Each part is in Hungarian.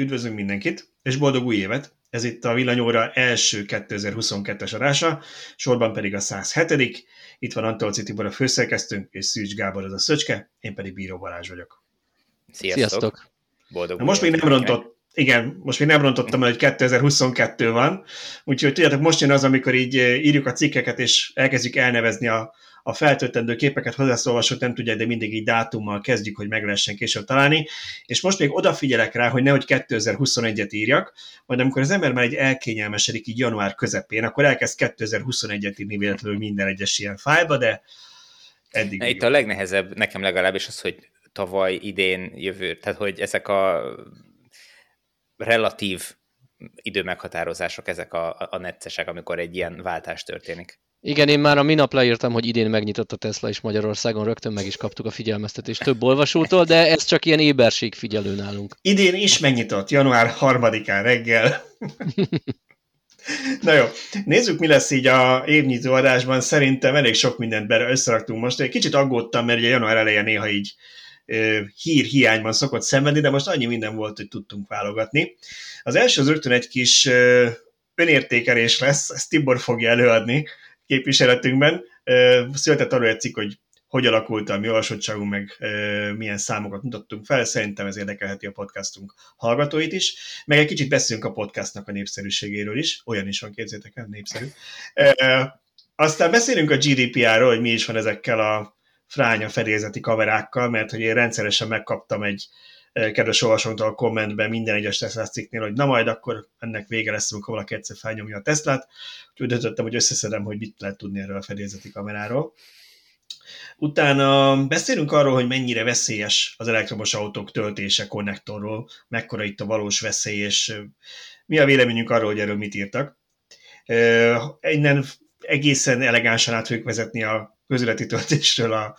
Üdvözlünk mindenkit, és boldog új évet! Ez itt a Villanyóra első 2022-es adása, sorban pedig a 107 Itt van Antolci Tibor a főszerkesztőnk, és Szűcs Gábor az a Szöcske, én pedig Bíró Balázs vagyok. Sziasztok! Sziasztok. Boldog Na most még nem rontott, igen, most még nem rontottam el, hogy 2022 van, úgyhogy tudjátok, most jön az, amikor így írjuk a cikkeket, és elkezdjük elnevezni a, a feltöltendő képeket hozzászolvasók nem tudják, de mindig így dátummal kezdjük, hogy meg lehessen később találni. És most még odafigyelek rá, hogy nehogy 2021-et írjak, majd amikor az ember már egy elkényelmesedik így január közepén, akkor elkezd 2021-et írni véletlenül minden egyes ilyen fájlba, de eddig. Itt a legnehezebb nekem legalábbis az, hogy tavaly, idén, jövő, tehát hogy ezek a relatív időmeghatározások, ezek a, a neccesek, amikor egy ilyen váltás történik. Igen, én már a minap leírtam, hogy idén megnyitott a Tesla is Magyarországon, rögtön meg is kaptuk a figyelmeztetést több olvasótól, de ez csak ilyen éberség figyelő nálunk. Idén is megnyitott, január 3-án reggel. Na jó, nézzük, mi lesz így a évnyitó adásban. Szerintem elég sok mindent összeraktunk most. Egy kicsit aggódtam, mert ugye január elején néha így hír hiányban szokott szenvedni, de most annyi minden volt, hogy tudtunk válogatni. Az első az rögtön egy kis önértékelés lesz, ezt Tibor fogja előadni, képviseletünkben. Született arról egy cikk, hogy hogy alakult a mi olvasottságunk, meg milyen számokat mutattunk fel, szerintem ez érdekelheti a podcastunk hallgatóit is, meg egy kicsit beszélünk a podcastnak a népszerűségéről is, olyan is van, képzétek el, népszerű. Aztán beszélünk a GDPR-ról, hogy mi is van ezekkel a fránya fedélzeti kamerákkal, mert hogy én rendszeresen megkaptam egy kedves olvasónktól a kommentben minden egyes Tesla cikknél, hogy na majd akkor ennek vége lesz, amikor valaki egyszer felnyomja a Teslát. Úgyhogy döntöttem, hogy összeszedem, hogy mit lehet tudni erről a fedélzeti kameráról. Utána beszélünk arról, hogy mennyire veszélyes az elektromos autók töltése konnektorról, mekkora itt a valós veszély, és mi a véleményünk arról, hogy erről mit írtak. Innen egészen elegánsan át fogjuk vezetni a közületi töltésről a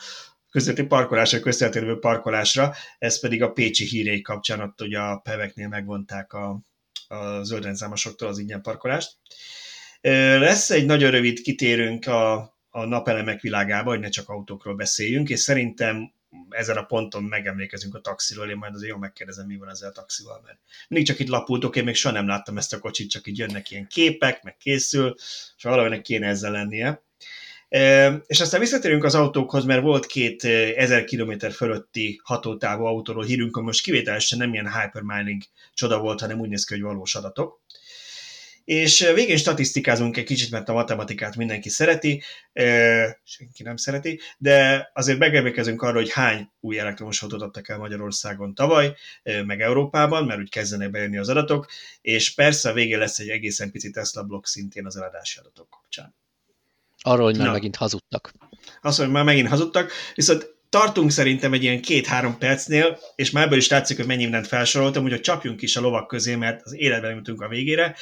közötti parkolásra, közvetlenül parkolásra, ez pedig a Pécsi hírei kapcsán, ott ugye a peveknél megvonták a, a zöldrendszámosoktól az ingyen parkolást. Lesz egy nagyon rövid kitérünk a, a napelemek világába, hogy ne csak autókról beszéljünk, és szerintem ezen a ponton megemlékezünk a taxiról, én majd azért jól megkérdezem, mi van ezzel a taxival, mert mindig csak itt lapultok, én még soha nem láttam ezt a kocsit, csak így jönnek ilyen képek, meg készül, és valahogy kéne ezzel lennie. És aztán visszatérünk az autókhoz, mert volt két 1000 km fölötti hatótávú autóról hírünk, ami most kivételesen nem ilyen hypermining csoda volt, hanem úgy néz ki, hogy valós adatok. És végén statisztikázunk egy kicsit, mert a matematikát mindenki szereti, senki nem szereti, de azért megemlékezünk arra, hogy hány új elektromos autót adtak el Magyarországon tavaly, meg Európában, mert úgy kezdenek bejönni az adatok, és persze a végén lesz egy egészen pici Tesla blog szintén az eladási adatok kapcsán. Arról, hogy már Na. megint hazudtak. Azt, hogy már megint hazudtak, viszont tartunk szerintem egy ilyen két-három percnél, és már ebből is látszik, hogy mennyi mindent felsoroltam, úgyhogy csapjunk is a lovak közé, mert az életben jutunk a végére.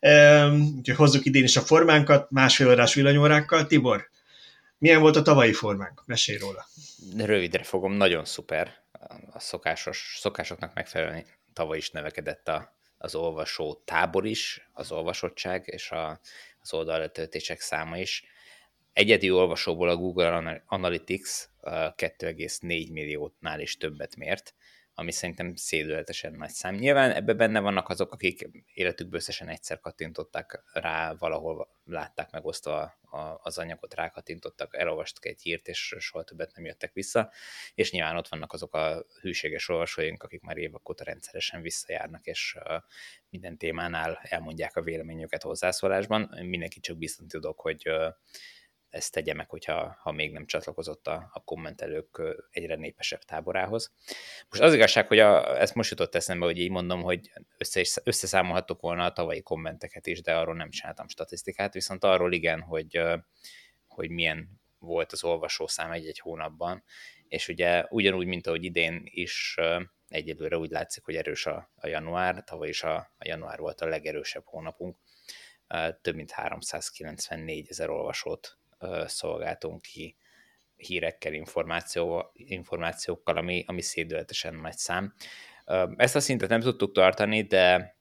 Um, úgyhogy hozzuk idén is a formánkat, másfél órás villanyórákkal. Tibor, milyen volt a tavalyi formánk? Mesélj róla. Rövidre fogom, nagyon szuper. A szokásos, szokásoknak megfelelően tavaly is növekedett a, az olvasó tábor is, az olvasottság és a, az oldalletöltések száma is egyedi olvasóból a Google Analytics 2,4 milliótnál is többet mért, ami szerintem szédületesen nagy szám. Nyilván ebbe benne vannak azok, akik életükből összesen egyszer kattintották rá, valahol látták megosztva az anyagot, rákattintottak, elolvastak egy hírt, és soha többet nem jöttek vissza, és nyilván ott vannak azok a hűséges olvasóink, akik már évek óta rendszeresen visszajárnak, és minden témánál elmondják a véleményüket hozzászólásban. Mindenki csak biztos tudok, hogy ezt tegye meg, hogyha ha még nem csatlakozott a, a kommentelők egyre népesebb táborához. Most az igazság, hogy a, ezt most jutott eszembe, hogy így mondom, hogy össze, összeszámolhattuk volna a tavalyi kommenteket is, de arról nem csináltam statisztikát, viszont arról igen, hogy, hogy milyen volt az olvasószám egy-egy hónapban, és ugye ugyanúgy, mint ahogy idén is egyelőre úgy látszik, hogy erős a, a január, tavaly is a, a január volt a legerősebb hónapunk, több mint 394 ezer olvasót szolgáltunk ki hírekkel, információ, információkkal, ami, ami szédületesen nagy szám. Ezt a szintet nem tudtuk tartani, de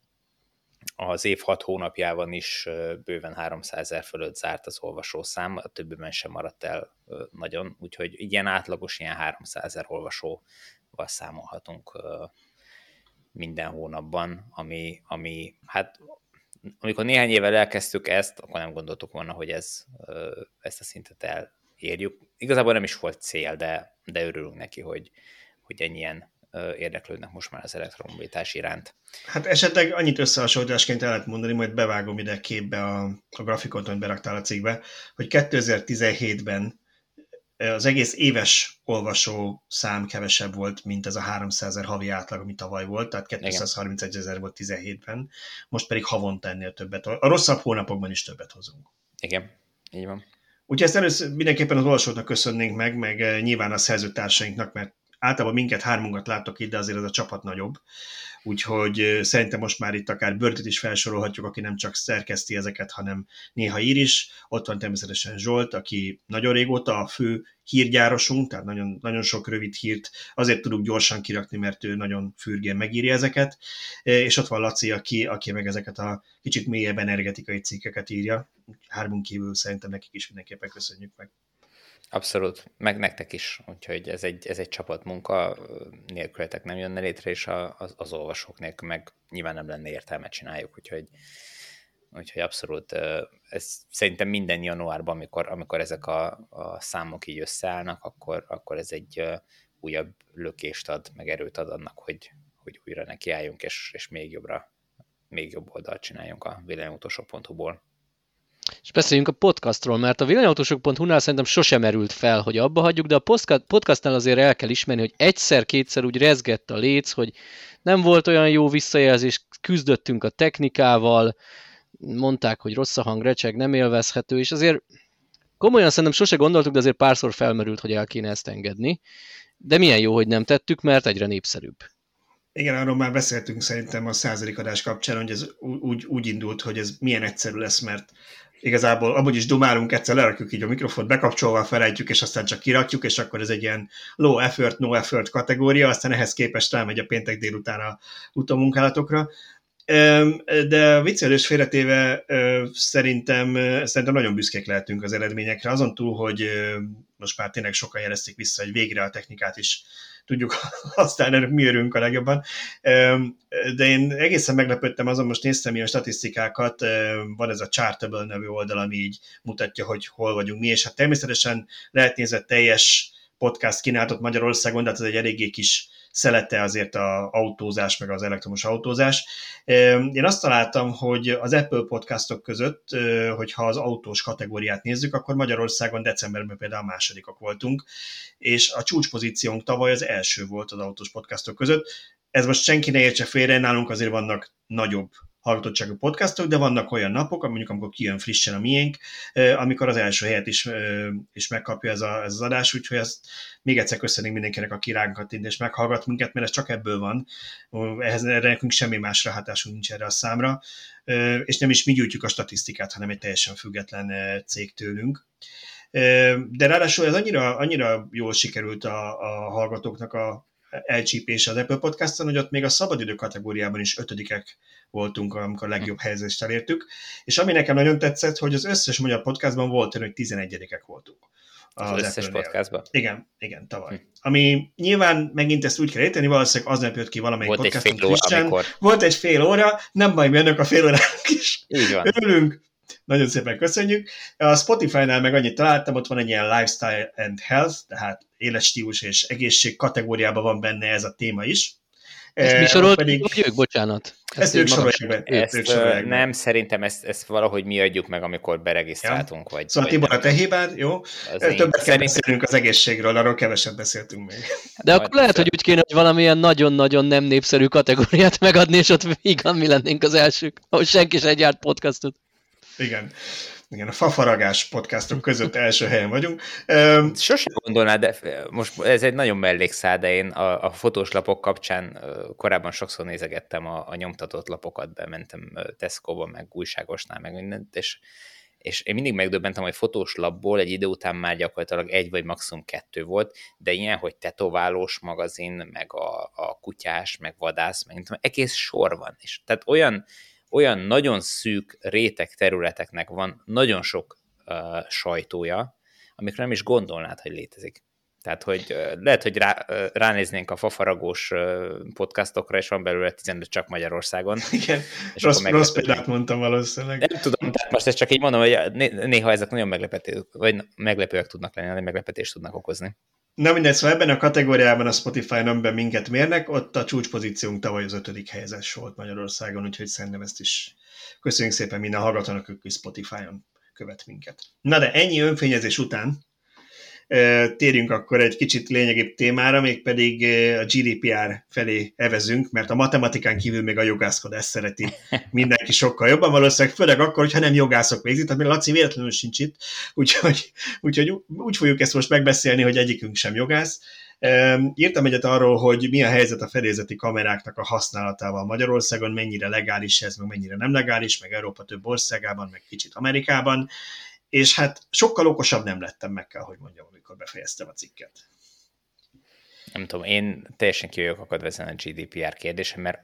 az év hat hónapjában is bőven 300 ezer fölött zárt az olvasószám, a többiben sem maradt el nagyon, úgyhogy ilyen átlagos ilyen 300 ezer olvasóval számolhatunk minden hónapban, ami, ami hát amikor néhány évvel elkezdtük ezt, akkor nem gondoltuk volna, hogy ez, ezt a szintet elérjük. Igazából nem is volt cél, de, de örülünk neki, hogy, hogy ennyien érdeklődnek most már az elektromobilitás iránt. Hát esetleg annyit összehasonlításként el lehet mondani, majd bevágom ide képbe a, a grafikont, amit beraktál a cikkbe, hogy 2017-ben az egész éves olvasó szám kevesebb volt, mint ez a 300 ezer havi átlag, ami tavaly volt, tehát 231 ezer volt 17-ben, most pedig havonta ennél többet. A rosszabb hónapokban is többet hozunk. Igen, így van. Úgyhogy ezt először mindenképpen az olvasóknak köszönnénk meg, meg nyilván a szerzőtársainknak, mert általában minket hármunkat látok itt, de azért ez a csapat nagyobb. Úgyhogy szerintem most már itt akár Börtöt is felsorolhatjuk, aki nem csak szerkeszti ezeket, hanem néha ír is. Ott van természetesen Zsolt, aki nagyon régóta a fő hírgyárosunk, tehát nagyon, nagyon sok rövid hírt azért tudunk gyorsan kirakni, mert ő nagyon fürgén megírja ezeket. És ott van Laci, aki, aki meg ezeket a kicsit mélyebb energetikai cikkeket írja. Hármunk kívül szerintem nekik is mindenképpen köszönjük meg. Abszolút, meg nektek is, úgyhogy ez egy, ez egy csapatmunka, nélkületek nem jönne létre, és a, az, az olvasók nélkül meg nyilván nem lenne értelme csináljuk, úgyhogy, úgyhogy abszolút, ez szerintem minden januárban, amikor, amikor ezek a, a számok így összeállnak, akkor, akkor ez egy újabb lökést ad, meg erőt ad annak, hogy, hogy újra nekiálljunk, és, és még jobbra, még jobb oldalt csináljunk a villamautósok.hu-ból. És beszéljünk a podcastról, mert a villanyautósok.hu-nál szerintem sosem merült fel, hogy abba hagyjuk, de a podcastnál azért el kell ismerni, hogy egyszer-kétszer úgy rezgett a léc, hogy nem volt olyan jó visszajelzés, küzdöttünk a technikával, mondták, hogy rossz a hang, recseg, nem élvezhető, és azért komolyan szerintem sose gondoltuk, de azért párszor felmerült, hogy el kéne ezt engedni. De milyen jó, hogy nem tettük, mert egyre népszerűbb. Igen, arról már beszéltünk szerintem a századik adás kapcsán, hogy ez úgy, úgy indult, hogy ez milyen egyszerű lesz, mert igazából abban is dumálunk, egyszer lerakjuk így a mikrofont, bekapcsolva felejtjük, és aztán csak kirakjuk, és akkor ez egy ilyen low effort, no effort kategória, aztán ehhez képest rámegy a péntek délután a utómunkálatokra. De viccelős félretéve szerintem, szerintem nagyon büszkék lehetünk az eredményekre, azon túl, hogy most már tényleg sokan jelezték vissza, hogy végre a technikát is tudjuk használni, ennek mi örülünk a legjobban. De én egészen meglepődtem, azon most néztem ilyen statisztikákat, van ez a Chartable nevű oldal, ami így mutatja, hogy hol vagyunk mi, és hát természetesen lehet nézni teljes podcast kínálatot Magyarországon, de hát ez egy eléggé kis szelete azért a autózás, meg az elektromos autózás. Én azt találtam, hogy az Apple podcastok között, hogyha az autós kategóriát nézzük, akkor Magyarországon decemberben például másodikak voltunk, és a csúcspozíciónk tavaly az első volt az autós podcastok között. Ez most senki ne értse félre, nálunk azért vannak nagyobb hallgatottságú podcastok, de vannak olyan napok, mondjuk amikor kijön frissen a miénk, amikor az első helyet is, is megkapja ez, a, ez az adás, úgyhogy ezt még egyszer köszönjük mindenkinek, aki ránk kattint és meghallgat minket, mert ez csak ebből van. Ehhez erre nekünk semmi más ráhatásunk nincs erre a számra, és nem is mi gyűjtjük a statisztikát, hanem egy teljesen független cég tőlünk. De ráadásul ez annyira, annyira jól sikerült a, a hallgatóknak a elcsípése az Apple Podcast-on, hogy ott még a szabadidő kategóriában is ötödikek voltunk, amikor a legjobb helyezést elértük. És ami nekem nagyon tetszett, hogy az összes magyar podcastban volt hogy 11-ek voltunk. Az, az összes podcastban? Igen, igen, tavaly. Hm. Ami nyilván megint ezt úgy kell érteni, valószínűleg aznap jött ki valamelyik volt podcastunk egy fél óra, amikor... Volt egy fél óra, nem baj, mi a fél órának is. Így van. Örülünk, nagyon szépen köszönjük. A Spotify-nál meg annyit találtam, ott van egy ilyen lifestyle and health, tehát életstílus és egészség kategóriában van benne ez a téma is. Ezt mi soroltuk, pedig... vagy ők, bocsánat? Ezt, ezt ők sorolják be. Ezt, ők sorolják be. Nem, szerintem ezt, ezt valahogy mi adjuk meg, amikor beregisztráltunk. Ja. Vagy, szóval vagy Tibor, a te hibád, jó? Többet kell szerintem... beszélnünk az egészségről, arról keveset beszéltünk még. De akkor lehet, hogy úgy kéne, hogy valamilyen nagyon-nagyon nem népszerű kategóriát megadni, és ott vígan mi lennénk az elsők, ahol senki sem gyárt podcastot. Igen igen, a fafaragás podcastok között első helyen vagyunk. Sose gondolnád, de most ez egy nagyon mellékszál, de én a, a fotós lapok kapcsán korábban sokszor nézegettem a, a nyomtatott lapokat, bementem Tesco-ba, meg újságosnál, meg mindent, és, és én mindig megdöbbentem, hogy fotós lapból egy idő után már gyakorlatilag egy vagy maximum kettő volt, de ilyen, hogy tetoválós magazin, meg a, a kutyás, meg vadász, meg tudom, egész sor van. És tehát olyan olyan nagyon szűk réteg területeknek van nagyon sok uh, sajtója, amikre nem is gondolnád, hogy létezik. Tehát, hogy lehet, hogy rá, ránéznénk a fafaragós podcastokra, és van belőle 15 csak Magyarországon. Igen, és rossz, rossz példát mondtam valószínűleg. Nem tudom, tehát most ezt csak így mondom, hogy néha ezek nagyon meglepető, vagy meglepőek tudnak lenni, vagy meglepetést tudnak okozni. Na mindegy, szóval ebben a kategóriában a Spotify amiben minket mérnek, ott a csúcspozíciónk tavaly az ötödik helyezés volt Magyarországon, úgyhogy szerintem ezt is köszönjük szépen minden hallgatónak, aki Spotify-on követ minket. Na de ennyi önfényezés után térjünk akkor egy kicsit lényegébb témára, mégpedig a GDPR felé evezünk, mert a matematikán kívül még a jogászkodás szereti mindenki sokkal jobban, valószínűleg főleg akkor, hogyha nem jogászok végzik, tehát Laci véletlenül sincs itt, úgyhogy, úgyhogy úgy fogjuk ezt most megbeszélni, hogy egyikünk sem jogász. Írtam egyet arról, hogy mi a helyzet a fedélzeti kameráknak a használatával Magyarországon, mennyire legális ez, meg mennyire nem legális, meg Európa több országában, meg kicsit Amerikában, és hát sokkal okosabb nem lettem, meg kell, hogy mondjam, amikor befejeztem a cikket. Nem tudom, én teljesen ki vagyok akadva ezen a GDPR kérdése, mert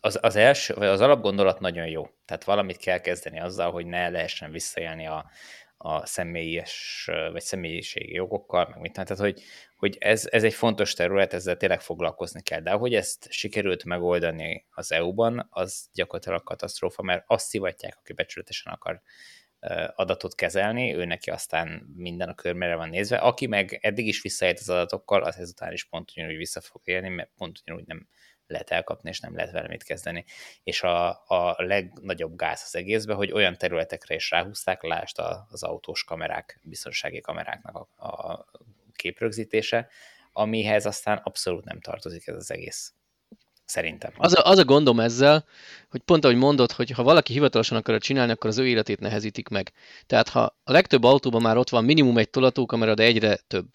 az, az első, vagy az alapgondolat nagyon jó. Tehát valamit kell kezdeni azzal, hogy ne lehessen visszaélni a, a személyes, vagy személyiségi jogokkal, meg mit Tehát, hogy, hogy ez, ez egy fontos terület, ezzel tényleg foglalkozni kell. De ahogy ezt sikerült megoldani az EU-ban, az gyakorlatilag katasztrófa, mert azt szivatják, aki becsületesen akar adatot kezelni, ő neki aztán minden a körmére van nézve, aki meg eddig is visszaélt az adatokkal, az ezután is pont ugyanúgy vissza fog élni, mert pont ugyanúgy nem lehet elkapni, és nem lehet vele mit kezdeni. És a, a legnagyobb gáz az egészben, hogy olyan területekre is ráhúzták, lásd az autós kamerák, biztonsági kameráknak a, a képrögzítése, amihez aztán abszolút nem tartozik ez az egész. Szerintem. Az a, az a gondom ezzel, hogy pont ahogy mondod, hogy ha valaki hivatalosan akarja csinálni, akkor az ő életét nehezítik meg. Tehát ha a legtöbb autóban már ott van minimum egy tolatókamera, de egyre több.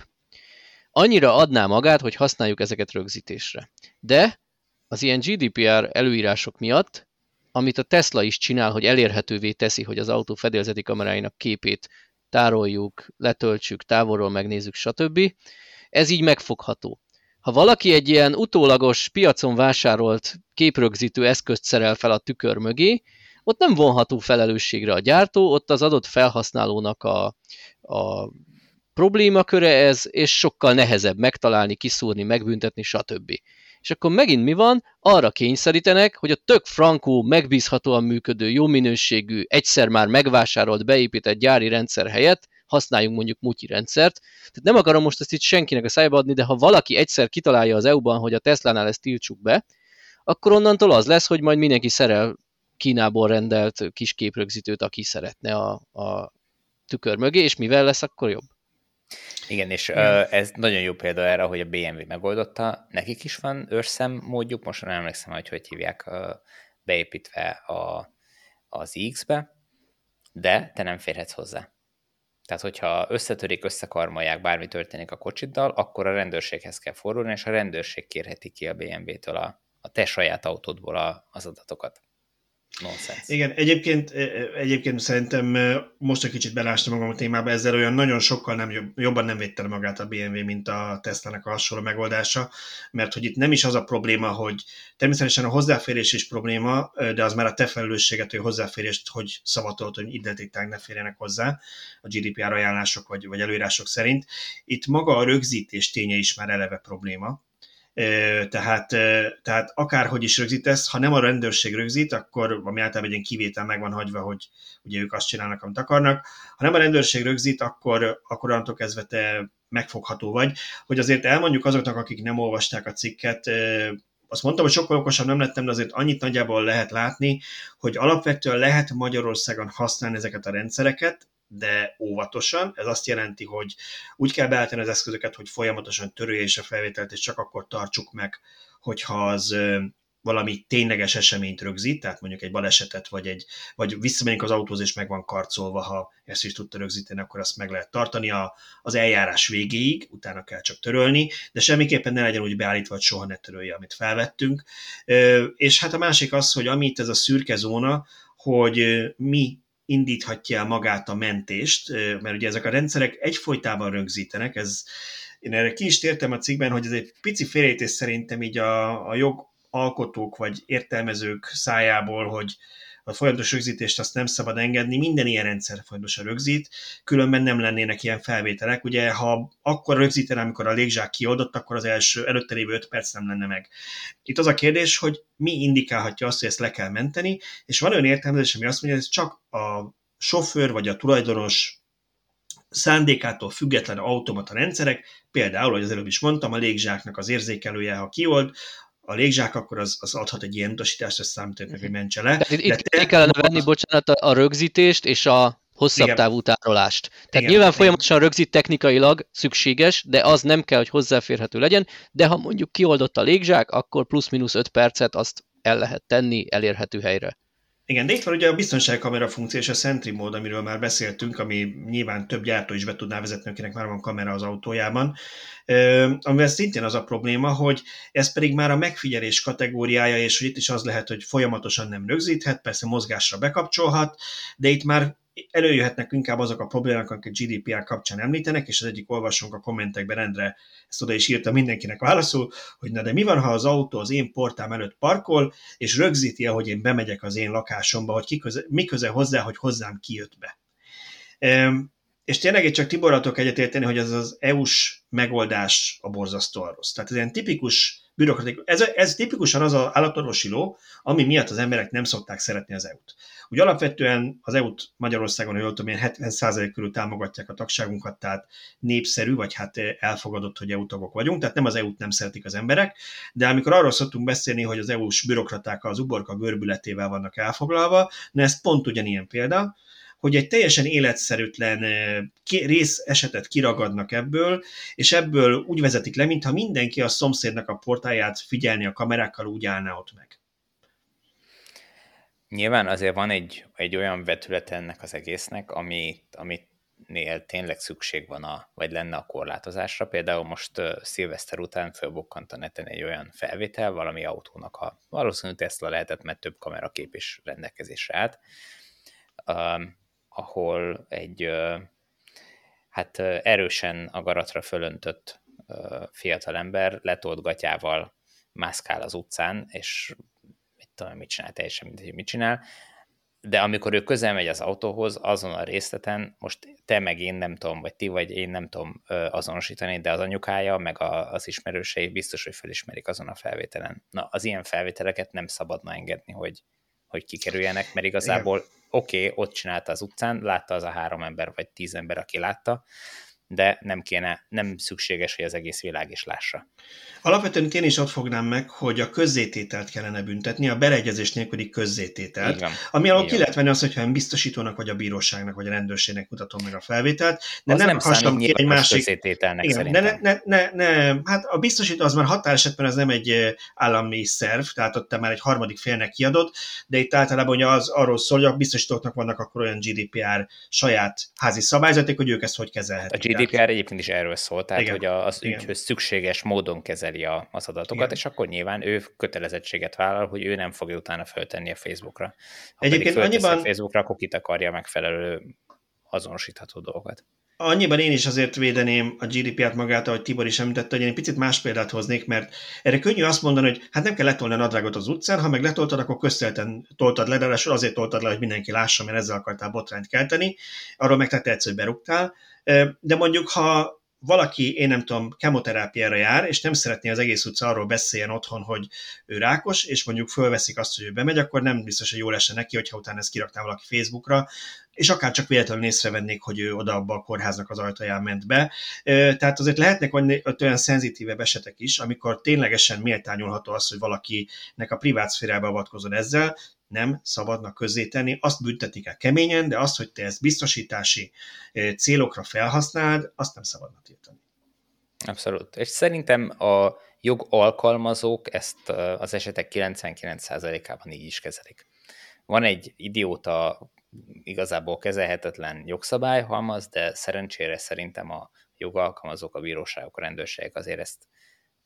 Annyira adná magát, hogy használjuk ezeket rögzítésre. De az ilyen GDPR előírások miatt, amit a Tesla is csinál, hogy elérhetővé teszi, hogy az autó fedélzeti kameráinak képét tároljuk, letöltsük, távolról megnézzük, stb. Ez így megfogható. Ha valaki egy ilyen utólagos piacon vásárolt képrögzítő eszközt szerel fel a tükör mögé, ott nem vonható felelősségre a gyártó, ott az adott felhasználónak a, a problémaköre ez, és sokkal nehezebb megtalálni, kiszúrni, megbüntetni, stb. És akkor megint mi van? Arra kényszerítenek, hogy a tök frankó, megbízhatóan működő, jó minőségű, egyszer már megvásárolt, beépített gyári rendszer helyett használjunk mondjuk mutyi rendszert. Tehát nem akarom most ezt itt senkinek a szájba adni, de ha valaki egyszer kitalálja az EU-ban, hogy a Tesla-nál ezt tiltsuk be, akkor onnantól az lesz, hogy majd mindenki szerel Kínából rendelt kis képrögzítőt, aki szeretne a, a tükör mögé, és mivel lesz, akkor jobb. Igen, és uh, ez nagyon jó példa erre, hogy a BMW megoldotta. Nekik is van őrszem módjuk, most nem emlékszem, hogy hogy hívják uh, beépítve a, az X-be, de te nem férhetsz hozzá. Tehát, hogyha összetörik, összekarmolják, bármi történik a kocsiddal, akkor a rendőrséghez kell fordulni, és a rendőrség kérheti ki a BMW-től a, a te saját autódból a, az adatokat. Nonsense. Igen, egyébként, e, e, egyébként szerintem e, most egy kicsit belástam magam a témába, ezzel olyan nagyon sokkal nem jobb, jobban nem védte magát a BMW, mint a Tesla-nek a hasonló megoldása, mert hogy itt nem is az a probléma, hogy természetesen a hozzáférés is probléma, de az már a te felelősséget, hogy hozzáférést hogy szavatolt, hogy identiták ne férjenek hozzá a GDPR ajánlások vagy, vagy előírások szerint. Itt maga a rögzítés ténye is már eleve probléma, tehát, tehát akárhogy is rögzítesz, ha nem a rendőrség rögzít, akkor ami általában egy ilyen kivétel meg van hagyva, hogy ugye ők azt csinálnak, amit akarnak. Ha nem a rendőrség rögzít, akkor, akkor onnantól kezdve te megfogható vagy. Hogy azért elmondjuk azoknak, akik nem olvasták a cikket, azt mondtam, hogy sokkal okosabb nem lettem, de azért annyit nagyjából lehet látni, hogy alapvetően lehet Magyarországon használni ezeket a rendszereket, de óvatosan. Ez azt jelenti, hogy úgy kell beállítani az eszközöket, hogy folyamatosan törője és a felvételt, és csak akkor tartsuk meg, hogyha az valami tényleges eseményt rögzít, tehát mondjuk egy balesetet, vagy, egy, vagy visszamegyünk az autóz, és meg van karcolva, ha ezt is tudta rögzíteni, akkor azt meg lehet tartani a, az eljárás végéig, utána kell csak törölni, de semmiképpen ne legyen úgy beállítva, hogy soha ne törölje, amit felvettünk. És hát a másik az, hogy amit ez a szürke zóna, hogy mi indíthatja el magát a mentést, mert ugye ezek a rendszerek egyfolytában rögzítenek, ez, én erre ki is tértem a cikkben, hogy ez egy pici félrejtés szerintem így a, a jog alkotók vagy értelmezők szájából, hogy a folyamatos rögzítést azt nem szabad engedni, minden ilyen rendszer folyamatosan rögzít, különben nem lennének ilyen felvételek. Ugye, ha akkor rögzítene, amikor a légzsák kioldott, akkor az első előtte lévő 5 perc nem lenne meg. Itt az a kérdés, hogy mi indikálhatja azt, hogy ezt le kell menteni, és van olyan értelmezés, ami azt mondja, hogy ez csak a sofőr vagy a tulajdonos szándékától független automata rendszerek, például, hogy az előbb is mondtam, a légzsáknak az érzékelője, ha kiold, a légzsák, akkor az, az adhat egy ilyen utasítást, ezt számítanak hogy mentse le. Tehát itt, itt te... kellene venni, bocsánat, a rögzítést és a hosszabb Igen. távú tárolást. Tehát Igen. nyilván folyamatosan rögzít technikailag szükséges, de az nem kell, hogy hozzáférhető legyen, de ha mondjuk kioldott a légzsák, akkor plusz-minusz 5 percet azt el lehet tenni elérhető helyre. Igen, de itt van ugye a biztonságkamera funkció és a Sentry mód, amiről már beszéltünk, ami nyilván több gyártó is be tudná vezetni, akinek már van kamera az autójában. Amivel szintén az a probléma, hogy ez pedig már a megfigyelés kategóriája, és hogy itt is az lehet, hogy folyamatosan nem rögzíthet, persze mozgásra bekapcsolhat, de itt már előjöhetnek inkább azok a problémák, amiket GDPR kapcsán említenek, és az egyik olvasónk a kommentekben rendre ezt oda is írta mindenkinek válaszul, hogy na de mi van, ha az autó az én portám előtt parkol, és rögzíti, ahogy én bemegyek az én lakásomba, hogy kiköze, mi köze hozzá, hogy hozzám kijött be. És tényleg csak Tiboratok egyetérteni, hogy ez az EU-s megoldás a borzasztó rossz. Tehát ez ilyen tipikus bürokratikus, ez, ez tipikusan az az állatorvosi ló, ami miatt az emberek nem szokták szeretni az EU-t. Úgy alapvetően az EU-t Magyarországon, hogy tudom én, 70% körül támogatják a tagságunkat, tehát népszerű, vagy hát elfogadott, hogy EU tagok vagyunk, tehát nem az EU-t nem szeretik az emberek, de amikor arról szoktunk beszélni, hogy az EU-s bürokraták az uborka görbületével vannak elfoglalva, na ez pont ugyanilyen példa, hogy egy teljesen életszerűtlen rész esetet kiragadnak ebből, és ebből úgy vezetik le, mintha mindenki a szomszédnak a portáját figyelni a kamerákkal úgy állna ott meg. Nyilván azért van egy, egy olyan vetület ennek az egésznek, amit, amit nél tényleg szükség van, a, vagy lenne a korlátozásra. Például most uh, szilveszter után fölbukkant a neten egy olyan felvétel, valami autónak, ha valószínűleg Tesla lehetett, mert több kamerakép is rendelkezésre állt, uh, ahol egy uh, hát uh, erősen a garatra fölöntött uh, fiatalember letolt gatyával mászkál az utcán, és tudom, mit csinál, teljesen mindegy, hogy mit csinál, de amikor ő közel megy az autóhoz, azon a részleten, most te meg én nem tudom, vagy ti vagy én nem tudom azonosítani, de az anyukája, meg a, az ismerősei biztos, hogy felismerik azon a felvételen. Na, az ilyen felvételeket nem szabadna engedni, hogy, hogy kikerüljenek, mert igazából oké, okay, ott csinálta az utcán, látta az a három ember, vagy tíz ember, aki látta, de nem kéne, nem szükséges, hogy az egész világ is lássa. Alapvetően én is ott fognám meg, hogy a közzétételt kellene büntetni, a beleegyezés nélküli közzétételt, Igen. ami alól ki lehet venni az, hogyha biztosítónak, vagy a bíróságnak, vagy a rendőrségnek mutatom meg a felvételt, de az nem, nem hasonló ki egy másik... Igen, de ne, ne, ne, ne, hát a biztosító az már határesetben az nem egy állami szerv, tehát ott te már egy harmadik félnek kiadott, de itt általában ugye az arról szól, hogy a biztosítóknak vannak akkor olyan GDPR saját házi szabályzatok, hogy ők ezt hogy kezelhetik. A GDPR egyébként is erről szól, tehát Igen. hogy az ügyhöz szükséges módon kezeli a, az adatokat, Igen. és akkor nyilván ő kötelezettséget vállal, hogy ő nem fogja utána föltenni a Facebookra. Ha egyébként annyiban... a Facebookra, akkor kitakarja megfelelő azonosítható dolgokat. Annyiban én is azért védeném a GDPR-t magát, ahogy Tibor is említette, hogy én egy picit más példát hoznék, mert erre könnyű azt mondani, hogy hát nem kell letolni a nadrágot az utcán, ha meg letoltad, akkor köztelten toltad le, de azért toltad le, hogy mindenki lássa, mert ezzel akartál botrányt kelteni, arról meg te tetsz, hogy berúgtál, de mondjuk, ha valaki, én nem tudom, kemoterápiára jár, és nem szeretné az egész utca arról beszéljen otthon, hogy ő rákos, és mondjuk fölveszik azt, hogy ő bemegy, akkor nem biztos, hogy jól esne neki, hogyha utána ezt kirakná valaki Facebookra, és akár csak véletlenül észrevennék, hogy ő oda abba a kórháznak az ajtaján ment be. Tehát azért lehetnek olyan szenzitívebb esetek is, amikor ténylegesen méltányolható az, hogy valakinek a privát szférába avatkozod ezzel, nem szabadna tenni, azt büntetik el keményen, de azt, hogy te ezt biztosítási célokra felhasználd, azt nem szabadna tiltani. Abszolút. És szerintem a jogalkalmazók ezt az esetek 99%-ában így is kezelik. Van egy idióta, igazából kezelhetetlen jogszabályhalmaz, de szerencsére szerintem a jogalkalmazók, a bíróságok, a rendőrségek azért ezt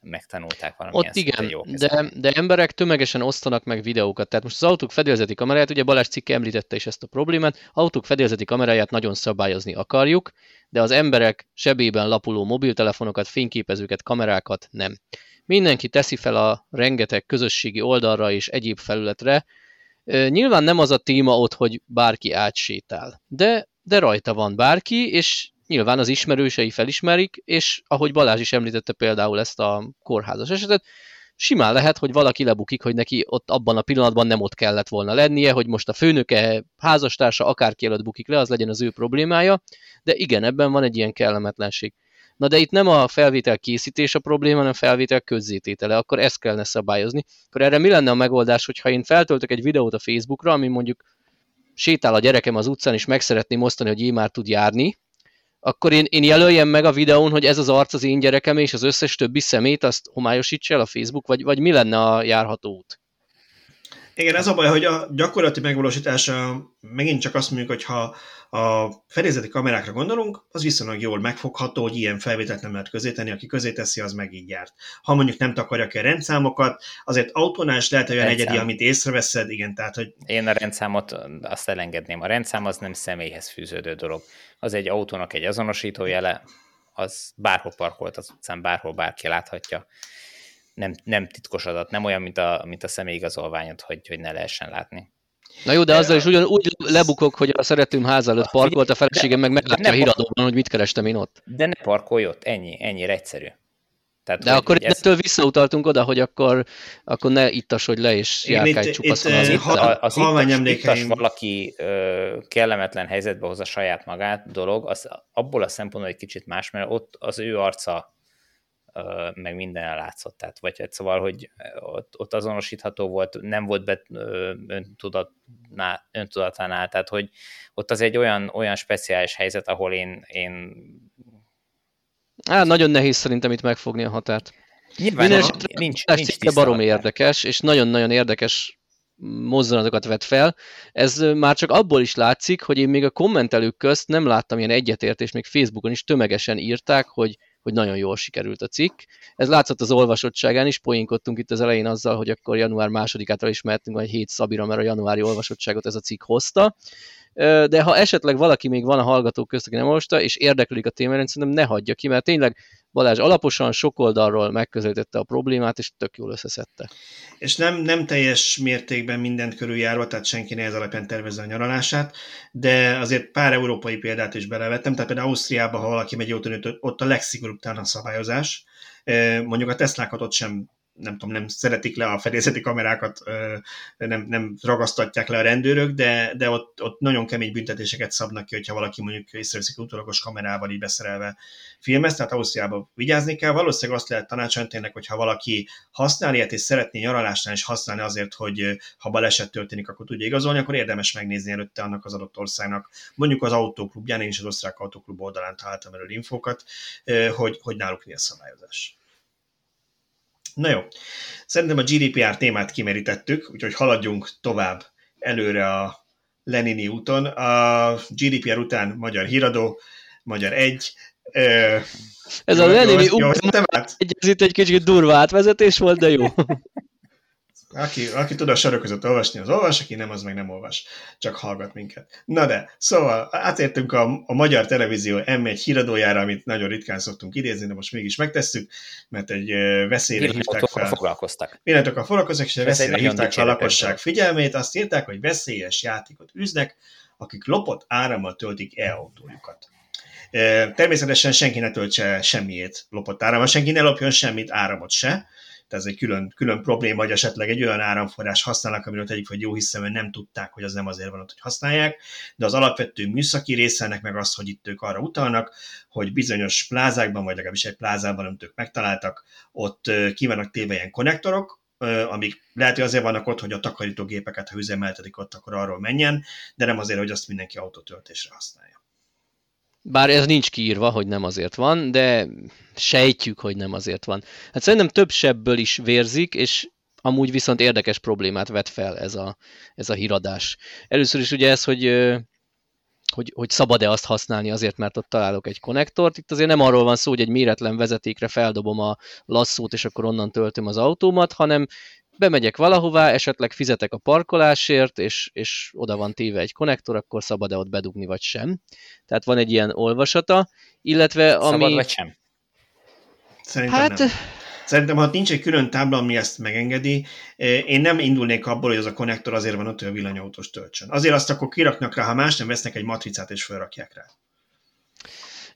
megtanulták valamilyen Ott igen, jó de, de emberek tömegesen osztanak meg videókat. Tehát most az autók fedélzeti kameráját, ugye Balázs cikke említette is ezt a problémát, autók fedélzeti kameráját nagyon szabályozni akarjuk, de az emberek sebében lapuló mobiltelefonokat, fényképezőket, kamerákat nem. Mindenki teszi fel a rengeteg közösségi oldalra és egyéb felületre. Nyilván nem az a téma ott, hogy bárki átsétál, de, de rajta van bárki, és nyilván az ismerősei felismerik, és ahogy Balázs is említette például ezt a kórházas esetet, simán lehet, hogy valaki lebukik, hogy neki ott abban a pillanatban nem ott kellett volna lennie, hogy most a főnöke, házastársa, akárki előtt bukik le, az legyen az ő problémája, de igen, ebben van egy ilyen kellemetlenség. Na de itt nem a felvétel készítés a probléma, hanem a felvétel közzététele, akkor ezt kellene szabályozni. Akkor erre mi lenne a megoldás, hogyha én feltöltök egy videót a Facebookra, ami mondjuk sétál a gyerekem az utcán, és meg szeretném osztani, hogy én már tud járni, akkor én, én jelöljem meg a videón, hogy ez az arc az én gyerekem, és az összes többi szemét azt homályosítsa el a Facebook, vagy, vagy mi lenne a járható út? Igen, ez a baj, hogy a gyakorlati megvalósítása megint csak azt mondjuk, hogy ha a fedélzeti kamerákra gondolunk, az viszonylag jól megfogható, hogy ilyen felvételt nem lehet közé tenni, aki közé teszi, az meg így járt. Ha mondjuk nem takarja ki a rendszámokat, azért autónál is lehet olyan Rendszám. egyedi, amit észreveszed, igen, tehát hogy... Én a rendszámot azt elengedném. A rendszám az nem személyhez fűződő dolog. Az egy autónak egy azonosító jele, az bárhol parkolt az utcán, bárhol bárki láthatja. Nem, nem titkos adat, nem olyan, mint a, mint a személyigazolványod, hogy, hogy ne lehessen látni. Na jó, de azzal is ugyan, úgy lebukok, hogy a szeretőm ház előtt parkolt, a feleségem meg meglátja a híradóban, hogy mit kerestem én ott. De ne parkolj ott, ennyi, ennyire egyszerű. Tehát, de akkor ezt... ettől visszautaltunk oda, hogy akkor, akkor ne ittas, hogy le és járkálj csupaszon az itt, ha, az ittas, ittas valaki ö, kellemetlen helyzetbe hoz a saját magát dolog, az abból a szempontból egy kicsit más, mert ott az ő arca meg minden látszott. Tehát, vagy hát szóval, hogy ott, ott azonosítható volt, nem volt be öntudatnál, öntudatánál, tehát hogy ott az egy olyan, olyan speciális helyzet, ahol én, én Á, nagyon nehéz szerintem itt megfogni a határt. Nyilván Minden esetre nincs, nincs barom érdekes, és nagyon-nagyon érdekes mozzanatokat vet fel. Ez már csak abból is látszik, hogy én még a kommentelők közt nem láttam ilyen egyetértést, még Facebookon is tömegesen írták, hogy hogy nagyon jól sikerült a cikk. Ez látszott az olvasottságán is, poénkodtunk itt az elején azzal, hogy akkor január másodikától is mehetünk egy hét Szabira, mert a januári olvasottságot ez a cikk hozta. De ha esetleg valaki még van a hallgatók közt, aki nem olvasta, és érdeklődik a témára, szerintem ne hagyja ki, mert tényleg Balázs alaposan sok oldalról megközelítette a problémát, és tök jól összeszedte. És nem, nem teljes mértékben mindent körüljárva, tehát senki ne ez alapján tervezze a nyaralását, de azért pár európai példát is belevettem, tehát például Ausztriában, ha valaki megy ott, ott a legszigorúbb a szabályozás, mondjuk a Teslákat ott sem nem tudom, nem szeretik le a fedélzeti kamerákat, nem, nem ragasztatják le a rendőrök, de, de ott, ott nagyon kemény büntetéseket szabnak ki, hogyha valaki mondjuk észreveszik utólagos kamerával így beszerelve filmez, tehát Ausztriában vigyázni kell. Valószínűleg azt lehet tanácsolni tényleg, hogyha valaki használ ilyet és szeretné nyaralásnál is használni azért, hogy ha baleset történik, akkor tudja igazolni, akkor érdemes megnézni előtte annak az adott országnak. Mondjuk az autóklubján, én is az osztrák autóklub oldalán találtam erről infókat, hogy, hogy náluk mi a szabályozás. Na jó, szerintem a GDPR témát kimerítettük, úgyhogy haladjunk tovább előre a Lenini úton. A GDPR után Magyar Híradó, Magyar egy. Ez a Lenini út, ez itt egy kicsit durva átvezetés volt, de jó. Aki, aki tud a sorok között olvasni, az olvas, aki nem, az meg nem olvas, csak hallgat minket. Na de, szóval átértünk a, a Magyar Televízió M1 híradójára, amit nagyon ritkán szoktunk idézni, de most mégis megtesszük, mert egy veszélyre hívták fel. foglalkoztak. Pillanatokkal foglalkoztak, és veszélyre hívták fel a lakosság figyelmét, azt írták, hogy veszélyes játékot üznek, akik lopott árammal töltik e-autójukat. Természetesen senki ne töltse semmiét lopott árammal, senki ne lopjon semmit áramot se, tehát ez egy külön, külön probléma, hogy esetleg egy olyan áramforrás használnak, amiről tegyük, hogy jó hiszem, nem tudták, hogy az nem azért van ott, hogy használják, de az alapvető műszaki része ennek meg az, hogy itt ők arra utalnak, hogy bizonyos plázákban, vagy legalábbis egy plázában, amit ők megtaláltak, ott ki vannak téve ilyen konnektorok, amik lehet, hogy azért vannak ott, hogy a takarítógépeket, ha üzemeltetik ott, akkor arról menjen, de nem azért, hogy azt mindenki autótöltésre használja. Bár ez nincs kiírva, hogy nem azért van, de sejtjük, hogy nem azért van. Hát szerintem több sebből is vérzik, és amúgy viszont érdekes problémát vet fel ez a, ez a híradás. Először is ugye ez, hogy hogy, hogy szabad-e azt használni azért, mert ott találok egy konnektort. Itt azért nem arról van szó, hogy egy méretlen vezetékre feldobom a lasszót, és akkor onnan töltöm az autómat, hanem bemegyek valahová, esetleg fizetek a parkolásért, és, és oda van téve egy konnektor, akkor szabad-e ott bedugni, vagy sem. Tehát van egy ilyen olvasata, illetve ami... Szabad vagy sem? Szerintem hát, nem. Szerintem, ha nincs egy külön tábla, ami ezt megengedi, eh, én nem indulnék abból, hogy az a konnektor azért van ott, hogy a villanyautós töltsön. Azért azt akkor kiraknak rá, ha más nem vesznek egy matricát és felrakják rá.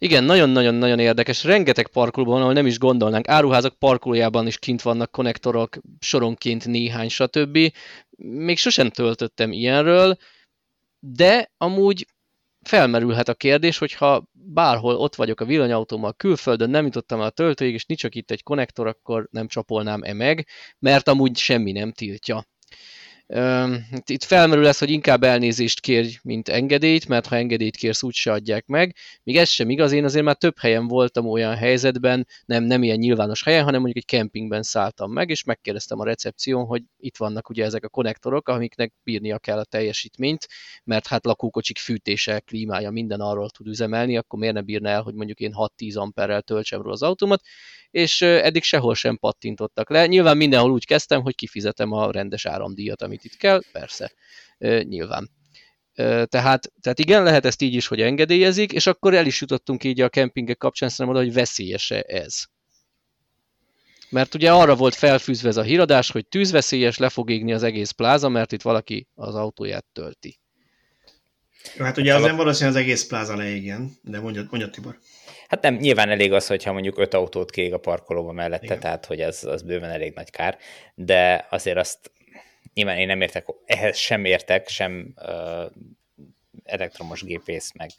Igen, nagyon-nagyon-nagyon érdekes. Rengeteg parkolóban, ahol nem is gondolnánk. Áruházak parkolójában is kint vannak konnektorok, soronként néhány, stb. Még sosem töltöttem ilyenről, de amúgy felmerülhet a kérdés, hogyha bárhol ott vagyok a villanyautómmal külföldön, nem jutottam el a töltőig, és nincs itt egy konnektor, akkor nem csapolnám-e meg, mert amúgy semmi nem tiltja. Itt felmerül ez, hogy inkább elnézést kérj, mint engedélyt, mert ha engedélyt kérsz, úgyse adják meg. Még ez sem igaz, én azért már több helyen voltam olyan helyzetben, nem, nem ilyen nyilvános helyen, hanem mondjuk egy kempingben szálltam meg, és megkérdeztem a recepción, hogy itt vannak ugye ezek a konnektorok, amiknek bírnia kell a teljesítményt, mert hát lakókocsik fűtése, klímája, minden arról tud üzemelni, akkor miért ne bírna el, hogy mondjuk én 6-10 amperrel töltsem róla az automat, és eddig sehol sem pattintottak le. Nyilván mindenhol úgy kezdtem, hogy kifizetem a rendes áramdíjat, amit itt kell, persze, nyilván. Tehát, tehát igen, lehet ezt így is, hogy engedélyezik, és akkor el is jutottunk így a kempingek kapcsán szerintem oda, hogy veszélyese ez. Mert ugye arra volt felfűzve ez a híradás, hogy tűzveszélyes, le fog égni az egész pláza, mert itt valaki az autóját tölti. Jó, hát ugye az nem valószínű az egész pláza leégjen, de mondja, mondja Tibor. Hát nem, nyilván elég az, hogyha mondjuk öt autót kiég a parkolóba mellette, Igen. tehát hogy az, az bőven elég nagy kár, de azért azt nyilván én nem értek, ehhez sem értek, sem uh, elektromos gépész, meg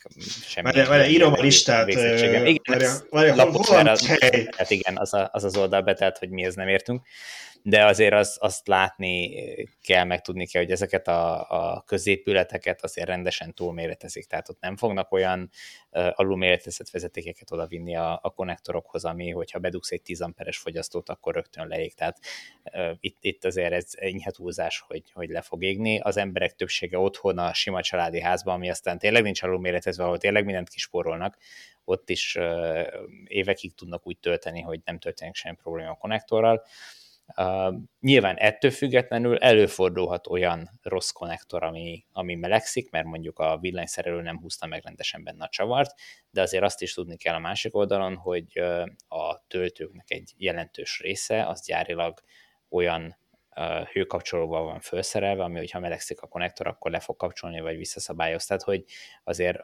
semmi. Várj, várj, írom a listát. Igen, várj, várj, hol, az, hát igen, az, a, az az oldal betelt, hogy mi ez nem értünk de azért az, azt látni kell, meg tudni kell, hogy ezeket a, a középületeket azért rendesen túlméretezik, tehát ott nem fognak olyan uh, alulméretezett vezetékeket odavinni a, a konnektorokhoz, ami, hogyha bedugsz egy 10 amperes fogyasztót, akkor rögtön leég, tehát uh, itt, itt azért ez enyhe túlzás, hogy, hogy le fog égni. Az emberek többsége otthon a sima családi házban, ami aztán tényleg nincs alulméretezve, ahol tényleg mindent kispórolnak, ott is uh, évekig tudnak úgy tölteni, hogy nem történik semmi probléma a konnektorral. Uh, Uh, nyilván ettől függetlenül előfordulhat olyan rossz konnektor, ami, ami melegszik, mert mondjuk a villanyszerelő nem húzta meg rendesen benne a csavart, de azért azt is tudni kell a másik oldalon, hogy a töltőknek egy jelentős része az gyárilag olyan hőkapcsolóval van felszerelve, ami hogyha melegszik a konnektor, akkor le fog kapcsolni, vagy visszaszabályoz. Tehát, hogy azért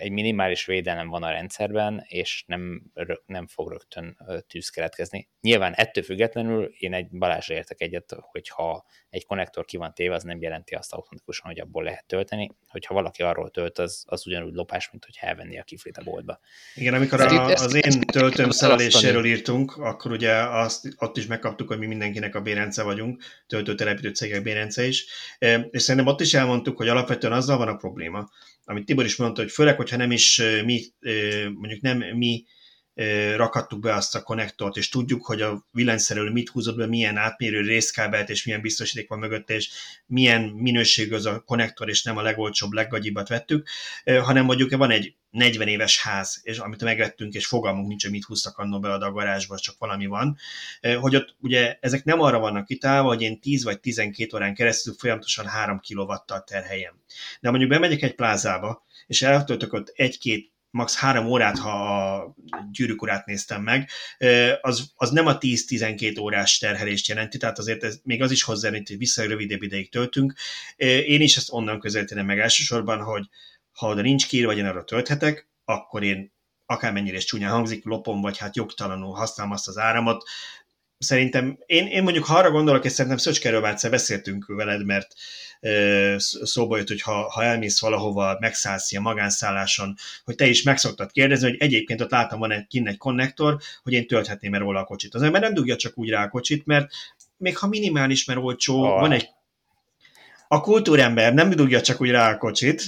egy minimális védelem van a rendszerben, és nem, nem fog rögtön tűz keletkezni. Nyilván ettől függetlenül én egy Balázsra értek egyet, hogyha egy konnektor ki van téve, az nem jelenti azt automatikusan, hogy abból lehet tölteni. Hogyha valaki arról tölt, az, az ugyanúgy lopás, mint hogy elvenni a kiflit a boltba. Igen, amikor a, az én töltőm szereléséről írtunk, akkor ugye azt, ott is megkaptuk, hogy mi mindenkinek a bérence vagyunk, töltőtelepítő cégek bérence is, és szerintem ott is elmondtuk, hogy alapvetően azzal van a probléma, amit Tibor is mondta, hogy főleg, hogyha nem is mi, mondjuk nem mi rakattuk be azt a konnektort, és tudjuk, hogy a villanyszerelő mit húzott be, milyen átmérő részkábelt, és milyen biztosíték van mögötte, és milyen minőségű az a konnektor, és nem a legolcsóbb, leggagyibbat vettük, hanem mondjuk van egy 40 éves ház, és amit megvettünk, és fogalmunk nincs, hogy mit húztak annó be a garázsba, csak valami van, hogy ott ugye ezek nem arra vannak kitálva, hogy én 10 vagy 12 órán keresztül folyamatosan 3 kW terheljem. De mondjuk bemegyek egy plázába, és eltöltök ott egy-két max. három órát, ha a gyűrűk néztem meg, az, az nem a 10-12 órás terhelést jelenti, tehát azért ez, még az is hozzá, hogy vissza rövidebb ideig töltünk. Én is ezt onnan közelíteném meg elsősorban, hogy ha oda nincs kér, vagy én arra tölthetek, akkor én akármennyire is csúnyán hangzik, lopom, vagy hát jogtalanul használom azt az áramot. Szerintem, én, én mondjuk ha arra gondolok, és szerintem Szöcskerről már egyszer beszéltünk veled, mert szóba jött, hogy ha, ha elmész valahova, megszállsz ilyen magánszálláson, hogy te is meg szoktad kérdezni, hogy egyébként ott látom, van egy, kinn egy konnektor, hogy én tölthetném róla a kocsit. Az ember nem dugja csak úgy rá a kocsit, mert még ha minimális, mert olcsó, oh. van egy a kultúrember nem dugja csak úgy rá a kocsit.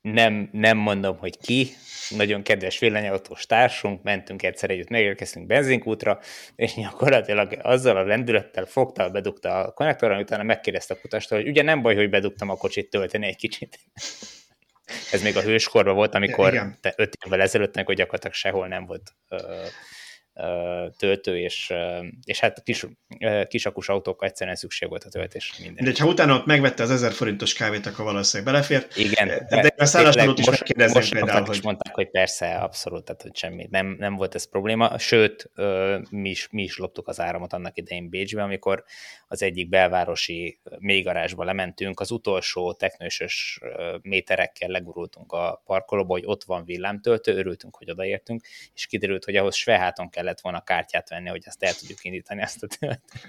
Nem, nem mondom, hogy ki, nagyon kedves villanyautós társunk, mentünk egyszer együtt, megérkeztünk benzinkútra, és gyakorlatilag azzal a lendülettel fogta, bedugta a konnektorra, utána megkérdezte a kutastól, hogy ugye nem baj, hogy bedugtam a kocsit tölteni egy kicsit. Ez még a hőskorban volt, amikor Igen. te öt évvel ezelőtt, hogy gyakorlatilag sehol nem volt ö, töltő, és, és hát kis, kisakus autók egyszerűen szükség volt a töltés minden. De ha utána ott megvette az 1000 forintos kávét, akkor valószínűleg belefért. Igen. De, de a szállásmódot is megkérdezni például, hogy... is mondták, hogy persze, abszolút, tehát hogy semmi, nem, nem volt ez probléma, sőt, mi is, mi is loptuk az áramot annak idején Bécsbe, amikor az egyik belvárosi mélygarázsba lementünk, az utolsó teknősös méterekkel legurultunk a parkolóba, hogy ott van villámtöltő, örültünk, hogy odaértünk, és kiderült, hogy ahhoz Sveháton kellett volna kártyát venni, hogy azt el tudjuk indítani ezt a töltőt.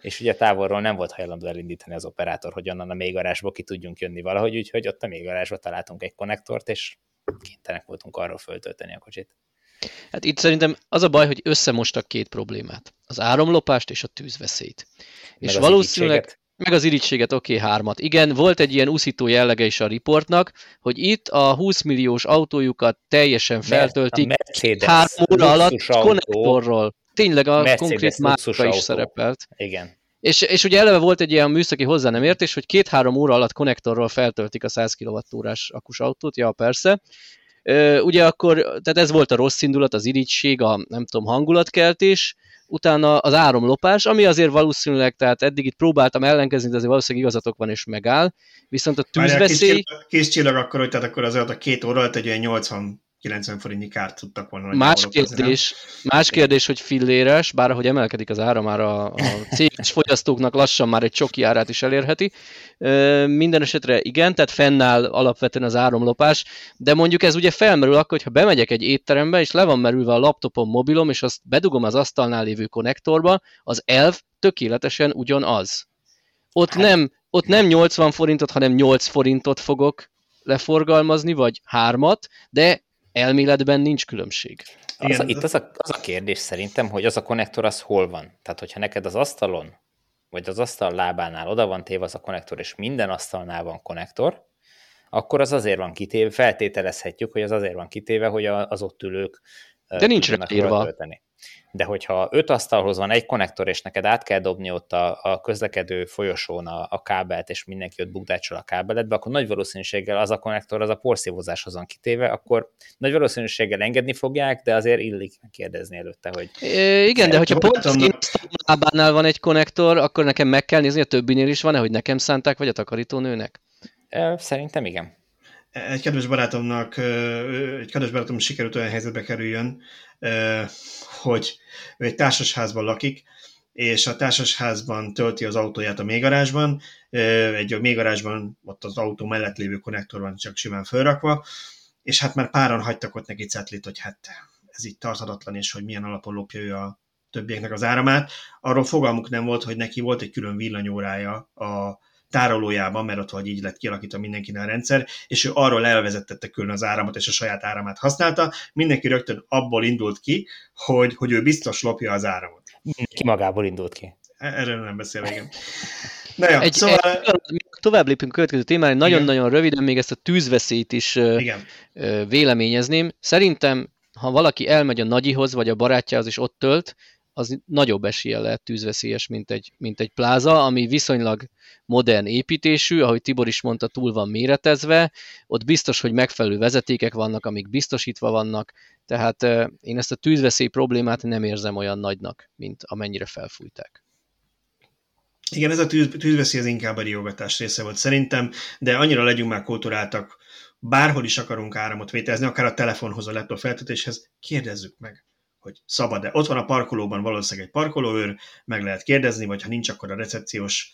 és ugye távolról nem volt hajlandó elindítani az operátor, hogy onnan a mélygarázsból ki tudjunk jönni valahogy, úgyhogy ott a mélygarázsba találtunk egy konnektort, és kénytelenek voltunk arról föltölteni a kocsit. Hát itt szerintem az a baj, hogy összemostak két problémát. Az áramlopást és a tűzveszélyt. Meg és valószínűleg. Meg az irítséget, oké, okay, hármat. Igen, volt egy ilyen uszító jellege is a riportnak, hogy itt a 20 milliós autójukat teljesen feltöltik három óra alatt konnektorról. Tényleg a Mercedes konkrét márka is szerepelt. Igen. És, és ugye eleve volt egy ilyen műszaki hozzá nem értés, hogy két-három óra alatt konnektorral feltöltik a 100 kWh-ás akus autót, ja persze, ugye akkor, tehát ez volt a rossz indulat, az irigység, a nem tudom, hangulatkeltés, utána az áramlopás, ami azért valószínűleg, tehát eddig itt próbáltam ellenkezni, de azért valószínűleg igazatok van és megáll, viszont a tűzveszély... Kis csillag akkor, hogy tehát akkor azért a két óra alatt egy olyan 80 90 forintnyi kárt tudtak volna. Más kérdés, más kérdés, hogy filléres, bár ahogy emelkedik az ára, már a, a céges fogyasztóknak lassan már egy csoki árát is elérheti. Minden esetre igen, tehát fennáll alapvetően az áramlopás, de mondjuk ez ugye felmerül akkor, hogyha bemegyek egy étterembe, és le van merülve a laptopom, mobilom, és azt bedugom az asztalnál lévő konnektorba, az elv tökéletesen ugyanaz. Ott hát- nem, ott nem 80 forintot, hanem 8 forintot fogok leforgalmazni, vagy hármat, de elméletben nincs különbség. Az a, itt az a, az a kérdés szerintem, hogy az a konnektor az hol van. Tehát, hogyha neked az asztalon, vagy az asztal lábánál oda van téve az a konnektor, és minden asztalnál van konnektor, akkor az azért van kitéve, feltételezhetjük, hogy az azért van kitéve, hogy az ott ülők De nincs írva. Tölteni. De hogyha öt asztalhoz van egy konnektor, és neked át kell dobni ott a, a közlekedő folyosón a, a kábelt, és mindenki ott bukdácsol a kábeletbe, akkor nagy valószínűséggel az a konnektor, az a porszívózáshoz van kitéve, akkor nagy valószínűséggel engedni fogják, de azért illik kérdezni előtte, hogy... É, igen, de hogyha pont az én lábánál van egy konnektor, akkor nekem meg kell nézni, a többinél is van-e, hogy nekem szánták, vagy a takarítónőnek? Szerintem igen egy kedves barátomnak, egy kedves barátom sikerült olyan helyzetbe kerüljön, hogy ő egy társasházban lakik, és a társasházban tölti az autóját a mélygarázsban, egy mélygarázsban ott az autó mellett lévő konnektor van csak simán fölrakva, és hát már páran hagytak ott neki cetlit, hogy hát ez így tarthatatlan, és hogy milyen alapon lopja ő a többieknek az áramát. Arról fogalmuk nem volt, hogy neki volt egy külön villanyórája a tárolójában, mert ott vagy így lett kialakítva mindenkinek a rendszer, és ő arról elvezettette külön az áramot, és a saját áramát használta. Mindenki rögtön abból indult ki, hogy, hogy ő biztos lopja az áramot. Ki magából indult ki. Erről nem beszél, igen. Na jó, egy, szóval... egy, tovább lépünk következő témára, nagyon-nagyon röviden még ezt a tűzveszélyt is igen. véleményezném. Szerintem, ha valaki elmegy a nagyihoz, vagy a barátjához, és ott tölt, az nagyobb esélye lehet tűzveszélyes, mint egy, mint egy pláza, ami viszonylag modern építésű, ahogy Tibor is mondta, túl van méretezve, ott biztos, hogy megfelelő vezetékek vannak, amik biztosítva vannak, tehát én ezt a tűzveszély problémát nem érzem olyan nagynak, mint amennyire felfújták. Igen, ez a tűz, tűzveszély az inkább a riogatás része volt szerintem, de annyira legyünk már kulturáltak, bárhol is akarunk áramot vételezni, akár a telefonhoz, a laptop feltöltéshez, kérdezzük meg hogy szabad-e. Ott van a parkolóban valószínűleg egy parkolóőr, meg lehet kérdezni, vagy ha nincs, akkor a recepciós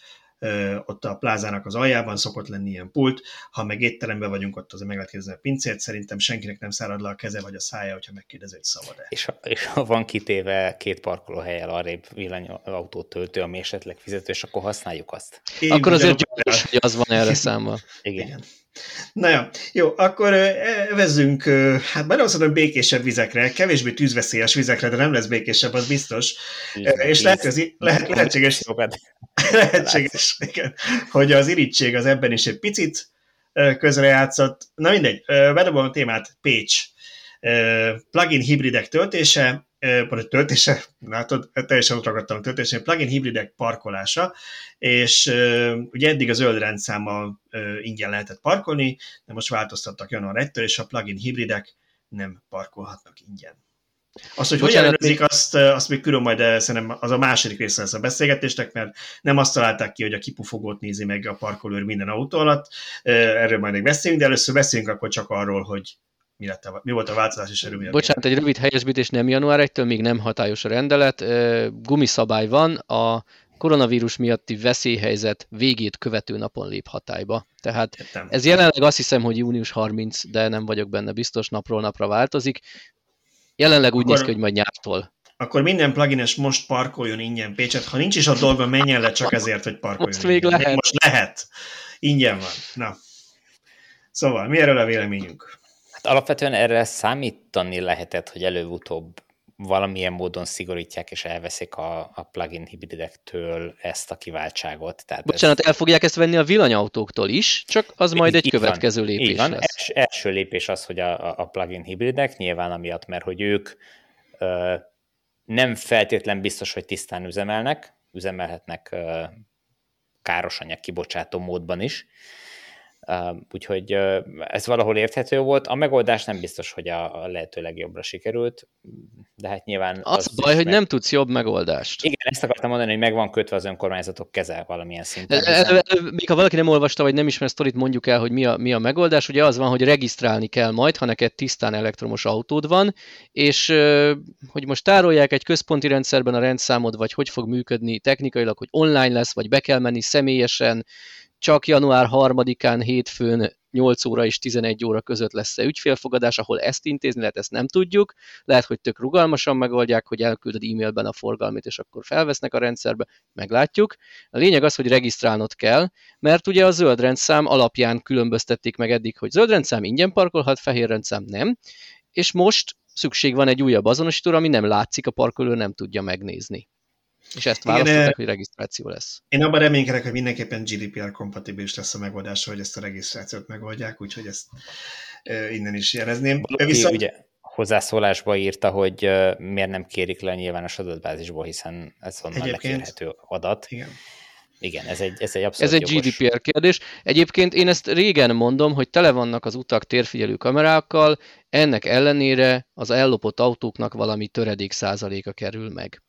ott a plázának az aljában szokott lenni ilyen pult, ha meg étteremben vagyunk, ott azért meg lehet kérdezni a pincért, szerintem senkinek nem szárad le a keze vagy a szája, hogyha megkérdezi, hogy szabad-e. És, ha, és ha van kitéve két parkolóhelyel arrébb villanyautót töltő, ami esetleg fizető, és akkor használjuk azt. Én akkor azért gyors, hogy az van erre számba. Igen. Igen. Na jó, jó, akkor evezzünk, hát már azt mondom, békésebb vizekre, kevésbé tűzveszélyes vizekre, de nem lesz békésebb, az biztos. Tíz, és lehet, ez, lehet, lehetséges, lehetséges igen, hogy az irítség az ebben is egy picit közrejátszott. Na mindegy, bedobom a témát, Pécs. Plugin hibridek töltése, vagy töltése, látod, teljesen ott ragadtam a töltése, plugin hibridek parkolása, és ugye eddig a zöld rendszámmal ingyen lehetett parkolni, de most változtattak január 1-től, és a plugin hibridek nem parkolhatnak ingyen. Azt, hogy Bocsánat, hogy ellenőrzik, azt, azt még külön majd szerintem az a második része lesz a beszélgetésnek, mert nem azt találták ki, hogy a kipufogót nézi meg a parkolőr minden autó alatt, erről majd még beszélünk, de először beszéljünk akkor csak arról, hogy mi, lett a, mi volt a változás és erről Bocsánat, egy rövid helyesbítés nem január 1-től, még nem hatályos a rendelet. Gumiszabály van, a koronavírus miatti veszélyhelyzet végét követő napon lép hatályba. Tehát Értem. ez jelenleg azt hiszem, hogy június 30, de nem vagyok benne biztos, napról napra változik. Jelenleg úgy akkor, néz ki, hogy majd nyártól. Akkor minden plugines most parkoljon ingyen Pécset. Ha nincs is a dolga, menjen le csak ezért, hogy parkoljon. Most még ingyen. lehet. Most lehet. Ingyen van. Na. Szóval, mi erről a véleményünk? Alapvetően erre számítani lehetett, hogy előbb-utóbb valamilyen módon szigorítják és elveszik a, a plugin hibridektől ezt a kiváltságot. Tehát Bocsánat, ez... el fogják ezt venni a villanyautóktól is, csak az majd egy így következő van, lépés így van. lesz. Els, első lépés az, hogy a, a plugin hibridek, nyilván amiatt, mert hogy ők ö, nem feltétlen biztos, hogy tisztán üzemelnek, üzemelhetnek ö, káros anyag kibocsátó módban is, Úgyhogy ez valahol érthető volt. A megoldás nem biztos, hogy a, lehető legjobbra sikerült, de hát nyilván... Az, az baj, hogy meg... nem tudsz jobb megoldást. Igen, ezt akartam mondani, hogy meg van kötve az önkormányzatok keze valamilyen szinten. Még ha valaki nem olvasta, vagy nem ismer sztorit, mondjuk el, hogy mi a, mi a megoldás. Ugye az van, hogy regisztrálni kell majd, ha neked tisztán elektromos autód van, és hogy most tárolják egy központi rendszerben a rendszámod, vagy hogy fog működni technikailag, hogy online lesz, vagy be kell menni személyesen, csak január 3-án hétfőn 8 óra és 11 óra között lesz-e ügyfélfogadás, ahol ezt intézni lehet, ezt nem tudjuk. Lehet, hogy tök rugalmasan megoldják, hogy elküldöd e-mailben a forgalmit, és akkor felvesznek a rendszerbe, meglátjuk. A lényeg az, hogy regisztrálnod kell, mert ugye a zöld rendszám alapján különböztették meg eddig, hogy zöld rendszám ingyen parkolhat, fehér rendszám nem, és most szükség van egy újabb azonosítóra, ami nem látszik, a parkoló nem tudja megnézni. És ezt választották, Igen, hogy regisztráció lesz. Én abban reménykedek, hogy mindenképpen GDPR kompatibilis lesz a megoldás, hogy ezt a regisztrációt megoldják, úgyhogy ezt innen is jelezném. Valaki Viszont... ugye hozzászólásba írta, hogy miért nem kérik le a nyilvános adatbázisból, hiszen ez onnan Egyébként... leférhető adat. Igen. Igen, ez egy, ez egy abszolút Ez egy jogos. GDPR kérdés. Egyébként én ezt régen mondom, hogy tele vannak az utak térfigyelő kamerákkal, ennek ellenére az ellopott autóknak valami töredék százaléka kerül meg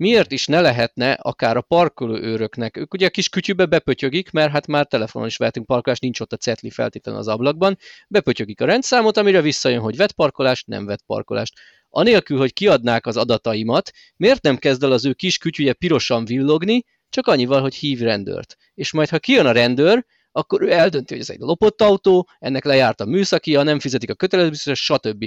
miért is ne lehetne akár a parkoló őröknek, ők ugye a kis kütyűbe bepötyögik, mert hát már telefonon is vehetünk parkolást, nincs ott a cetli feltétlenül az ablakban, bepötyögik a rendszámot, amire visszajön, hogy vett parkolást, nem vett parkolást. Anélkül, hogy kiadnák az adataimat, miért nem kezd el az ő kis kütyüje pirosan villogni, csak annyival, hogy hív rendőrt. És majd, ha kijön a rendőr, akkor ő eldönti, hogy ez egy lopott autó, ennek lejárt a műszakia, nem fizetik a kötelező stb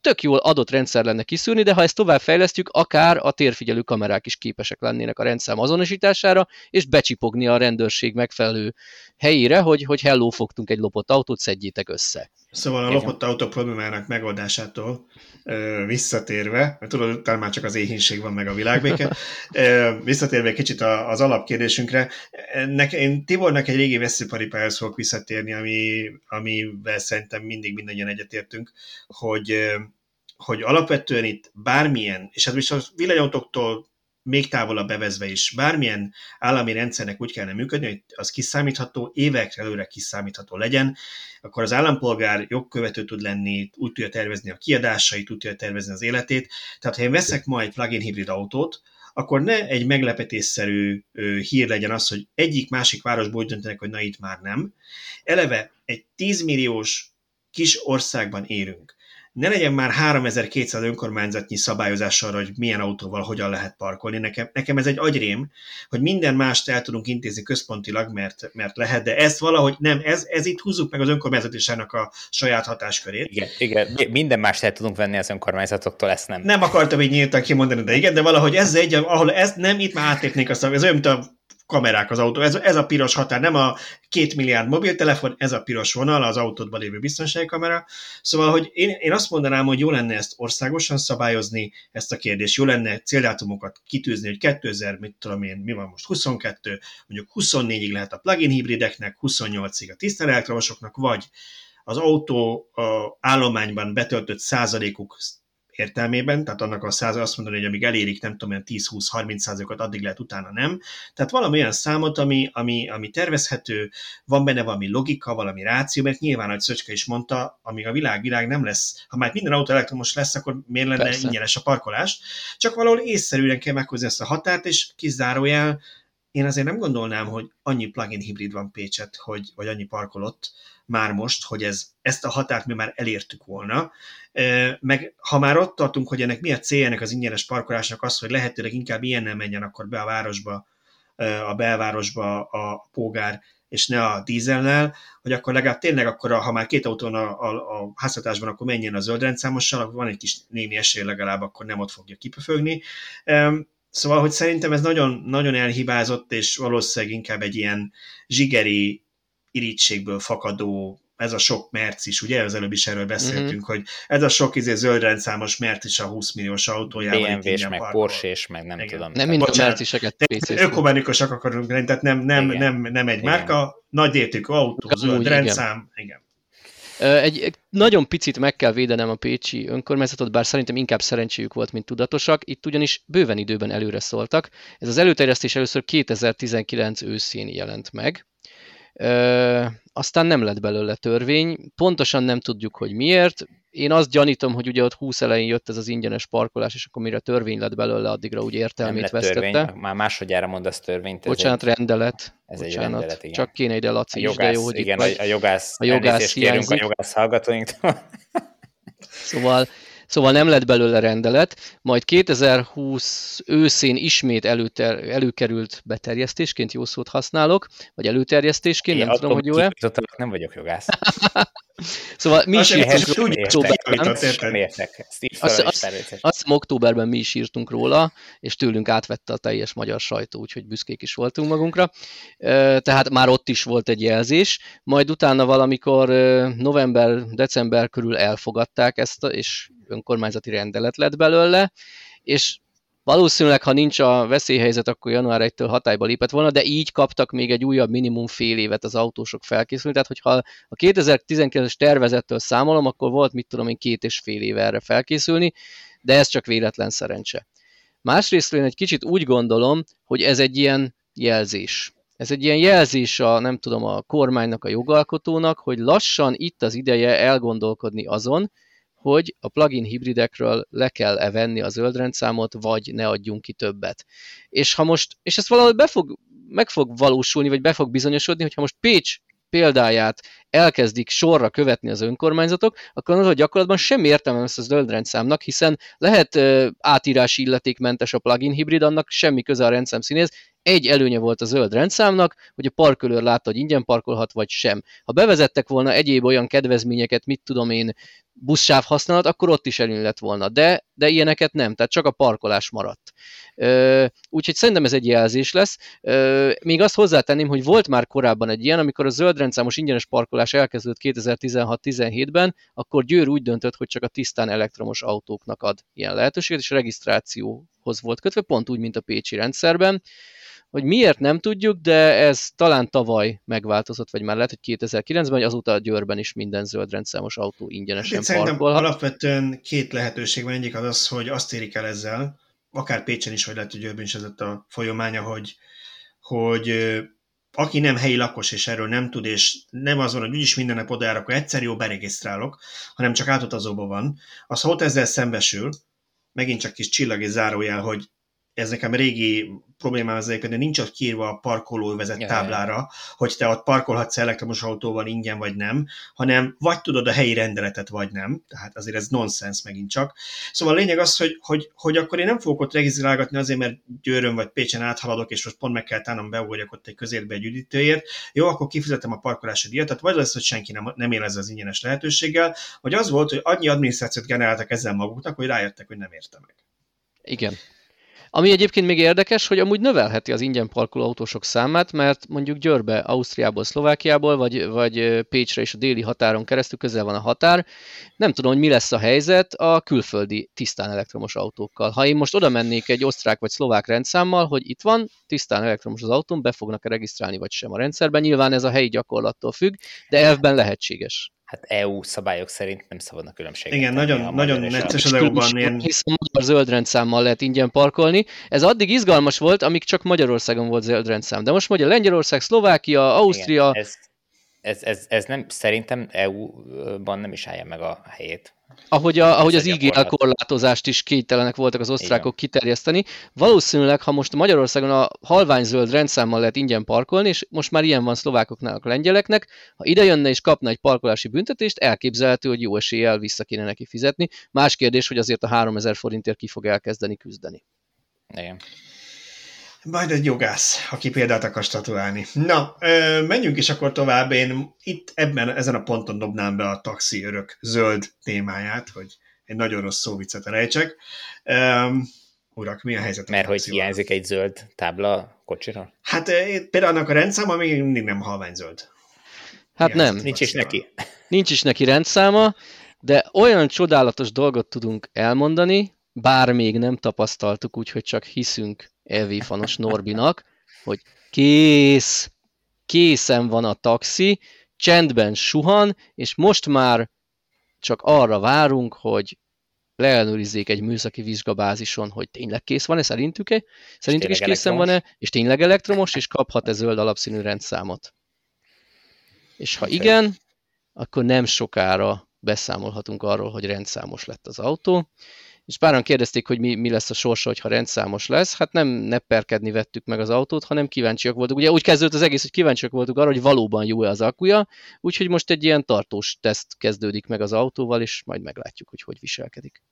tök jól adott rendszer lenne kiszűrni, de ha ezt tovább fejlesztjük, akár a térfigyelő kamerák is képesek lennének a rendszám azonosítására, és becsipogni a rendőrség megfelelő helyére, hogy, hogy hello, fogtunk egy lopott autót, szedjétek össze. Szóval a lopott autó problémának megoldásától ö, visszatérve, mert tudod, talán már csak az éhínség van meg a világbéke, ö, visszatérve kicsit az alapkérdésünkre, nek, én Tibornak egy régi veszőparipához fogok visszatérni, ami, amivel szerintem mindig mindannyian egyetértünk, hogy, hogy alapvetően itt bármilyen, és ez most a villanyautóktól még távolabb bevezve is bármilyen állami rendszernek úgy kellene működni, hogy az kiszámítható, évek előre kiszámítható legyen, akkor az állampolgár jogkövető tud lenni, úgy tudja tervezni a kiadásait, úgy tudja tervezni az életét. Tehát ha én veszek ma egy plug-in hibrid autót, akkor ne egy meglepetésszerű hír legyen az, hogy egyik-másik városból úgy döntenek, hogy na itt már nem. Eleve egy 10 milliós kis országban érünk ne legyen már 3200 önkormányzatnyi szabályozás arra, hogy milyen autóval hogyan lehet parkolni. Nekem, nekem ez egy agyrém, hogy minden mást el tudunk intézni központilag, mert, mert lehet, de ezt valahogy nem, ez, ez itt húzzuk meg az önkormányzatiságnak a saját hatáskörét. Igen, igen, minden mást el tudunk venni az önkormányzatoktól, ezt nem. Nem akartam így nyíltan kimondani, de igen, de valahogy ez egy, ahol ez nem, itt már átlépnék a szabály, ez olyan, mint a kamerák az autó. Ez, ez a piros határ, nem a két milliárd mobiltelefon, ez a piros vonal, az autódban lévő biztonsági kamera. Szóval, hogy én, én azt mondanám, hogy jó lenne ezt országosan szabályozni, ezt a kérdést, jó lenne céldátumokat kitűzni, hogy 2000, mit tudom én, mi van most, 22, mondjuk 24-ig lehet a plug-in hibrideknek, 28-ig a tiszta elektromosoknak, vagy az autó a állományban betöltött százalékuk értelmében, tehát annak a száz azt mondani, hogy amíg elérik, nem tudom, 10-20-30 százalékot, addig lehet, utána nem. Tehát valami olyan számot, ami, ami, ami tervezhető, van benne valami logika, valami ráció, mert nyilván, ahogy Szöcske is mondta, amíg a világ világ nem lesz, ha már minden autó elektromos lesz, akkor miért lenne Persze. ingyenes a parkolás? Csak valahol észszerűen kell meghozni ezt a határt, és kizárójel, én azért nem gondolnám, hogy annyi plug-in hibrid van Pécset, hogy, vagy annyi parkolott már most, hogy ez, ezt a határt mi már elértük volna. Meg ha már ott tartunk, hogy ennek mi a célja ennek az ingyenes parkolásnak az, hogy lehetőleg inkább ilyennel menjen akkor be a városba, a belvárosba a pógár, és ne a dízellel, hogy akkor legalább tényleg akkor, ha már két autón a, a, a háztartásban, akkor menjen a zöld rendszámossal, akkor van egy kis némi esély legalább, akkor nem ott fogja kipöfögni. Szóval, hogy szerintem ez nagyon, nagyon elhibázott, és valószínűleg inkább egy ilyen zsigeri irítségből fakadó, ez a sok is, ugye az előbb is erről beszéltünk, mm-hmm. hogy ez a sok izé zöld rendszámos is a 20 milliós autójával. BMW-s, meg Porsche-s, meg nem Igen. tudom. Nem mind a merciseket Ökumenikusak akarunk lenni, tehát nem, nem, nem, nem egy Igen. márka, nagy értékű autó, zöld úgy, rendszám. Igen. Igen. Egy, egy nagyon picit meg kell védenem a pécsi önkormányzatot, bár szerintem inkább szerencséjük volt, mint tudatosak. Itt ugyanis bőven időben előre szóltak. Ez az előterjesztés először 2019 őszén jelent meg. Ö, aztán nem lett belőle törvény, pontosan nem tudjuk, hogy miért. Én azt gyanítom, hogy ugye ott 20 elején jött ez az ingyenes parkolás, és akkor mire törvény lett belőle, addigra úgy értelmét nem vesztette. Törvény. Már másodjára mondasz törvényt. Bocsánat, egy, rendelet. Ez Bocsánat, egy rendelet, igen. Csak kéne ide Laci a jogász, is, de jó, hogy igen, itt a, a jogász, a jogász kérünk a jogász hallgatóinktól. Szóval Szóval nem lett belőle rendelet, majd 2020 őszén ismét előter, előkerült beterjesztésként, jó szót használok, vagy előterjesztésként, Én nem tudom, hogy jó-e. Nem vagyok jogász. Szóval mi is írtunk októberben, azt, októberben mi is írtunk róla, és tőlünk átvette a teljes magyar sajtó, úgyhogy büszkék is voltunk magunkra. Tehát már ott is volt egy jelzés, majd utána valamikor november-december körül elfogadták ezt, és önkormányzati rendelet lett belőle, és Valószínűleg, ha nincs a veszélyhelyzet, akkor január 1-től hatályba lépett volna, de így kaptak még egy újabb minimum fél évet az autósok felkészülni. Tehát, hogyha a 2019-es tervezettől számolom, akkor volt, mit tudom én, két és fél éve erre felkészülni, de ez csak véletlen szerencse. Másrészt én egy kicsit úgy gondolom, hogy ez egy ilyen jelzés. Ez egy ilyen jelzés a, nem tudom, a kormánynak, a jogalkotónak, hogy lassan itt az ideje elgondolkodni azon, hogy a plugin hibridekről le kell-e venni a zöldrendszámot, vagy ne adjunk ki többet. És ha most, és ez valahogy be fog, meg fog valósulni, vagy be fog bizonyosodni, hogyha most Pécs példáját elkezdik sorra követni az önkormányzatok, akkor az, hogy gyakorlatban semmi értelme lesz a zöldrendszámnak, hiszen lehet átírási illetékmentes a plugin hibrid, annak semmi köze a rendszám színéhez, egy előnye volt a zöld rendszámnak, hogy a parkolőr látta, hogy ingyen parkolhat, vagy sem. Ha bevezettek volna egyéb olyan kedvezményeket, mit tudom én, buszsáv használat, akkor ott is előny lett volna, de, de ilyeneket nem, tehát csak a parkolás maradt. Úgyhogy szerintem ez egy jelzés lesz. Még azt hozzátenném, hogy volt már korábban egy ilyen, amikor a zöld rendszámos ingyenes parkolás elkezdődött 2016-17-ben, akkor Győr úgy döntött, hogy csak a tisztán elektromos autóknak ad ilyen lehetőséget, és regisztrációhoz volt kötve, pont úgy, mint a Pécsi rendszerben hogy miért nem tudjuk, de ez talán tavaly megváltozott, vagy már lehet, hogy 2009-ben, vagy azóta a Győrben is minden zöld rendszámos autó ingyenesen hát, parkolhat. alapvetően két lehetőség van, egyik az az, hogy azt érik el ezzel, akár Pécsen is, vagy lehet, hogy Győrben is ez a folyamánya, hogy, hogy aki nem helyi lakos, és erről nem tud, és nem az van, hogy úgyis minden nap oda akkor egyszer jó beregisztrálok, hanem csak átutazóban van, az ha ott ezzel szembesül, megint csak kis csillag és zárójel, hogy ez nekem régi problémám az egyébként, nincs ott kiírva a parkoló vezet táblára, hogy te ott parkolhatsz elektromos autóval ingyen vagy nem, hanem vagy tudod a helyi rendeletet, vagy nem. Tehát azért ez nonsens megint csak. Szóval a lényeg az, hogy, hogy, hogy akkor én nem fogok ott regisztrálgatni azért, mert Győrön vagy Pécsen áthaladok, és most pont meg kell tánom beugorjak ott egy közérbe egy üdítőért. Jó, akkor kifizetem a parkolási díjat, tehát vagy lesz, hogy senki nem, nem él ez az ingyenes lehetőséggel, vagy az volt, hogy annyi adminisztrációt generáltak ezzel maguknak, hogy rájöttek, hogy nem érte meg. Igen. Ami egyébként még érdekes, hogy amúgy növelheti az ingyen parkoló autósok számát, mert mondjuk Győrbe, Ausztriából, Szlovákiából, vagy, vagy Pécsre és a déli határon keresztül közel van a határ. Nem tudom, hogy mi lesz a helyzet a külföldi tisztán elektromos autókkal. Ha én most oda mennék egy osztrák vagy szlovák rendszámmal, hogy itt van, tisztán elektromos az autón, be fognak -e regisztrálni vagy sem a rendszerben. Nyilván ez a helyi gyakorlattól függ, de elvben lehetséges. Hát EU szabályok szerint nem szabadna különbséget Igen, nagyon, nagyon necces az EU-ban ilyen... Hiszen magyar zöld rendszámmal lehet ingyen parkolni. Ez addig izgalmas volt, amíg csak Magyarországon volt zöld rendszám. De most mondja Lengyelország, Szlovákia, Ausztria, Igen, ez, ez, ez, ez nem, szerintem EU-ban nem is állja meg a helyét. ahogy, a, ahogy az IGL korlátozást is kénytelenek voltak az osztrákok kiterjeszteni. Valószínűleg, ha most Magyarországon a halványzöld rendszámmal lehet ingyen parkolni, és most már ilyen van szlovákoknál a lengyeleknek, ha ide jönne és kapna egy parkolási büntetést, elképzelhető, hogy jó eséllyel vissza kéne neki fizetni. Más kérdés, hogy azért a 3000 forintért ki fog elkezdeni küzdeni. Igen. Majd egy jogász, aki példát akar statuálni. Na, ö, menjünk is akkor tovább. Én itt ebben, ezen a ponton dobnám be a taxi örök zöld témáját, hogy egy nagyon rossz szóviccet rejtsek. Urak, mi a helyzet? a Mert hogy taxival? hiányzik egy zöld tábla a kocsira? Hát például annak a rendszáma még mindig nem halványzöld. Hát nem, Nincs is neki. nincs is neki rendszáma, de olyan csodálatos dolgot tudunk elmondani, bár még nem tapasztaltuk, úgyhogy csak hiszünk EV fanos Norbinak, hogy kész, készen van a taxi, csendben suhan, és most már csak arra várunk, hogy leellenőrizzék egy műszaki vizsgabázison, hogy tényleg kész van-e szerintük-e, szerintük is készen van-e, és tényleg elektromos, és kaphat-e zöld alapszínű rendszámot. És ha igen, akkor nem sokára beszámolhatunk arról, hogy rendszámos lett az autó. És páran kérdezték, hogy mi, mi lesz a sorsa, hogyha rendszámos lesz. Hát nem nepperkedni vettük meg az autót, hanem kíváncsiak voltunk. Ugye úgy kezdődött az egész, hogy kíváncsiak voltunk arra, hogy valóban jó-e az akuja, úgyhogy most egy ilyen tartós teszt kezdődik meg az autóval, és majd meglátjuk, hogy hogy viselkedik.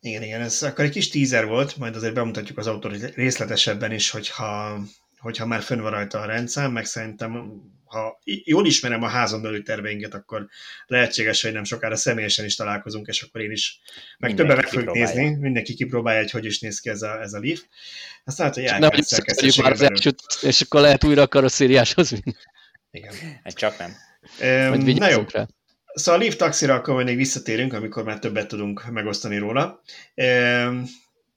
Igen, igen, ez akkor egy kis teaser volt, majd azért bemutatjuk az autót részletesebben is, hogyha, hogyha már fönn van rajta a rendszám, meg szerintem, ha jól ismerem a házon belül terveinket, akkor lehetséges, hogy nem sokára személyesen is találkozunk, és akkor én is, meg Mindenki többen meg fogjuk nézni, mindenki kipróbálja, hogy hogy is néz ki ez a, ez a Leaf. Aztán hát, hogy Nem, hogy elkezd összekerüljük már az belül. első, teszt, és akkor lehet újra a karosszériáshoz vinni. Igen. Hát Csak nem. Majd Na jó, rá. Szóval a Leaf taxira akkor még visszatérünk, amikor már többet tudunk megosztani róla. Ehm,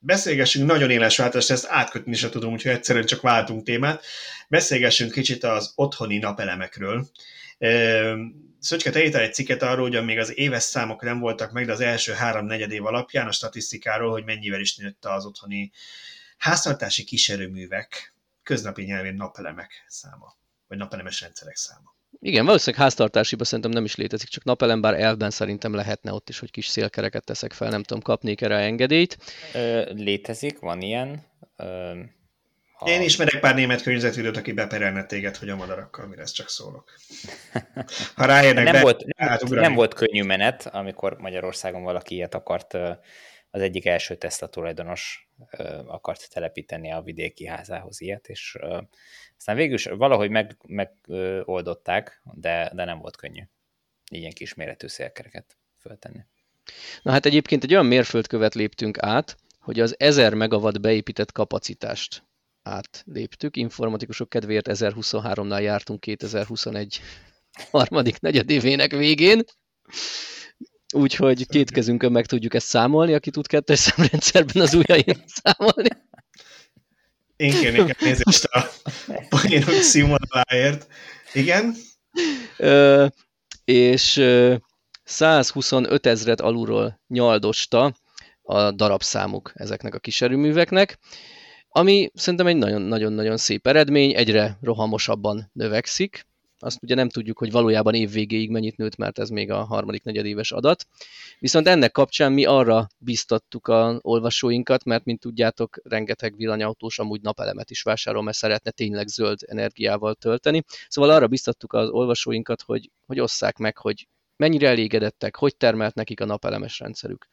Beszélgessünk, nagyon éles váltás, ezt átkötni se tudom, úgyhogy egyszerűen csak váltunk témát. Beszélgessünk kicsit az otthoni napelemekről. Szöcske, te egy cikket arról, hogy még az éves számok nem voltak meg, de az első három negyed év alapján a statisztikáról, hogy mennyivel is nőtt az otthoni háztartási kísérőművek, köznapi nyelvén napelemek száma, vagy napelemes rendszerek száma. Igen, valószínűleg háztartásiban szerintem nem is létezik, csak napelem, bár elvben szerintem lehetne ott is, hogy kis szélkereket teszek fel, nem tudom, kapnék erre engedélyt. Ö, létezik, van ilyen. Ö, ha- Én ismerek pár német környezetvédőt, aki beperelne téged, hogy a madarakkal mire ezt csak szólok. Ha ráérnek nem, be, volt, nem, nem volt könnyű menet, amikor Magyarországon valaki ilyet akart, az egyik első Tesla tulajdonos akart telepíteni a vidéki házához ilyet, és aztán végül is valahogy megoldották, meg, ö, oldották, de, de nem volt könnyű ilyen kisméretű szélkereket föltenni. Na hát egyébként egy olyan mérföldkövet léptünk át, hogy az 1000 megawatt beépített kapacitást átléptük. Informatikusok kedvéért 1023-nál jártunk 2021 harmadik negyedévének végén. Úgyhogy két kezünkön meg tudjuk ezt számolni, aki tud kettes számrendszerben az ujjain számolni. Én kérnék elnézést a poénok színvonaláért. Igen? Ö, és ö, 125 ezret alulról nyaldosta a darabszámuk ezeknek a kiserőműveknek, ami szerintem egy nagyon-nagyon szép eredmény, egyre rohamosabban növekszik. Azt ugye nem tudjuk, hogy valójában év végéig mennyit nőtt, mert ez még a harmadik negyedéves adat. Viszont ennek kapcsán mi arra biztattuk a olvasóinkat, mert mint tudjátok, rengeteg villanyautós amúgy napelemet is vásárol, mert szeretne tényleg zöld energiával tölteni. Szóval arra biztattuk az olvasóinkat, hogy, hogy osszák meg, hogy mennyire elégedettek, hogy termelt nekik a napelemes rendszerük,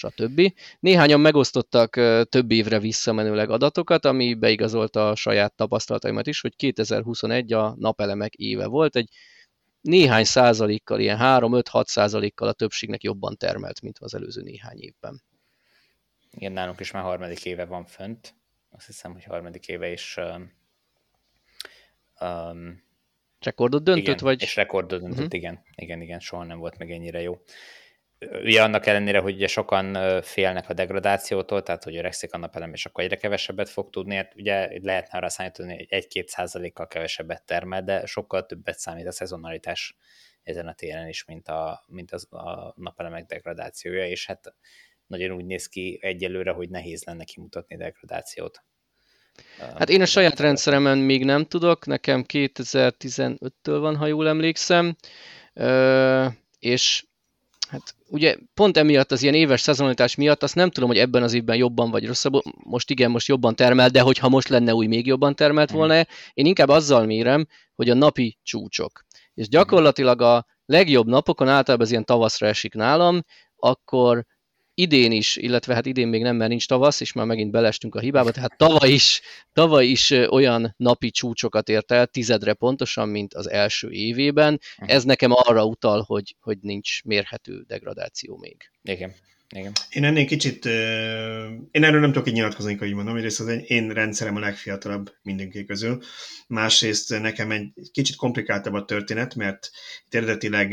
stb. Néhányan megosztottak több évre visszamenőleg adatokat, ami beigazolta a saját tapasztalataimat is, hogy 2021 a napelemek éve volt, egy néhány százalékkal, ilyen 3-5-6 százalékkal a többségnek jobban termelt, mint az előző néhány évben. Igen, nálunk is már harmadik éve van fönt. Azt hiszem, hogy harmadik éve is um, um, Rekordot döntött, igen, vagy? és rekordot döntött, uh-huh. igen, igen, igen, soha nem volt meg ennyire jó. Ugye annak ellenére, hogy ugye sokan félnek a degradációtól, tehát hogy öregszik a napelem, és akkor egyre kevesebbet fog tudni, hát ugye lehetne arra számítani, hogy egy-két százalékkal kevesebbet termel, de sokkal többet számít a szezonalitás ezen a téren is, mint a, mint az, a napelemek degradációja, és hát nagyon úgy néz ki egyelőre, hogy nehéz lenne kimutatni degradációt. Hát én a saját rendszeremen még nem tudok, nekem 2015-től van, ha jól emlékszem, és hát ugye pont emiatt az ilyen éves szezonalitás miatt azt nem tudom, hogy ebben az évben jobban vagy rosszabb, most igen, most jobban termel, de hogyha most lenne új, még jobban termelt volna, én inkább azzal mérem, hogy a napi csúcsok. És gyakorlatilag a legjobb napokon, általában ez ilyen tavaszra esik nálam, akkor idén is, illetve hát idén még nem, mert nincs tavasz, és már megint belestünk a hibába, tehát tavaly is, tavaly is olyan napi csúcsokat ért el, tizedre pontosan, mint az első évében. Mhm. Ez nekem arra utal, hogy, hogy nincs mérhető degradáció még. Igen. Igen. Én ennél kicsit, én erről nem tudok így nyilatkozni, hogy mondom, egyrészt az én rendszerem a legfiatalabb mindenki közül, másrészt nekem egy kicsit komplikáltabb a történet, mert itt eredetileg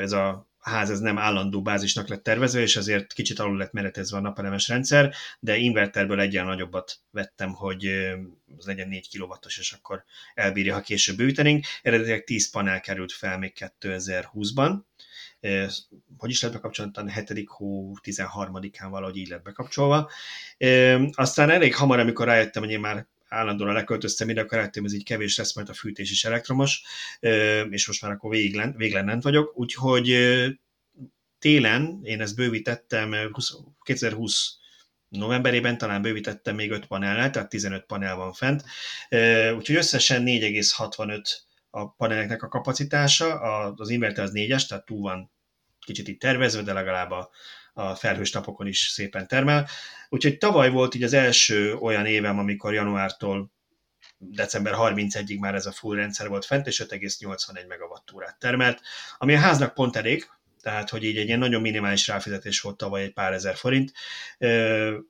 ez a ház ez nem állandó bázisnak lett tervezve, és azért kicsit alul lett meretezve a napelemes rendszer, de inverterből egyen nagyobbat vettem, hogy az legyen 4 kw és akkor elbírja, ha később bővítenénk. Eredetileg 10 panel került fel még 2020-ban, hogy is lett bekapcsolva, a 7. hó 13-án valahogy így lett bekapcsolva. Aztán elég hamar, amikor rájöttem, hogy én már állandóan leköltöztem ide, akkor rájöttem, ez így kevés lesz, mert a fűtés is elektromos, és most már akkor véglen, véglen vagyok, úgyhogy télen én ezt bővítettem 2020 novemberében talán bővítettem még 5 panellel, tehát 15 panel van fent, úgyhogy összesen 4,65 a paneleknek a kapacitása, az inverter az 4-es, tehát túl van kicsit itt tervezve, de legalább a, a felhős napokon is szépen termel. Úgyhogy tavaly volt így az első olyan évem, amikor januártól december 31-ig már ez a full rendszer volt fent, és 5,81 megawattórát termelt, ami a háznak pont elég, tehát hogy így egy ilyen nagyon minimális ráfizetés volt tavaly egy pár ezer forint,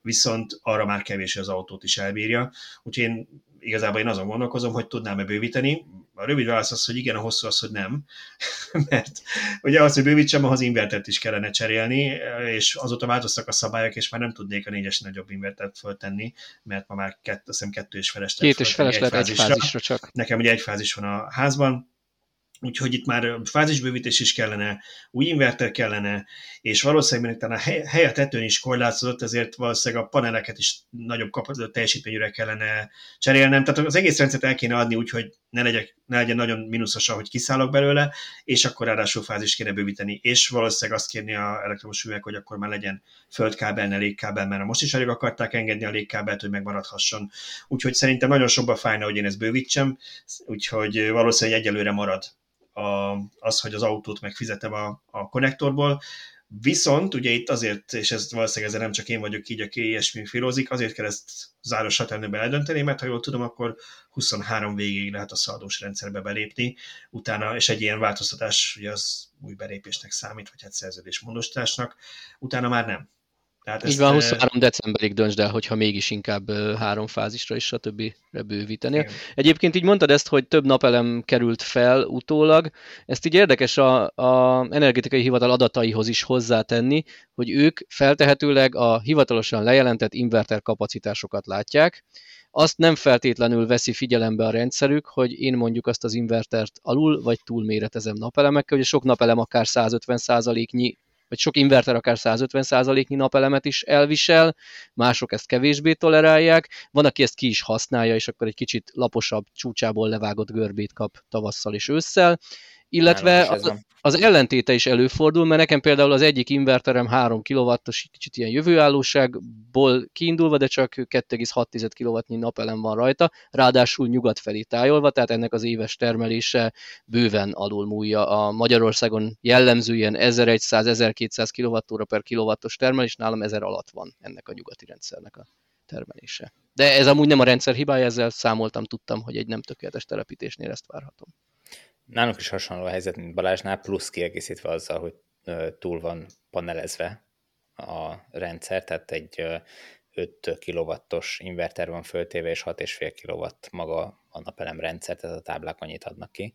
viszont arra már kevés, az autót is elbírja. Úgyhogy én igazából én azon gondolkozom, hogy tudnám-e bővíteni. A rövid válasz az, hogy igen, a hosszú az, hogy nem. Mert ugye az, hogy bővítsem, ahhoz invertert is kellene cserélni, és azóta változtak a szabályok, és már nem tudnék a négyes nagyobb invertert föltenni, mert ma már kettő, azt hiszem kettő és feles Két és feles lehet egy fázisra csak. Nekem ugye egy fázis van a házban, úgyhogy itt már fázisbővítés is kellene, új inverter kellene, és valószínűleg talán a hely a tetőn is korlátozott, ezért valószínűleg a paneleket is nagyobb teljesítményűre kellene cserélnem. Tehát az egész rendszert el kéne adni úgy, hogy ne, legyek, ne legyen nagyon mínuszos, hogy kiszállok belőle, és akkor ráadásul fázis kéne bővíteni, és valószínűleg azt kérni a elektromos üveg, hogy akkor már legyen földkábel, ne légkábel, mert most is elég akarták engedni a légkábelt, hogy megmaradhasson. Úgyhogy szerintem nagyon sokba fájna, hogy én ezt bővítsem, úgyhogy valószínűleg egyelőre marad a, az, hogy az autót megfizetem a, a konnektorból, Viszont ugye itt azért, és ez valószínűleg ezzel nem csak én vagyok így, aki ilyesmi filózik, azért kell ezt záros határnőben eldönteni, mert ha jól tudom, akkor 23 végéig lehet a szaldós rendszerbe belépni, utána, és egy ilyen változtatás, ugye az új belépésnek számít, vagy hát szerződésmódosításnak, utána már nem. Tehát Így van, 23 decemberig döntsd el, hogyha mégis inkább három fázisra is, stb. bővítenél. Igen. Egyébként így mondtad ezt, hogy több napelem került fel utólag. Ezt így érdekes a, a energetikai hivatal adataihoz is hozzátenni, hogy ők feltehetőleg a hivatalosan lejelentett inverter kapacitásokat látják, azt nem feltétlenül veszi figyelembe a rendszerük, hogy én mondjuk azt az invertert alul vagy túl méretezem napelemekkel, hogy sok napelem akár 150%-nyi vagy sok inverter akár 150%-nyi napelemet is elvisel, mások ezt kevésbé tolerálják, van, aki ezt ki is használja, és akkor egy kicsit laposabb, csúcsából levágott görbét kap tavasszal és ősszel, illetve az, az ellentéte is előfordul, mert nekem például az egyik inverterem 3 kW-os, kicsit ilyen jövőállóságból kiindulva, de csak 2,6 kW-nyi napelem van rajta, ráadásul nyugat felé tájolva, tehát ennek az éves termelése bőven alulmúlja a Magyarországon jellemző ilyen 1100-1200 kWh per kilowattos termelés, nálam 1000 alatt van ennek a nyugati rendszernek a termelése. De ez amúgy nem a rendszer hibája, ezzel számoltam, tudtam, hogy egy nem tökéletes telepítésnél ezt várhatom. Nálunk is hasonló a helyzet, mint Balázsnál, plusz kiegészítve azzal, hogy túl van panelezve a rendszer, tehát egy 5 kW-os inverter van föltéve, és 6,5 kW maga a napelem rendszer, tehát a táblák annyit adnak ki.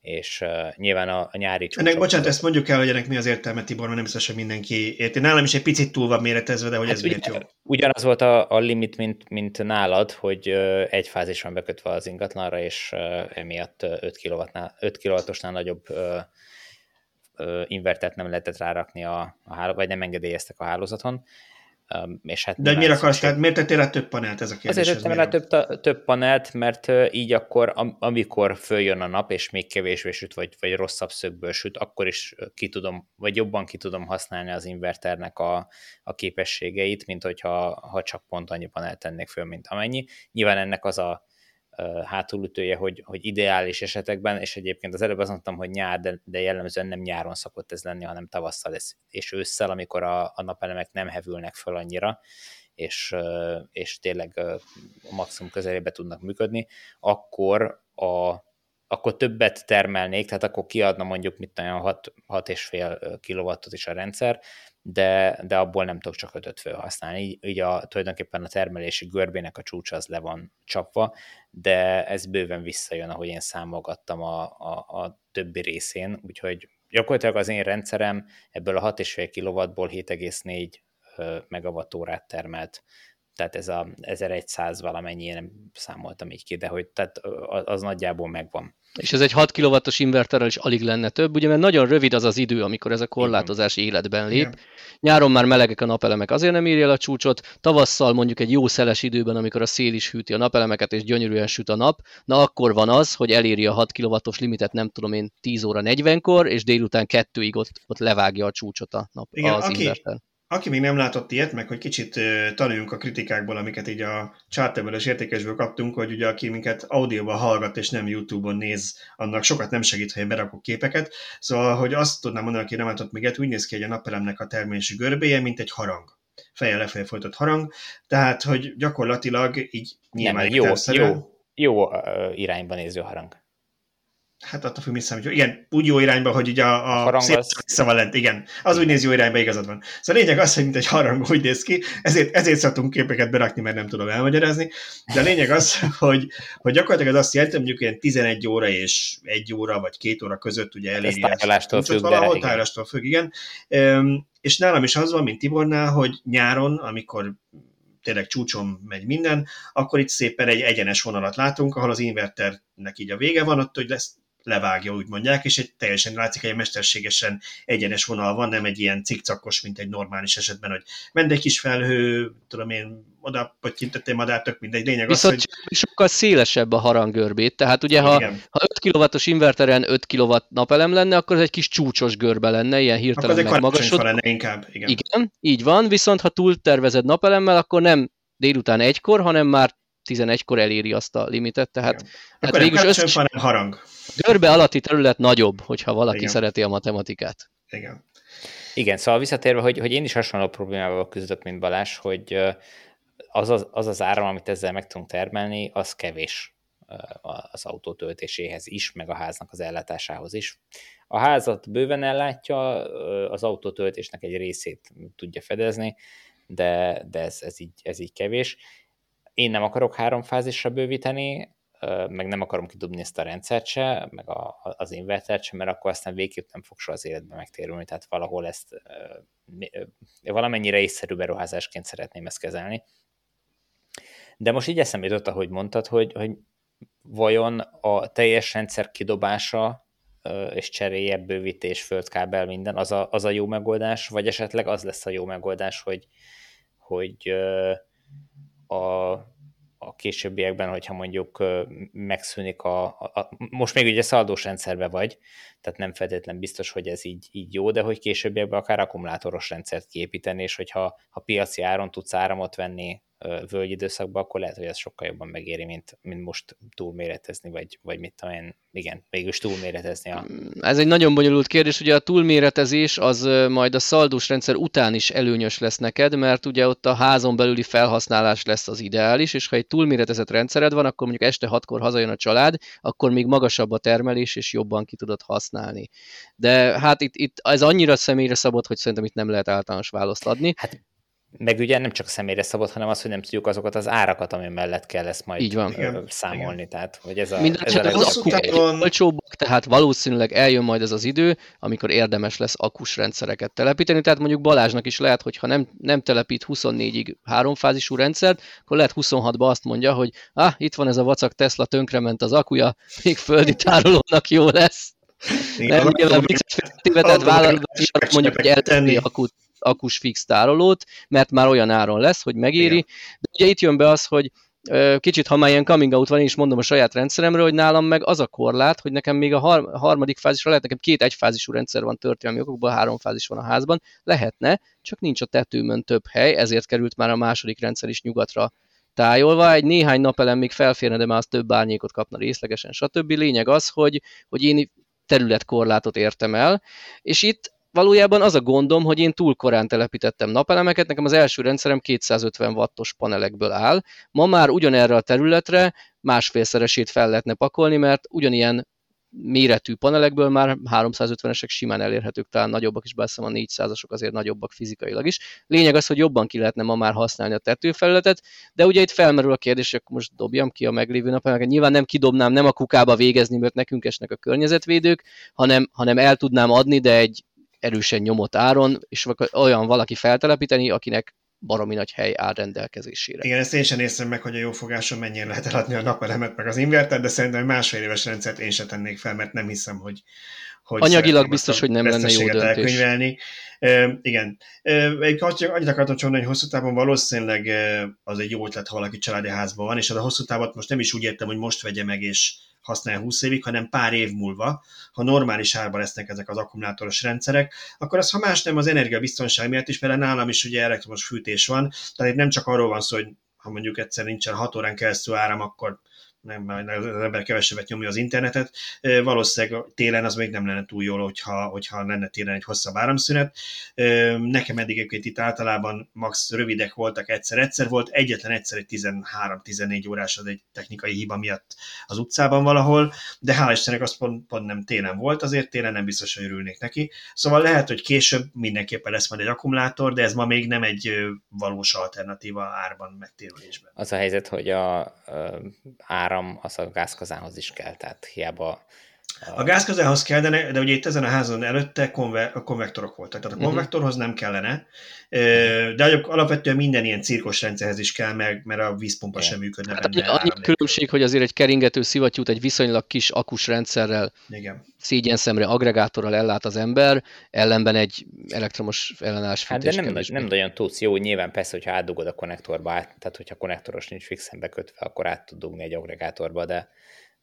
És uh, nyilván a, a nyári csúcsok... Ennek, bocsánat, ezt mondjuk el, hogy ennek mi az értelme, Tibor, mert nem biztos, hogy mindenki érti. Nálam is egy picit túl van méretezve, de hogy hát ez miért jó. Ugyanaz volt a, a limit, mint, mint nálad, hogy uh, egy fázis van bekötve az ingatlanra, és uh, emiatt 5 kW-nál, 5 kW-osnál nagyobb uh, invertert nem lehetett rárakni a, a háló, vagy nem engedélyeztek a hálózaton. És hát De miért akarsz, tehát miért tettél rá több panelt ez a kérdés? Azért tettem rá több, több panelt, mert így akkor, amikor följön a nap, és még kevésbé süt, vagy, vagy rosszabb szögből süt, akkor is ki tudom, vagy jobban ki tudom használni az inverternek a, a képességeit, mint hogyha ha csak pont annyi panelt tennék föl, mint amennyi. Nyilván ennek az a hátulütője, hogy, hogy ideális esetekben, és egyébként az előbb azt mondtam, hogy nyár, de, de jellemzően nem nyáron szokott ez lenni, hanem tavasszal ez, és ősszel, amikor a, a napelemek nem hevülnek föl annyira, és, és tényleg a maximum közelébe tudnak működni, akkor a, akkor többet termelnék, tehát akkor kiadna mondjuk mit olyan 6,5 kW-ot is a rendszer, de, de abból nem tudok csak ötöt felhasználni. Így, így a, tulajdonképpen a termelési görbének a csúcsa az le van csapva, de ez bőven visszajön, ahogy én számolgattam a, a, a többi részén, úgyhogy gyakorlatilag az én rendszerem ebből a 6,5 kW-ból 7,4 megawattórát termelt tehát ez a 1100 valamennyi, én nem számoltam így ki, de hogy tehát az nagyjából megvan. És ez egy 6 kW-os inverterrel is alig lenne több, ugye mert nagyon rövid az az idő, amikor ez a korlátozás életben lép. Igen. Nyáron már melegek a napelemek, azért nem írja el a csúcsot, tavasszal mondjuk egy jó szeles időben, amikor a szél is hűti a napelemeket, és gyönyörűen süt a nap, na akkor van az, hogy eléri a 6 kW-os limitet, nem tudom én, 10 óra 40-kor, és délután kettőig ott, ott levágja a csúcsot a nap, Igen, az aki, inverter aki még nem látott ilyet, meg hogy kicsit tanuljunk a kritikákból, amiket így a charterből és értékesből kaptunk, hogy ugye aki minket audióban hallgat és nem YouTube-on néz, annak sokat nem segít, ha én berakok képeket. Szóval, hogy azt tudnám mondani, aki nem látott még ilyet, úgy néz ki, hogy a napelemnek a termési görbéje, mint egy harang feje lefelé folytott harang, tehát, hogy gyakorlatilag így nyilván nem, jó, jó, jó irányba néző harang. Hát attól függ, mit számít. Igen, úgy jó irányba, hogy ugye a, a, a szép az... lent, igen. Az úgy néz jó irányba, igazad van. Szóval a lényeg az, hogy mint egy harang úgy néz ki, ezért, ezért szoktunk képeket berakni, mert nem tudom elmagyarázni, de a lényeg az, hogy, hogy gyakorlatilag az azt jelenti, hogy mondjuk ilyen 11 óra és 1 óra vagy 2 óra között ugye eléri a tárolástól függ, valahol tárolástól függ, igen. És nálam is az van, mint Tibornál, hogy nyáron, amikor tényleg csúcson megy minden, akkor itt szépen egy egyenes vonalat látunk, ahol az inverternek így a vége van, ott, hogy lesz levágja, úgy mondják, és egy teljesen látszik, hogy egy mesterségesen egyenes vonal van, nem egy ilyen cikcakos, mint egy normális esetben, hogy ment egy kis felhő, tudom én, oda potyintettél madár, tök mindegy. Lényeg Viszont az, hogy... sokkal szélesebb a harangörbét, tehát ugye ha, ha 5 kW-os inverteren 5 kW napelem lenne, akkor ez egy kis csúcsos görbe lenne, ilyen hirtelen megmagasod. lenne inkább. Igen. igen, így van, viszont ha túl tervezed napelemmel, akkor nem délután egykor, hanem már 11-kor eléri azt a limitet, tehát, tehát végül összes... hanem harang. Görbe alatti terület nagyobb, hogyha valaki Igen. szereti a matematikát. Igen. Igen, szóval visszatérve, hogy, hogy én is hasonló problémával küzdök, mint Balázs, hogy az az, az, az áram, amit ezzel meg tudunk termelni, az kevés az autó töltéséhez is, meg a háznak az ellátásához is. A házat bőven ellátja, az autótöltésnek egy részét tudja fedezni, de, de ez, ez, így, ez így kevés. Én nem akarok három fázisra bővíteni, meg nem akarom kidobni ezt a rendszert se, meg a, az invertert se, mert akkor aztán végképp nem fog soha az életben megtérülni, tehát valahol ezt valamennyire észszerű beruházásként szeretném ezt kezelni. De most így eszembe jutott, ahogy mondtad, hogy, hogy vajon a teljes rendszer kidobása és cseréje, bővítés, földkábel, minden, az a, az a jó megoldás, vagy esetleg az lesz a jó megoldás, hogy, hogy a a későbbiekben, hogyha mondjuk megszűnik a, a, most még ugye szaldós rendszerbe vagy, tehát nem feltétlen biztos, hogy ez így, így jó, de hogy későbbiekben akár akkumulátoros rendszert kiépíteni, és hogyha ha piaci áron tudsz áramot venni völgy időszakban, akkor lehet, hogy ez sokkal jobban megéri, mint, mint most túlméretezni, vagy, vagy mit tudom én, igen, mégis túlméretezni. A... Ez egy nagyon bonyolult kérdés, ugye a túlméretezés az majd a szaldós rendszer után is előnyös lesz neked, mert ugye ott a házon belüli felhasználás lesz az ideális, és ha egy túlméretezett rendszered van, akkor mondjuk este hatkor hazajön a család, akkor még magasabb a termelés, és jobban ki tudod használni. De hát itt, itt ez annyira személyre szabott, hogy szerintem itt nem lehet általános választ adni. Hát meg ugye nem csak személyre szabott, hanem az, hogy nem tudjuk azokat az árakat, ami mellett kell ezt majd Így van. Igen. számolni. Igen. Tehát, hogy ez a, Minden ez a az hosszú távon- olcsóbbak, tehát valószínűleg eljön majd ez az idő, amikor érdemes lesz akus rendszereket telepíteni. Tehát mondjuk Balázsnak is lehet, hogy ha nem, nem telepít 24-ig háromfázisú rendszert, akkor lehet 26-ba azt mondja, hogy ah, itt van ez a vacak Tesla, tönkrement az akuja, még földi tárolónak jó lesz. Nem, féltéve, tehát Autóban vállalkozás sokat mondjuk, hogy eltenni tenni. akut, akus fix tárolót, mert már olyan áron lesz, hogy megéri. Igen. De ugye itt jön be az, hogy kicsit, ha már ilyen coming out van, én is mondom a saját rendszeremről, hogy nálam meg az a korlát, hogy nekem még a har- harmadik fázisra lehet, nekem két egyfázisú rendszer van történelmi okokból, három fázis van a házban, lehetne, csak nincs a tetőmön több hely, ezért került már a második rendszer is nyugatra tájolva, egy néhány napelem még felférne, de már az több árnyékot kapna részlegesen, stb. Lényeg az, hogy, hogy én területkorlátot értem el, és itt valójában az a gondom, hogy én túl korán telepítettem napelemeket, nekem az első rendszerem 250 wattos panelekből áll, ma már ugyanerre a területre másfélszeresét fel lehetne pakolni, mert ugyanilyen méretű panelekből már 350-esek simán elérhetők, talán nagyobbak is, bár a 400-asok azért nagyobbak fizikailag is. Lényeg az, hogy jobban ki lehetne ma már használni a tetőfelületet, de ugye itt felmerül a kérdés, hogy most dobjam ki a meglévő napelemeket. Nyilván nem kidobnám, nem a kukába végezni, mert nekünk esnek a környezetvédők, hanem, hanem el tudnám adni, de egy erősen nyomott áron, és olyan valaki feltelepíteni, akinek baromi nagy hely áll rendelkezésére. Igen, ezt én sem néztem meg, hogy a jó fogáson mennyire lehet eladni a napelemet, meg az invertert, de szerintem másfél éves rendszert én sem tennék fel, mert nem hiszem, hogy, hogy Anyagilag biztos, hogy nem lenne jó döntés. elkönyvelni. E, igen. E, annyit akartam csak mondani, hogy hosszú távon valószínűleg az egy jó ötlet, ha valaki családi házban van, és az a hosszú távot most nem is úgy értem, hogy most vegye meg és használja 20 évig, hanem pár év múlva, ha normális árban lesznek ezek az akkumulátoros rendszerek, akkor az, ha más nem, az energiabiztonság miatt is, mert nálam is ugye elektromos fűtés van, tehát itt nem csak arról van szó, hogy ha mondjuk egyszer nincsen 6 órán keresztül áram, akkor nem, az ember kevesebbet nyomja az internetet. Valószínűleg télen az még nem lenne túl jól, hogyha, hogyha lenne télen egy hosszabb áramszünet. Nekem eddig egyébként itt általában max rövidek voltak egyszer-egyszer, volt egyetlen egyszer egy 13-14 órás, az egy technikai hiba miatt az utcában valahol, de hál' Istennek az pont, pont nem télen volt, azért télen nem biztos, hogy örülnék neki. Szóval lehet, hogy később mindenképpen lesz majd egy akkumulátor, de ez ma még nem egy valós alternatíva árban megtérülésben. Az a helyzet, hogy a ö, áram az a gázkazánhoz is kell, tehát hiába A gázkazánhoz kell, de, ugye itt ezen a házon előtte konve, a konvektorok voltak. Tehát a Mhm. konvektorhoz nem kellene, de alapvetően minden ilyen cirkos rendszerhez is kell, meg, mert a vízpompa Igen. sem működne Hát benne annyi különbség, hogy azért egy keringető szivattyút egy viszonylag kis akus rendszerrel Igen. szégyen szemre agregátorral ellát az ember, ellenben egy elektromos ellenállás Hát de nem, nem nagyon tudsz. Jó, nyilván persze, hogyha átdugod a konnektorba, át, tehát hogyha konnektoros nincs fixen bekötve, akkor át tud dugni egy agregátorba, de,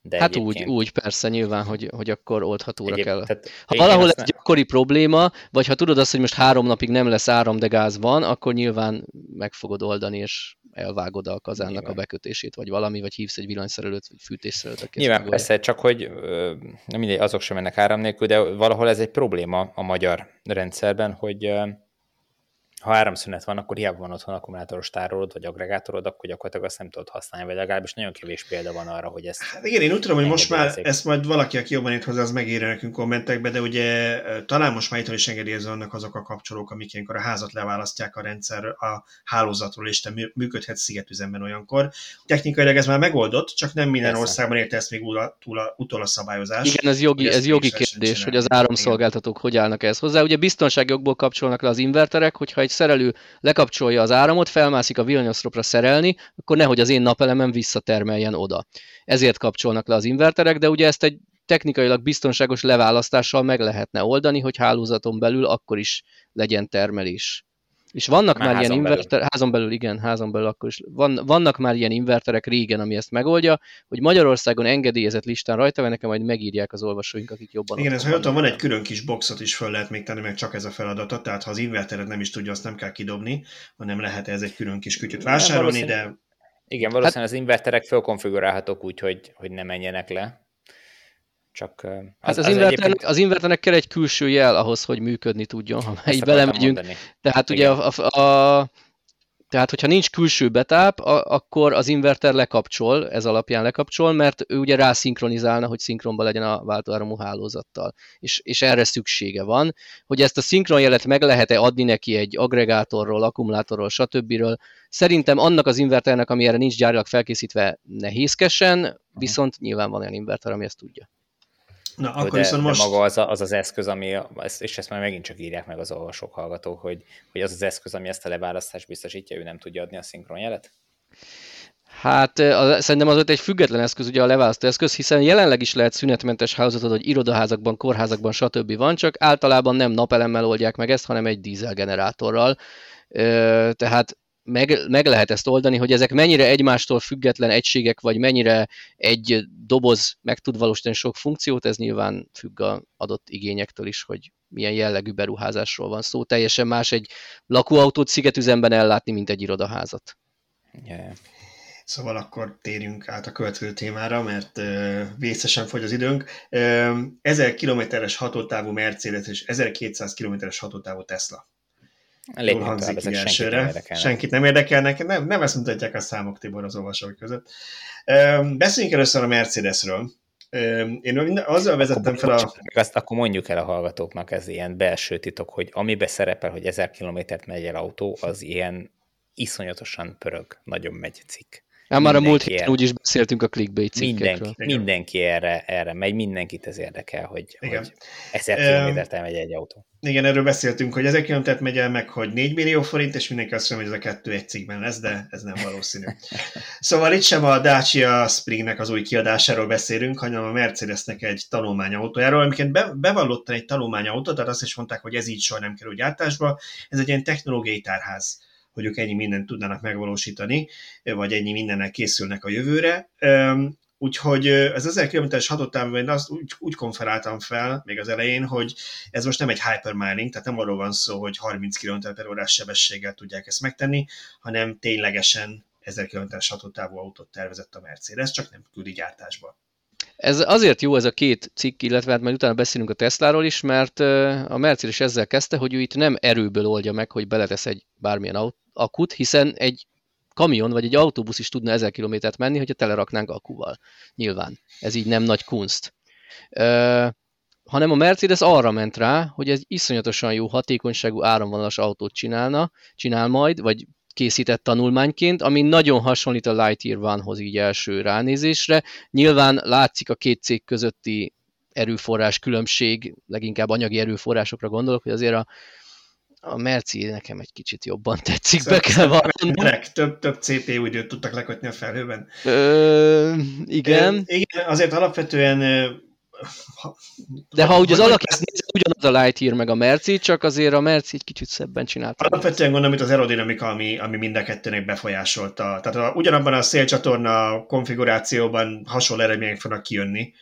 de Hát úgy, egyébként- úgy persze nyilván, hogy, hogy akkor oldhatóra egyéb- kell. Tehát Ha valahol ez gyakori probléma, vagy ha tudod azt, hogy most három napig nem lesz áram, de gáz van, akkor nyilván meg fogod oldani, és elvágod a kazánnak Nyilván. a bekötését, vagy valami, vagy hívsz egy villanyszerelőt, vagy fűtésszerelőt. aki Nyilván megoldja. persze, csak hogy nem mindegy, azok sem mennek áram nélkül, de valahol ez egy probléma a magyar rendszerben, hogy ha áramszünet van, akkor hiába van otthon akkumulátoros tárolód, vagy agregátorod, akkor gyakorlatilag azt nem tudod használni, vagy legalábbis nagyon kevés példa van arra, hogy ezt Hát igen, én úgy tudom, hogy most már ezt majd valaki, aki jobban ért hozzá, az megírja nekünk kommentekbe, de ugye talán most már itthon is engedélyezve vannak azok a kapcsolók, amik ilyenkor a házat leválasztják a rendszer a hálózatról, és te mű- működhetsz szigetüzemben olyankor. Technikailag ez már megoldott, csak nem minden Persze. országban érte ezt még túl a, túl a, utol a szabályozás. Igen, ez jogi, ez jogi kérdés, hogy az áramszolgáltatók hogy állnak ehhez hozzá. Ugye biztonsági okból kapcsolnak le az inverterek, hogyha egy szerelő lekapcsolja az áramot, felmászik a villanyoszlopra szerelni, akkor nehogy az én napelemem visszatermeljen oda. Ezért kapcsolnak le az inverterek, de ugye ezt egy technikailag biztonságos leválasztással meg lehetne oldani, hogy hálózaton belül akkor is legyen termelés. És vannak Már már, ilyen házon belül. inverter, házon belül, igen, házon belül akkor is. Van, vannak már ilyen inverterek régen, ami ezt megoldja, hogy Magyarországon engedélyezett listán rajta van, nekem majd megírják az olvasóink, akik jobban Igen, ez otthon ha van vannak. egy külön kis boxot is föl lehet még tenni, meg csak ez a feladata, tehát ha az inverteret nem is tudja, azt nem kell kidobni, hanem lehet ez egy külön kis kütyüt vásárolni, de Igen, valószínűleg az inverterek fölkonfigurálhatók úgy, hogy, hogy ne menjenek le. Csak ö, Hát az, az, inverternek, az inverternek kell egy külső jel ahhoz, hogy működni tudjon, ha már így belemegyünk. mondani. Tehát ugye Igen. a, a, a Tehát, hogyha nincs külső betáp, akkor az inverter lekapcsol, ez alapján lekapcsol, mert ő ugye rászinkronizálna, hogy szinkronban legyen a váltóáramú hálózattal. És, és erre szüksége van. Hogy ezt a szinkronjelet meg lehet-e adni neki egy agregátorról, akkumulátorról, stb. Szerintem annak az inverternek, ami erre nincs gyárilag felkészítve, nehézkesen, viszont nyilván van olyan inverter, ami ezt tudja. Na, akkor de, viszont most... De maga az, a, az az eszköz, ami, és ezt már megint csak írják meg az olvasók, hallgatók, hogy, hogy az az eszköz, ami ezt a leválasztást biztosítja, ő nem tudja adni a szinkronjelet? Hát a, szerintem az ott egy független eszköz, ugye a leválasztó eszköz, hiszen jelenleg is lehet szünetmentes hálózatot, hogy irodaházakban, kórházakban, stb. van, csak általában nem napelemmel oldják meg ezt, hanem egy dízelgenerátorral. Tehát meg, meg lehet ezt oldani, hogy ezek mennyire egymástól független egységek, vagy mennyire egy doboz meg tud valósítani sok funkciót, ez nyilván függ a adott igényektől is, hogy milyen jellegű beruházásról van szó. Teljesen más egy lakóautót szigetüzemben ellátni, mint egy irodaházat. Yeah. Szóval akkor térjünk át a következő témára, mert uh, vészesen fogy az időnk. Uh, 1000 kilométeres hatótávú Mercedes és 1200 kilométeres hatótávú Tesla. Hangzik tovább, elsőre. Senkit nem, senkit nem érdekelnek. Nem, nem ezt mutatják a számok, Tibor, az olvasók között. Beszéljünk először a Mercedesről. Én azzal vezettem fel a... Azt akkor mondjuk el a hallgatóknak, ez ilyen belső titok, hogy amibe szerepel, hogy 1000 kilométert megy el autó, az ilyen iszonyatosan pörög, nagyon megy cikk. Hát már a múlt héten úgy is beszéltünk a clickbait cikkekről. Mindenki, mindenki erre, erre megy, mindenkit ez érdekel, hogy, Igen. hogy 1000 kilométert elmegy egy autó. Igen, erről beszéltünk, hogy 1000 kilométert megy el meg, hogy 4 millió forint, és mindenki azt mondja, hogy ez a kettő egy cikkben lesz, de ez nem valószínű. szóval itt sem a Dacia Springnek az új kiadásáról beszélünk, hanem a Mercedesnek egy tanulmányautójáról, amiként be, bevallottan egy tanulmányautó, tehát azt is mondták, hogy ez így soha nem kerül gyártásba, ez egy ilyen technológiai tárház hogy ők ennyi mindent tudnának megvalósítani, vagy ennyi mindennel készülnek a jövőre. Úgyhogy ez 1000 km-es hatótávban én azt úgy, úgy konferáltam fel még az elején, hogy ez most nem egy hypermining, tehát nem arról van szó, hogy 30 km per órás sebességgel tudják ezt megtenni, hanem ténylegesen 1000 km-es hatótávú autót tervezett a Mercedes, csak nem küldi gyártásba. Ez azért jó ez a két cikk, illetve hát majd utána beszélünk a Tesláról is, mert a Mercedes ezzel kezdte, hogy ő itt nem erőből oldja meg, hogy beletesz egy bármilyen akut, hiszen egy kamion vagy egy autóbusz is tudna 1000 kilométert menni, hogyha teleraknánk akuval. Nyilván. Ez így nem nagy kunst. Ö, hanem a Mercedes arra ment rá, hogy egy iszonyatosan jó hatékonyságú áramvonalas autót csinálna, csinál majd, vagy készített tanulmányként, ami nagyon hasonlít a Lightyear Vanhoz így első ránézésre. Nyilván látszik a két cég közötti erőforrás különbség, leginkább anyagi erőforrásokra gondolok, hogy azért a, a Merci nekem egy kicsit jobban tetszik, Szerint be kell vallanom. Több, több CPU időt tudtak lekötni a felhőben. Ö, igen. É, igen, azért alapvetően de ha úgy az alakját nézed, ugyanaz a Lightyear meg a Merci, csak azért a Merci egy kicsit szebben csinálta. Alapvetően gondolom, hogy az aerodinamika, ami, ami mind a kettőnek befolyásolta. Tehát a, ugyanabban a szélcsatorna konfigurációban hasonló eredmények fognak kijönni.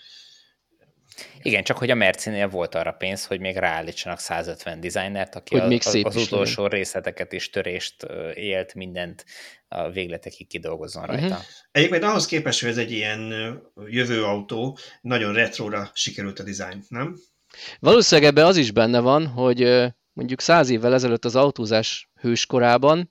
Igen, csak hogy a Mercinél volt arra pénz, hogy még ráállítsanak 150 designert, aki hogy a, még szép az utolsó legyen. részleteket is törést élt, mindent a végletekig kidolgozzon rajta. Uh-huh. Egyébként ahhoz képest, hogy ez egy ilyen jövő autó, nagyon retróra sikerült a design, nem? Valószínűleg ebben az is benne van, hogy mondjuk száz évvel ezelőtt az autózás hőskorában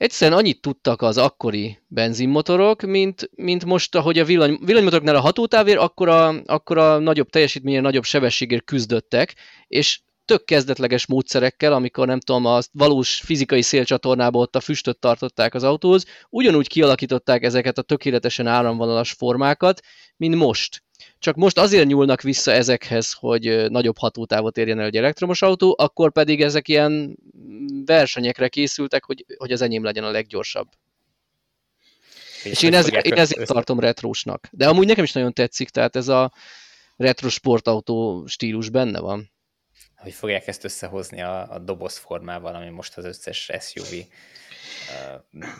egyszerűen annyit tudtak az akkori benzinmotorok, mint, mint most, ahogy a villany, villanymotoroknál a hatótávért, akkor a, nagyobb teljesítményért, nagyobb sebességért küzdöttek, és tök kezdetleges módszerekkel, amikor nem tudom, a valós fizikai szélcsatornába ott a füstöt tartották az autóhoz, ugyanúgy kialakították ezeket a tökéletesen áramvonalas formákat, mint most. Csak most azért nyúlnak vissza ezekhez, hogy nagyobb hatótávot érjen el egy elektromos autó, akkor pedig ezek ilyen versenyekre készültek, hogy, hogy az enyém legyen a leggyorsabb. És, és én, ezért, én ezért tartom retrósnak. De amúgy nekem is nagyon tetszik, tehát ez a retro sportautó stílus benne van. Hogy fogják ezt összehozni a, a doboz formával, ami most az összes SUV uh,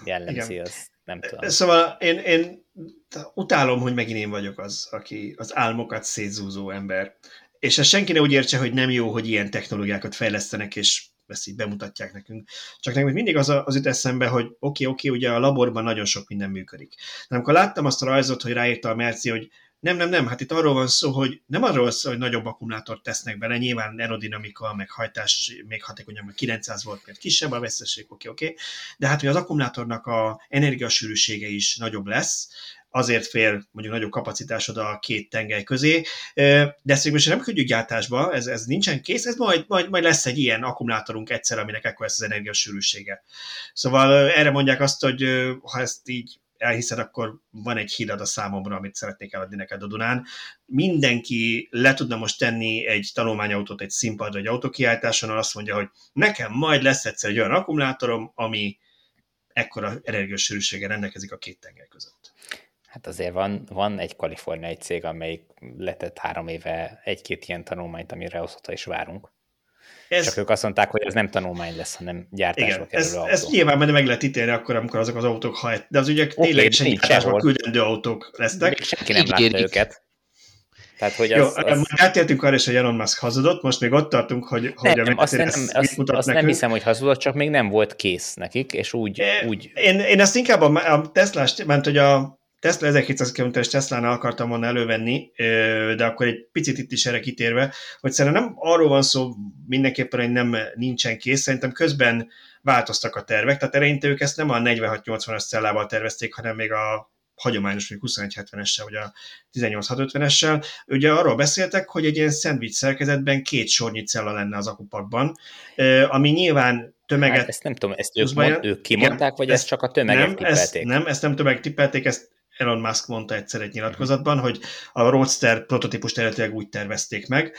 jellemzi, Igen. az nem tudom. Szóval én, én utálom, hogy megint én vagyok az, aki az álmokat szétzúzó ember. És ezt senki ne úgy értse, hogy nem jó, hogy ilyen technológiákat fejlesztenek, és ezt így bemutatják nekünk. Csak nekem mindig az, a, az jut eszembe, hogy oké, okay, oké, okay, ugye a laborban nagyon sok minden működik. De amikor láttam azt a rajzot, hogy ráírta a Merci, hogy Nem, nem, nem, hát itt arról van szó, hogy nem arról van szó, hogy nagyobb akkumulátort tesznek bele, nyilván aerodinamika, meg hajtás még hatékonyabb, meg 900 volt, mert kisebb a veszteség, oké, oké, de hát, hogy az akkumulátornak a energiasűrűsége is nagyobb lesz, azért fél mondjuk nagyobb kapacitásod a két tengely közé, de ezt most nem küldjük gyártásba, ez, ez nincsen kész, ez majd, majd, majd lesz egy ilyen akkumulátorunk egyszer, aminek ekkor lesz az energiasűrűsége. Szóval erre mondják azt, hogy ha ezt így elhiszed, akkor van egy hídad a számomra, amit szeretnék eladni neked a Dunán. Mindenki le tudna most tenni egy tanulmányautót egy színpadra, egy autókiáltáson, azt mondja, hogy nekem majd lesz egyszer egy olyan akkumulátorom, ami ekkora energiasűrűséggel rendelkezik a két tenger között. Hát azért van, van egy kaliforniai cég, amelyik letett három éve egy-két ilyen tanulmányt, amire azóta is várunk. Ez, Csak ők azt mondták, hogy ez nem tanulmány lesz, hanem gyártásba igen, kerülő ez, autó. Ez nyilván majd meg lehet ítélni akkor, amikor azok az autók hajt, de az ugye okay, ténylegesen gyártásba küldendő autók lesznek. Még senki nem látta őket. Tehát, hogy Jó, az, az... most átértünk arra is, hogy Elon Musk hazudott, most még ott tartunk, hogy, nem, hogy nem, azt, nem, azt, mutat azt nem hiszem, hogy hazudott, csak még nem volt kész nekik, és úgy... É, úgy... Én, én ezt inkább a, a Tesla, mert hogy a Tesla 1200 km-es Tesla-nál akartam volna elővenni, de akkor egy picit itt is erre kitérve, hogy szerintem nem arról van szó mindenképpen, hogy nem nincsen kész, szerintem közben változtak a tervek, tehát eleinte ők ezt nem a 4680-as cellával tervezték, hanem még a hagyományos, mondjuk 2170-essel, vagy a 18650-essel. Ugye arról beszéltek, hogy egy ilyen szendvics szerkezetben két sornyi cella lenne az akupakban, ami nyilván tömeget... Hát ezt nem tudom, ezt ők, mond, ők kimondták, igen, vagy ezt, ezt csak a tömeget nem, tippelték? Ezt, nem, ezt nem tömeg tippelték, ezt Elon Musk mondta egyszer egy nyilatkozatban, hogy a Roadster prototípust eredetileg úgy tervezték meg.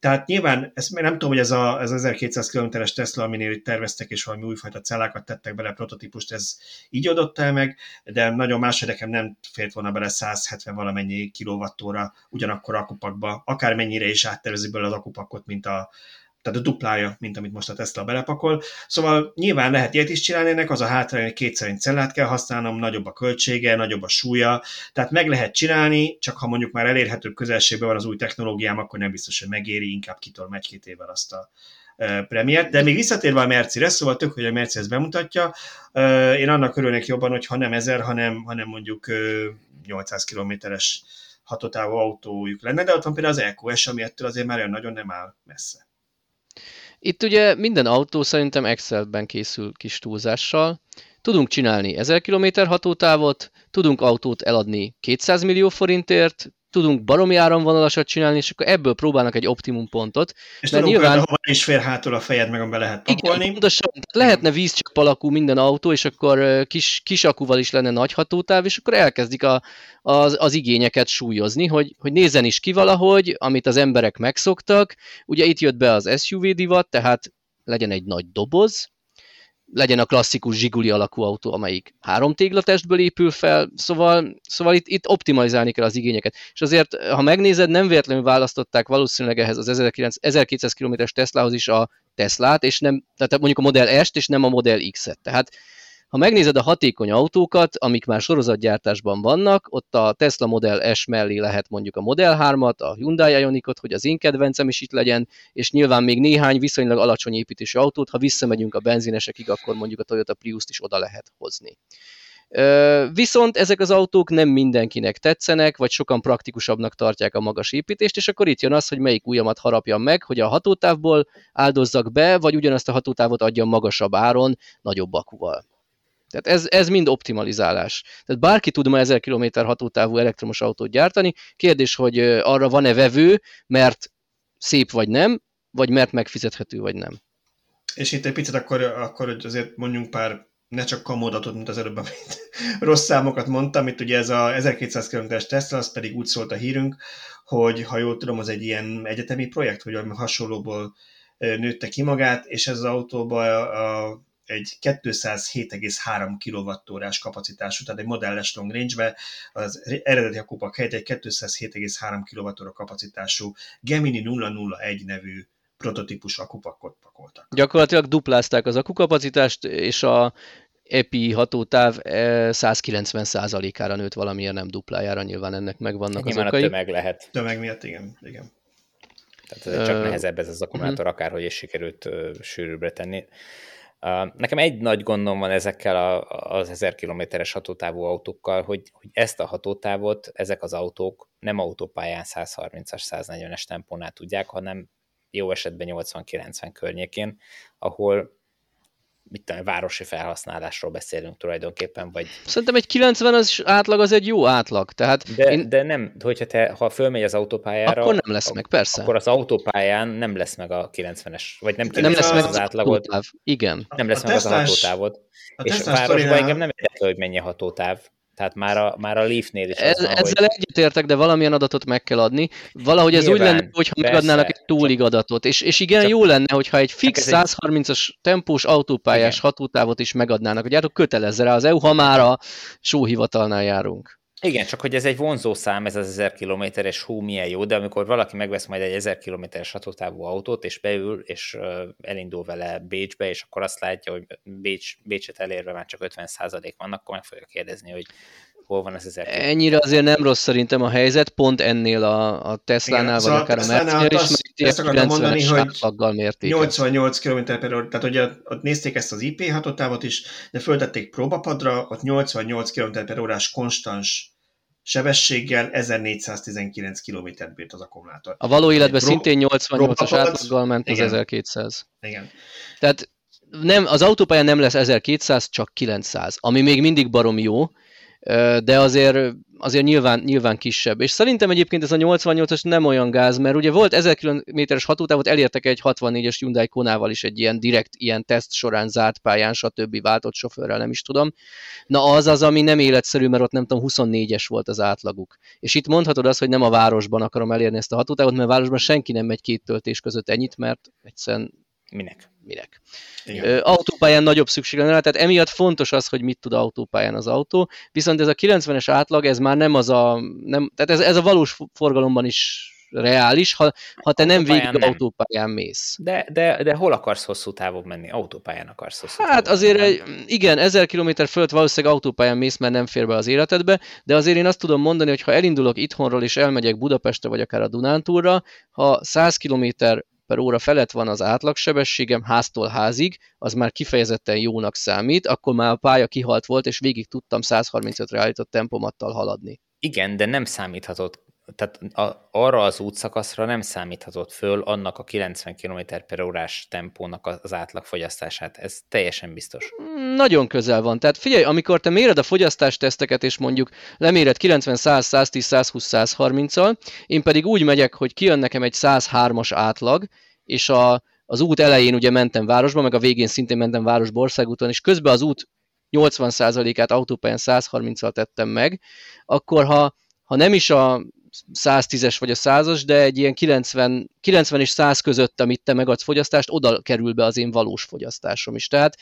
Tehát nyilván, ezt nem tudom, hogy ez, a, ez 1200 km-es Tesla, aminél itt terveztek, és valami újfajta cellákat tettek bele prototípust, ez így adott el meg, de nagyon más nekem nem fért volna bele 170 valamennyi kilovattóra ugyanakkor akupakba, akár mennyire is áttervezik bele az akupakot, mint a, tehát a duplája, mint amit most a Tesla belepakol. Szóval nyilván lehet ilyet is csinálni, ennek az a hátrány, hogy kétszerint cellát kell használnom, nagyobb a költsége, nagyobb a súlya, tehát meg lehet csinálni, csak ha mondjuk már elérhető közelségben van az új technológiám, akkor nem biztos, hogy megéri, inkább kitol egy-két évvel azt a premiért. De még visszatérve a Mercire, szóval tök, hogy a Merci ezt bemutatja, én annak örülnék jobban, hogy ha nem 1000, hanem, hanem mondjuk 800 kilométeres hatotávú autójuk lenne, de ott van például az EQS, ami ettől azért már olyan nagyon nem áll messze. Itt ugye minden autó szerintem Excelben készül kis túlzással. Tudunk csinálni 1000 km hatótávot, tudunk autót eladni 200 millió forintért, tudunk baromi áramvonalasat csinálni, és akkor ebből próbálnak egy optimum pontot. És mert nyilván... hova is fér hátul a fejed, meg be lehet pakolni. Igen, pontosan, lehetne vízcsap alakú minden autó, és akkor kis, kis akuval is lenne nagy hatótáv, és akkor elkezdik a, az, az igényeket súlyozni, hogy, hogy nézzen is ki valahogy, amit az emberek megszoktak. Ugye itt jött be az SUV divat, tehát legyen egy nagy doboz, legyen a klasszikus zsiguli alakú autó, amelyik három téglatestből épül fel, szóval, szóval itt, itt optimalizálni kell az igényeket. És azért, ha megnézed, nem véletlenül választották valószínűleg ehhez az 1200 km-es Teslahoz is a Teslát, és nem, tehát mondjuk a Model S-t, és nem a Model X-et. Tehát ha megnézed a hatékony autókat, amik már sorozatgyártásban vannak, ott a Tesla Model S mellé lehet mondjuk a Model 3-at, a Hyundai Ionicot, hogy az én kedvencem is itt legyen, és nyilván még néhány viszonylag alacsony építésű autót, ha visszamegyünk a benzinesekig, akkor mondjuk a Toyota Prius-t is oda lehet hozni. Viszont ezek az autók nem mindenkinek tetszenek, vagy sokan praktikusabbnak tartják a magas építést, és akkor itt jön az, hogy melyik ujjamat harapjam meg, hogy a hatótávból áldozzak be, vagy ugyanazt a hatótávot adjam magasabb áron, nagyobb akuval. Tehát ez, ez mind optimalizálás. Tehát bárki tud ma 1000 km hatótávú elektromos autót gyártani, kérdés, hogy arra van-e vevő, mert szép vagy nem, vagy mert megfizethető vagy nem. És itt egy picit akkor, akkor azért mondjunk pár ne csak kamódatot, mint az előbb, amit rossz számokat mondtam, itt ugye ez a 1200 km-es Tesla, az pedig úgy szólt a hírünk, hogy ha jól tudom, az egy ilyen egyetemi projekt, hogy hasonlóból nőtte ki magát, és ez az autóban a, a egy 207,3 kWh kapacitású, tehát egy modelles long range-be az eredeti akupak helyett egy 207,3 kWh kapacitású Gemini 001 nevű prototípus akupakot pakoltak. Gyakorlatilag duplázták az akukapacitást, és a EPI hatótáv 190%-ára nőtt valamilyen nem duplájára, nyilván ennek megvannak nyilván az okai. a tömeg lehet. Tömeg miatt, igen. igen. Tehát csak uh, nehezebb ez az akkumulátor, uh-huh. akárhogy is sikerült uh, sűrűbbre tenni. Nekem egy nagy gondom van ezekkel a, az 1000 kilométeres hatótávú autókkal, hogy, hogy ezt a hatótávot ezek az autók nem autópályán 130-as, 140-es tempónál tudják, hanem jó esetben 80-90 környékén, ahol mit tudom, városi felhasználásról beszélünk tulajdonképpen, vagy... Szerintem egy 90 az átlag az egy jó átlag, tehát... De, én... de nem, hogyha te, ha fölmegy az autópályára... Akkor nem lesz meg, persze. Akkor az autópályán nem lesz meg a 90-es, vagy nem 90 nem lesz meg az, az átlagot. Hatótáv. Igen. Nem lesz a meg Teslás, az a hatótávod. A és a városban engem nem érdekel, hogy mennyi a hatótáv. Tehát már a, már a Leafnél is Ez, van, Ezzel hogy... egyetértek, de valamilyen adatot meg kell adni. Valahogy ez Nyilván, úgy lenne, hogyha persze, megadnának egy túlig csak, adatot. És, és igen, csak, jó lenne, hogyha egy fix 130-as tempós autópályás igen. hatótávot is megadnának. Hogy hát kötelezze rá az EU, ha már a sóhivatalnál járunk. Igen, csak hogy ez egy vonzó szám, ez az 1000 kilométeres hú, milyen jó, de amikor valaki megvesz majd egy 1000 kilométeres hatótávú autót, és beül, és elindul vele Bécsbe, és akkor azt látja, hogy Bécs, Bécset elérve már csak 50% van, akkor meg fogja kérdezni, hogy hol van az 1000 Ennyire azért nem rossz szerintem a helyzet, pont ennél a, a Tesla-nál, vagy szóval akár a Mercedes is, ezt akartam mondani, hogy mérték 88 km per óra, tehát ugye ott nézték ezt az IP hatótávot is, de föltették próbapadra, ott 88 km per órás konstans sebességgel 1419 km bírt az akkumulátor. A való életben Pro, szintén 88-as átlaggal ment az igen. 1200. Igen. Tehát nem, az autópályán nem lesz 1200, csak 900, ami még mindig barom jó, de azért, azért nyilván, nyilván kisebb. És szerintem egyébként ez a 88-as nem olyan gáz, mert ugye volt 1000 km-es hatótávot, elértek egy 64-es Hyundai Konával is egy ilyen direkt, ilyen teszt során zárt pályán, stb. váltott sofőrrel, nem is tudom. Na az az, ami nem életszerű, mert ott nem tudom, 24-es volt az átlaguk. És itt mondhatod azt, hogy nem a városban akarom elérni ezt a hatótávot, mert a városban senki nem megy két töltés között ennyit, mert egyszerűen Minek? Minek? Igen. Autópályán nagyobb szükség lenne, tehát emiatt fontos az, hogy mit tud autópályán az autó, viszont ez a 90-es átlag, ez már nem az a, nem, tehát ez, ez a valós forgalomban is reális, ha, ha te nem végig nem. autópályán mész. De, de, de hol akarsz hosszú távon menni? Autópályán akarsz hosszú Hát azért egy, igen, 1000 km fölött valószínűleg autópályán mész, mert nem fér be az életedbe, de azért én azt tudom mondani, hogy ha elindulok itthonról és elmegyek Budapestre vagy akár a Dunántúlra, ha 100 km per óra felett van az átlagsebességem háztól házig, az már kifejezetten jónak számít, akkor már a pálya kihalt volt, és végig tudtam 135-re állított tempomattal haladni. Igen, de nem számíthatott tehát a, arra az útszakaszra nem számíthatott föl annak a 90 km per órás tempónak az átlagfogyasztását. Ez teljesen biztos. Nagyon közel van. Tehát figyelj, amikor te méred a fogyasztásteszteket, és mondjuk leméred 90, 100, 110, 120, 130-al, én pedig úgy megyek, hogy kijön nekem egy 103-as átlag, és a, az út elején ugye mentem városba, meg a végén szintén mentem városba országúton, és közben az út 80%-át autópályán 130-al tettem meg, akkor ha, ha nem is a 110-es vagy a 100-as, de egy ilyen 90, 90 és 100 között, amit te megadsz fogyasztást, oda kerül be az én valós fogyasztásom is. Tehát,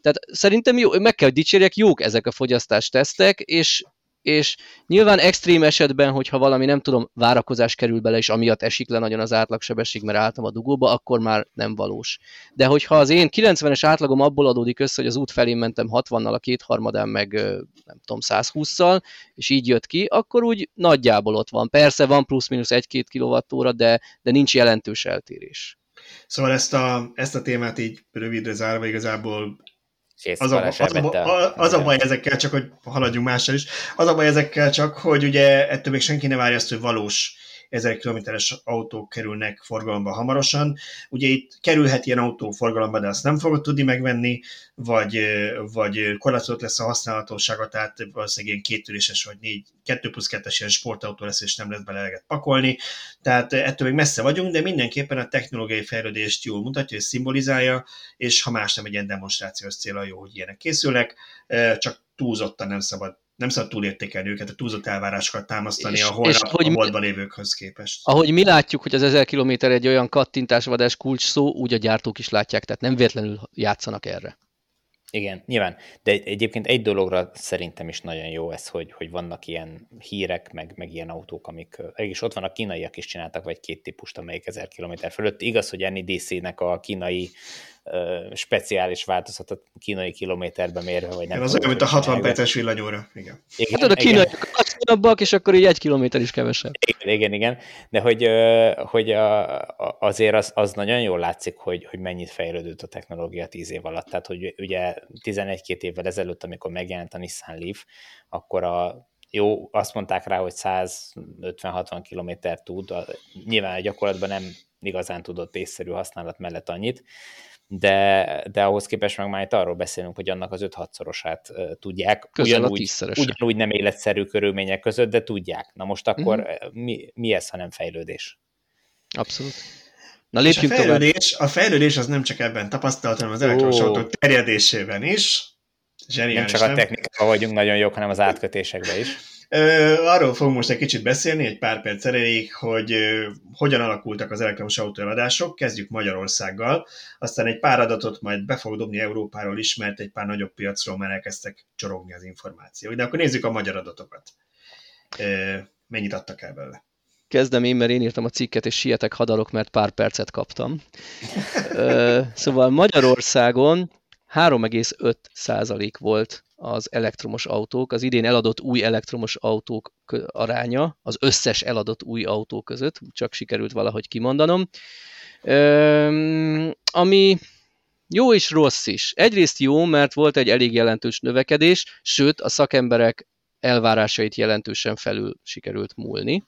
tehát szerintem jó, meg kell, hogy dicsérjek, jók ezek a fogyasztás tesztek, és és nyilván extrém esetben, hogyha valami, nem tudom, várakozás kerül bele, és amiatt esik le nagyon az átlagsebesség, mert álltam a dugóba, akkor már nem valós. De hogyha az én 90-es átlagom abból adódik össze, hogy az út felé mentem 60-nal, a kétharmadán meg nem tudom, 120-szal, és így jött ki, akkor úgy nagyjából ott van. Persze van plusz-minusz 1-2 kWh, de, de nincs jelentős eltérés. Szóval ezt a, ezt a témát így rövidre zárva igazából az a, az, a, az a baj ezekkel csak, hogy haladjunk mással is, az a baj ezekkel csak, hogy ugye ettől még senki nem várja azt, hogy valós 1000 kilométeres autók kerülnek forgalomba hamarosan. Ugye itt kerülhet ilyen autó forgalomba, de azt nem fogod tudni megvenni, vagy, vagy korlátozott lesz a használhatósága, tehát valószínűleg ilyen kétüléses vagy négy, kettő plusz kettes ilyen sportautó lesz, és nem lesz bele pakolni. Tehát ettől még messze vagyunk, de mindenképpen a technológiai fejlődést jól mutatja és szimbolizálja, és ha más nem egy ilyen demonstrációs célra jó, hogy ilyenek készülnek, csak túlzottan nem szabad nem szabad túlértékelni őket, a túlzott elvárásokat támasztani és, a holnap és a boltban lévőkhöz képest. Ahogy mi látjuk, hogy az 1000 km egy olyan kattintásvadás kulcs szó, úgy a gyártók is látják, tehát nem véletlenül játszanak erre. Igen, nyilván. De egyébként egy dologra szerintem is nagyon jó ez, hogy, hogy vannak ilyen hírek, meg, meg ilyen autók, amik, és ott van a kínaiak is csináltak, vagy két típust, amelyik 1000 km fölött. Igaz, hogy NEDC-nek a kínai uh, speciális változat a kínai kilométerbe mérve, vagy nem. Igen, az olyan, mint a 60 perces villanyóra. Igen. igen hát a kínaiak Ugyanabbak, és akkor így egy kilométer is kevesebb. Igen, igen, igen. De hogy, hogy azért az, az nagyon jól látszik, hogy, hogy mennyit fejlődött a technológia tíz év alatt. Tehát, hogy ugye 11-2 évvel ezelőtt, amikor megjelent a Nissan Leaf, akkor a jó, azt mondták rá, hogy 150-60 km tud, nyilván a gyakorlatban nem igazán tudott észszerű használat mellett annyit, de, de ahhoz képest meg már itt arról beszélünk, hogy annak az 5-6-szorosát tudják. Közel ugyanúgy, ugyanúgy nem életszerű körülmények között, de tudják. Na most akkor mm-hmm. mi, mi ez, ha nem fejlődés? Abszolút. Na lépjünk a fejlődés, tovább. A fejlődés az nem csak ebben tapasztalt, hanem az elektromos autók terjedésében is. Zseniális, nem csak a technikában vagyunk nagyon jók, hanem az átkötésekben is. Arról fogunk most egy kicsit beszélni, egy pár perc erejéig, hogy hogyan alakultak az elektromos autóeladások. Kezdjük Magyarországgal, aztán egy pár adatot majd be fog dobni Európáról is, mert egy pár nagyobb piacról már elkezdtek csorogni az információk. De akkor nézzük a magyar adatokat. Mennyit adtak el belőle? Kezdem én, mert én írtam a cikket, és sietek hadalok, mert pár percet kaptam. szóval Magyarországon 3,5 százalék volt az elektromos autók, az idén eladott új elektromos autók aránya az összes eladott új autó között, csak sikerült valahogy kimondanom. Ami jó és rossz is. Egyrészt jó, mert volt egy elég jelentős növekedés, sőt a szakemberek elvárásait jelentősen felül sikerült múlni.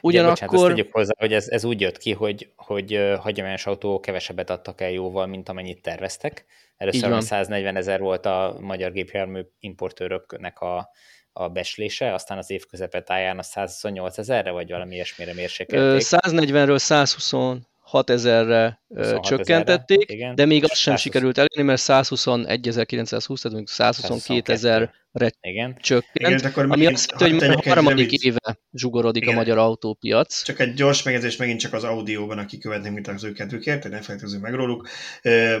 Ugyanakkor... Ugye, bocsánat, azt hozzá, hogy ez, ez úgy jött ki, hogy, hogy hagyományos autó kevesebbet adtak el jóval, mint amennyit terveztek. Először 140 ezer volt a magyar gépjármű importőröknek a, a beslése, aztán az év közepetáján a 128 ezerre, vagy valami ilyesmire mérsékelték. 140-ről 126 ezerre csökkentették, ezerre, de még azt sem 120... sikerült elérni, mert 121.920, tehát 122 ezer igen. csökkent, Igen, akkor ami azt jelenti, hogy már a harmadik rövid... éve zsugorodik Igen. a magyar autópiac. Csak egy gyors megjegyzés megint csak az audióban, aki követnek, mint az ő kedvükért, ne felejtkezzünk meg róluk,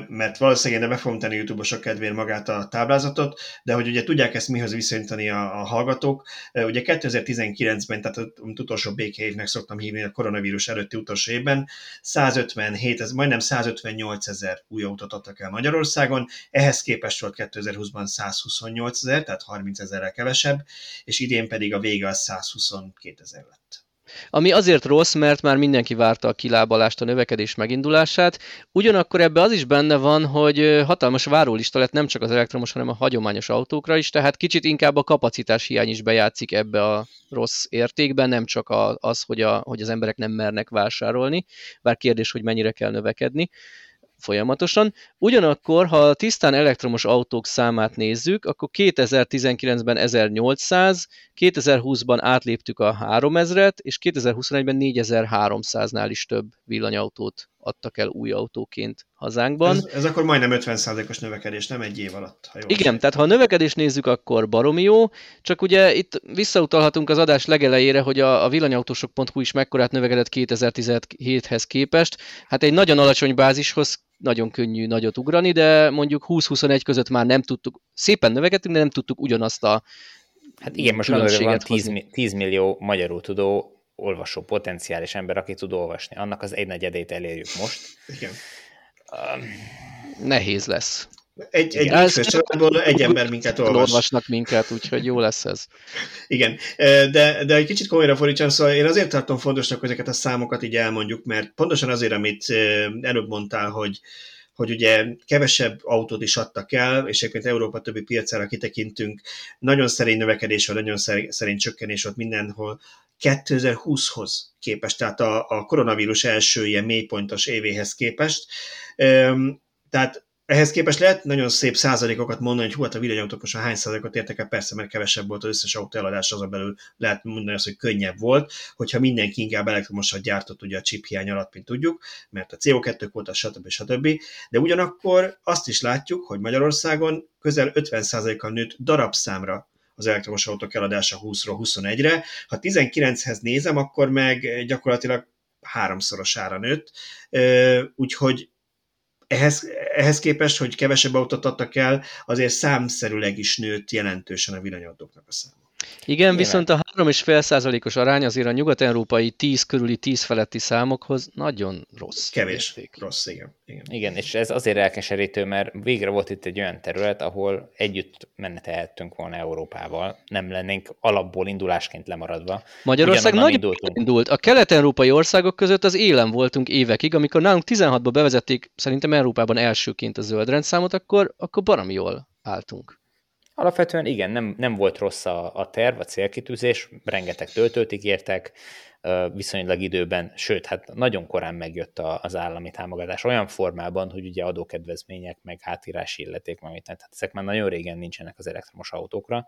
mert valószínűleg nem be fogom tenni YouTube-osok kedvéért magát a táblázatot, de hogy ugye tudják ezt mihoz viszonyítani a, a hallgatók. Ugye 2019-ben, tehát az utolsó békévnek szoktam hívni a koronavírus előtti utolsó évben, 157, ez majdnem 158 ezer új autót adtak el Magyarországon, ehhez képest volt 2020-ban 128 ezer, tehát 30 ezerrel kevesebb, és idén pedig a vége az 122 ezer lett. Ami azért rossz, mert már mindenki várta a kilábalást, a növekedés megindulását. Ugyanakkor ebbe az is benne van, hogy hatalmas várólista lett nem csak az elektromos, hanem a hagyományos autókra is, tehát kicsit inkább a kapacitás hiány is bejátszik ebbe a rossz értékben, nem csak az, hogy, a, hogy az emberek nem mernek vásárolni, bár kérdés, hogy mennyire kell növekedni folyamatosan. Ugyanakkor, ha tisztán elektromos autók számát nézzük, akkor 2019-ben 1800, 2020-ban átléptük a 3000-et, és 2021-ben 4300-nál is több villanyautót adtak el új autóként hazánkban. Ez, ez akkor majdnem 50%-os növekedés, nem egy év alatt. Ha jól Igen, tehát ha a növekedést nézzük, akkor baromi jó, csak ugye itt visszautalhatunk az adás legelejére, hogy a, a villanyautósok.hu is mekkorát növekedett 2017-hez képest. Hát egy nagyon alacsony bázishoz nagyon könnyű nagyot ugrani, de mondjuk 20-21 között már nem tudtuk, szépen növekedtünk, de nem tudtuk ugyanazt a Hát igen, most van 10, 10 millió magyarul tudó olvasó potenciális ember, aki tud olvasni. Annak az egynegyedét elérjük most. Igen. Um, Nehéz lesz. Egy, egy családból egy ember minket olvas. Olvasnak minket, úgyhogy jó lesz ez. Igen, de, de egy kicsit komolyra fordítsam, szóval én azért tartom fontosnak, hogy ezeket a számokat így elmondjuk, mert pontosan azért, amit előbb mondtál, hogy, hogy ugye kevesebb autót is adtak el, és egyébként Európa többi piacára kitekintünk, nagyon szerény növekedés van, nagyon szerény csökkenés volt mindenhol, 2020-hoz képest, tehát a, a koronavírus első ilyen mélypontos évéhez képest. Tehát ehhez képest lehet nagyon szép százalékokat mondani, hogy hú, hát a villanyautók most hány százalékot értek el, persze, mert kevesebb volt az összes autó eladás, az a belül lehet mondani azt, hogy könnyebb volt, hogyha mindenki inkább elektromosat gyártott ugye a chip hiány alatt, mint tudjuk, mert a CO2 volt, stb. stb. De ugyanakkor azt is látjuk, hogy Magyarországon közel 50%-kal nőtt darabszámra az elektromos autók eladása 20-ról 21-re. Ha 19-hez nézem, akkor meg gyakorlatilag háromszorosára nőtt, úgyhogy ehhez, ehhez képest, hogy kevesebb autót adtak el, azért számszerűleg is nőtt jelentősen a villanyautóknak a száma. Igen, Nyilván. viszont a 3,5%-os arány azért a nyugat-európai 10 körüli 10 feletti számokhoz nagyon rossz. Kevés. Érték. Rossz, igen. igen. Igen, és ez azért elkeserítő, mert végre volt itt egy olyan terület, ahol együtt menetelhettünk volna Európával, nem lennénk alapból indulásként lemaradva. Magyarország nagyon indult. A kelet-európai országok között az élen voltunk évekig, amikor nálunk 16-ba bevezették szerintem Európában elsőként a zöld rendszámot, akkor, akkor baromi jól álltunk. Alapvetően igen, nem, nem volt rossz a, a terv, a célkitűzés, rengeteg töltőt ígértek, viszonylag időben, sőt, hát nagyon korán megjött a, az állami támogatás olyan formában, hogy ugye adókedvezmények, meg hátírási illeték, meg tehát ezek már nagyon régen nincsenek az elektromos autókra,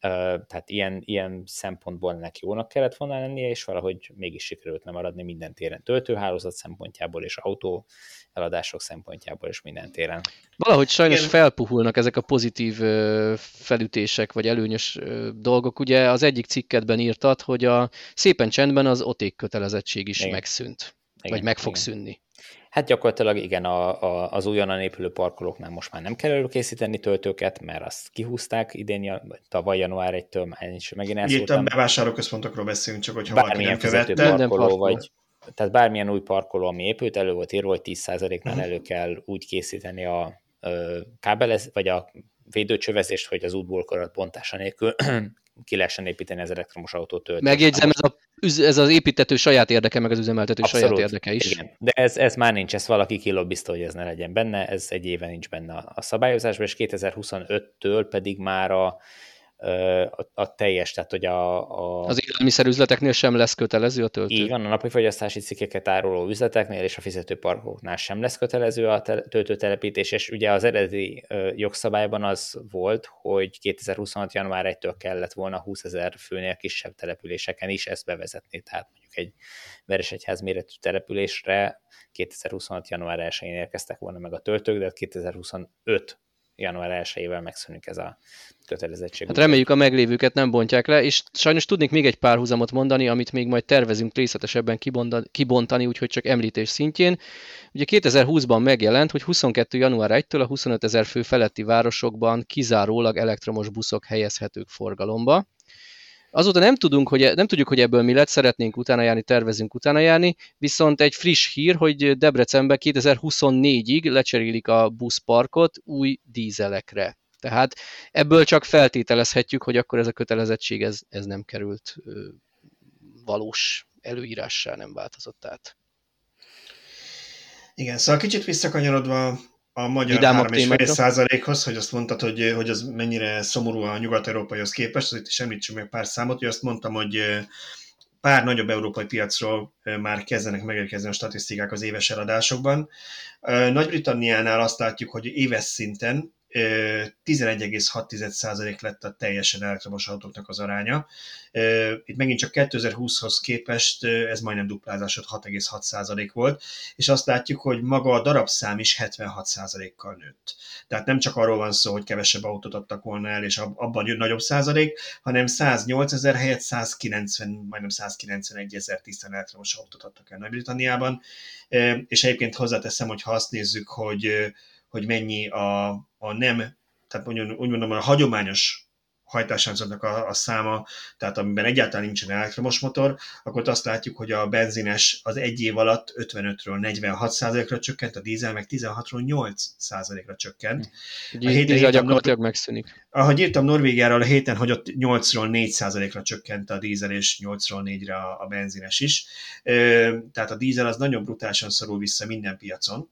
tehát ilyen, ilyen szempontból ennek jónak kellett volna lennie, és valahogy mégis sikerült nem maradni minden téren töltőhálózat szempontjából, és autó eladások szempontjából, és minden téren. Valahogy sajnos Igen. felpuhulnak ezek a pozitív felütések, vagy előnyös dolgok. Ugye az egyik cikketben írtad, hogy a szépen csendben az oték kötelezettség is Igen. megszűnt, Igen. vagy meg fog Igen. szűnni. Hát gyakorlatilag igen, a, a, az újonnan épülő parkolóknál most már nem kell előkészíteni töltőket, mert azt kihúzták idén, tavaly január 1-től, már is megint elszóltam. Itt a bevásárlóközpontokról beszélünk, csak hogyha Bármilyen valaki nem követte. Parkoló, vagy, tehát bármilyen új parkoló, ami épült, elő volt írva, hogy 10%-nál uh-huh. Mhm. elő kell úgy készíteni a kábelez, vagy a védőcsövezést, hogy az útból bontása nélkül ki lehessen építeni az elektromos autót. Megjegyzem, ez, a, ez az építető saját érdeke, meg az üzemeltető Abszolút, saját érdeke is. Igen. De ez, ez már nincs, ez valaki kilobbizta, hogy ez ne legyen benne, ez egy éve nincs benne a, a szabályozásban, és 2025-től pedig már a, a, a teljes, tehát hogy a, a... Az élelmiszerüzleteknél sem lesz kötelező a töltő? Így van, a napi fogyasztási cikkeket áruló üzleteknél és a fizetőparkoknál sem lesz kötelező a töltőtelepítés, és ugye az eredeti jogszabályban az volt, hogy 2026. január 1-től kellett volna 20 ezer főnél kisebb településeken is ezt bevezetni, tehát mondjuk egy Veresegyház méretű településre 2026. január 1-én érkeztek volna meg a töltők, de 2025 január 1-ével megszűnik ez a kötelezettség. Hát reméljük a meglévőket nem bontják le, és sajnos tudnék még egy párhuzamot mondani, amit még majd tervezünk részletesebben kibontani, úgyhogy csak említés szintjén. Ugye 2020-ban megjelent, hogy 22. január 1-től a 25 ezer fő feletti városokban kizárólag elektromos buszok helyezhetők forgalomba. Azóta nem, tudunk, hogy, nem tudjuk, hogy ebből mi lett, szeretnénk utána járni, tervezünk utána járni, viszont egy friss hír, hogy Debrecenben 2024-ig lecserélik a buszparkot új dízelekre. Tehát ebből csak feltételezhetjük, hogy akkor ez a kötelezettség ez, ez nem került valós előírással, nem változott át. Igen, szóval kicsit visszakanyarodva a magyar 3,5 százalékhoz, hogy azt mondtad, hogy, hogy az mennyire szomorú a nyugat-európaihoz képest, azért is említsünk meg pár számot, hogy azt mondtam, hogy pár nagyobb európai piacról már kezdenek megérkezni a statisztikák az éves eladásokban. Nagy-Britanniánál azt látjuk, hogy éves szinten 11,6% lett a teljesen elektromos autóknak az aránya. Itt megint csak 2020-hoz képest ez majdnem duplázásod 6,6% volt, és azt látjuk, hogy maga a darabszám is 76%-kal nőtt. Tehát nem csak arról van szó, hogy kevesebb autót adtak volna el, és abban jön nagyobb százalék, hanem 108 ezer helyett 190, majdnem 191 ezer tisztán elektromos autót adtak el Nagy-Britanniában. És egyébként hozzáteszem, hogy ha azt nézzük, hogy hogy mennyi a, a nem, tehát mondjuk, úgy mondom, a hagyományos hajtásláncoknak a, a száma, tehát amiben egyáltalán nincsen elektromos motor, akkor azt látjuk, hogy a benzines az egy év alatt 55-ről 46 ra csökkent, a dízel meg 16-ról 8 ra csökkent. Hm. A héten gyakorlatilag Nor- megszűnik. Ahogy írtam Norvégiáról a héten, hogy ott 8-ról 4 ra csökkent a dízel, és 8-ról 4-re a, a benzines is. Tehát a dízel az nagyon brutálisan szorul vissza minden piacon,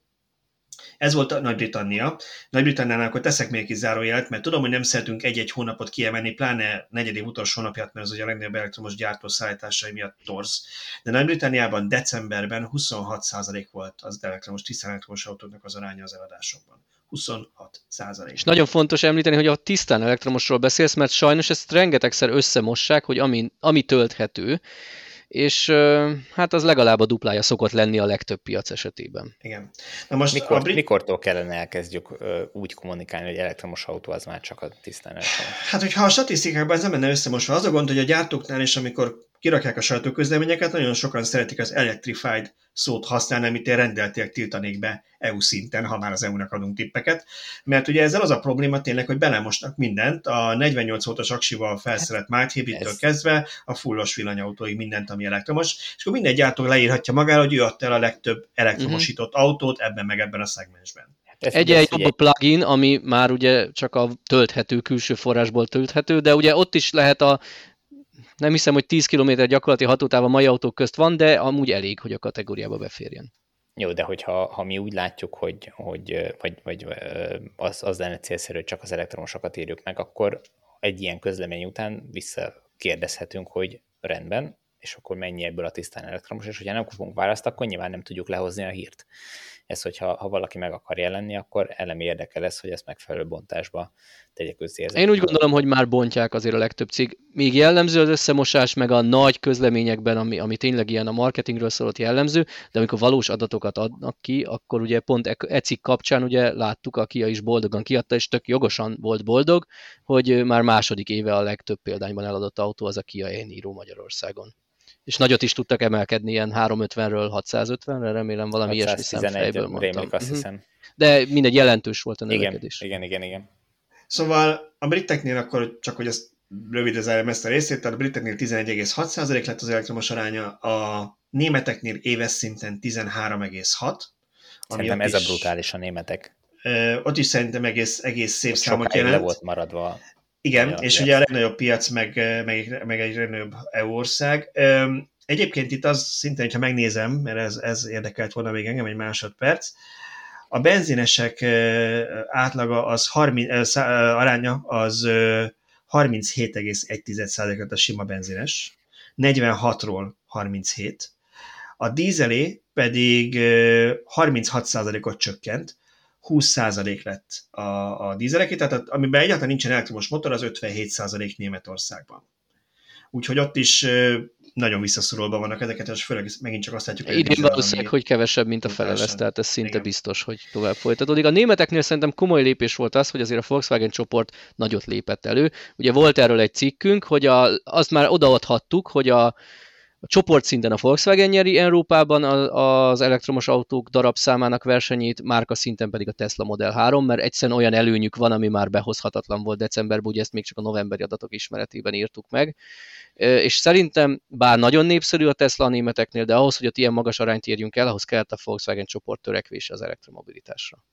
ez volt a Nagy-Britannia. Nagy-Britanniánál akkor teszek még egy zárójelet, mert tudom, hogy nem szeretünk egy-egy hónapot kiemelni, pláne negyedik utolsó napját, mert az ugye a legnagyobb elektromos gyártó szállításai miatt torz. De Nagy-Britanniában decemberben 26% volt az elektromos, tisztán elektromos autóknak az aránya az eladásokban. 26 százalék. És nagyon fontos említeni, hogy a tisztán elektromosról beszélsz, mert sajnos ezt rengetegszer összemossák, hogy ami, ami tölthető, és hát az legalább a duplája szokott lenni a legtöbb piac esetében. Igen. Na most Mikor, brit... Mikortól kellene elkezdjük úgy kommunikálni, hogy elektromos autó az már csak a tisztán elektromos? Hát, hogyha a statisztikákban ez nem lenne összemosva, az a gond, hogy a gyártóknál is, amikor kirakják a sajtóközleményeket, nagyon sokan szeretik az electrified szót használni, amit én rendeltileg tiltanék be EU szinten, ha már az EU-nak adunk tippeket, mert ugye ezzel az a probléma tényleg, hogy belemosnak mindent, a 48 voltos aksival felszerelt Might Hybridtől kezdve a fullos villanyautóig mindent, ami elektromos, és akkor minden gyártó leírhatja magára, hogy ő adta el a legtöbb elektromosított uh-huh. autót ebben meg ebben a szegmensben. Ez egy egy jobb plugin, ami már ugye csak a tölthető, külső forrásból tölthető, de ugye ott is lehet a nem hiszem, hogy 10 km gyakorlati hatótáv a mai autók közt van, de amúgy elég, hogy a kategóriába beférjen. Jó, de hogyha ha mi úgy látjuk, hogy, hogy vagy, vagy az, az lenne célszerű, hogy csak az elektromosokat írjuk meg, akkor egy ilyen közlemény után visszakérdezhetünk, hogy rendben, és akkor mennyi ebből a tisztán elektromos, és hogyha nem kapunk választ, akkor nyilván nem tudjuk lehozni a hírt ez, hogyha ha valaki meg akar jelenni, akkor elemi érdeke lesz, hogy ezt megfelelő bontásba tegye közzé. Én úgy gondolom, hogy már bontják azért a legtöbb cég. Még jellemző az összemosás, meg a nagy közleményekben, ami, ami tényleg ilyen a marketingről szólott jellemző, de amikor valós adatokat adnak ki, akkor ugye pont e, e cikk kapcsán ugye láttuk, a Kia is boldogan kiadta, és tök jogosan volt boldog, hogy már második éve a legtöbb példányban eladott autó az a Kia e Magyarországon és nagyot is tudtak emelkedni, ilyen 350-ről 650-re, remélem valami ilyesmi szemfejből mondtam. azt mhm. hiszem. De mindegy, jelentős volt a növekedés. Igen, igen, igen, igen. Szóval a briteknél akkor, csak hogy ezt rövidre zárjam ezt a részét, tehát a briteknél 11,6% lett az elektromos aránya, a németeknél éves szinten 13,6. Szerintem ez is, a brutális a németek. Ö, ott is szerintem egész, egész szép számot jelent. le volt maradva igen, és piac. ugye a legnagyobb piac, meg, meg, meg egy legnagyobb EU ország. Egyébként itt az szintén, hogyha megnézem, mert ez, ez érdekelt volna még engem egy másodperc, a benzinesek átlaga az 30, aránya az 37,1% lett a sima benzines, 46-ról 37, a dízelé pedig 36%-ot csökkent, 20% lett a, a dízeleké, tehát amiben egyáltalán nincsen elektromos motor, az 57% Németországban. Úgyhogy ott is nagyon visszaszorulva vannak ezeket, és főleg megint csak azt látjuk, hogy... Idén valószínűleg, hogy kevesebb, mint a fele lesz, tehát ez szinte Igen. biztos, hogy tovább folytatódik. A németeknél szerintem komoly lépés volt az, hogy azért a Volkswagen csoport nagyot lépett elő. Ugye volt erről egy cikkünk, hogy a, azt már odaadhattuk, hogy a, a csoportszinten a Volkswagen nyeri Európában az elektromos autók darabszámának versenyét, márka szinten pedig a Tesla Model 3, mert egyszerűen olyan előnyük van, ami már behozhatatlan volt decemberben, ugye ezt még csak a novemberi adatok ismeretében írtuk meg. És szerintem, bár nagyon népszerű a Tesla a németeknél, de ahhoz, hogy ott ilyen magas arányt érjünk el, ahhoz kellett a Volkswagen csoport törekvése az elektromobilitásra.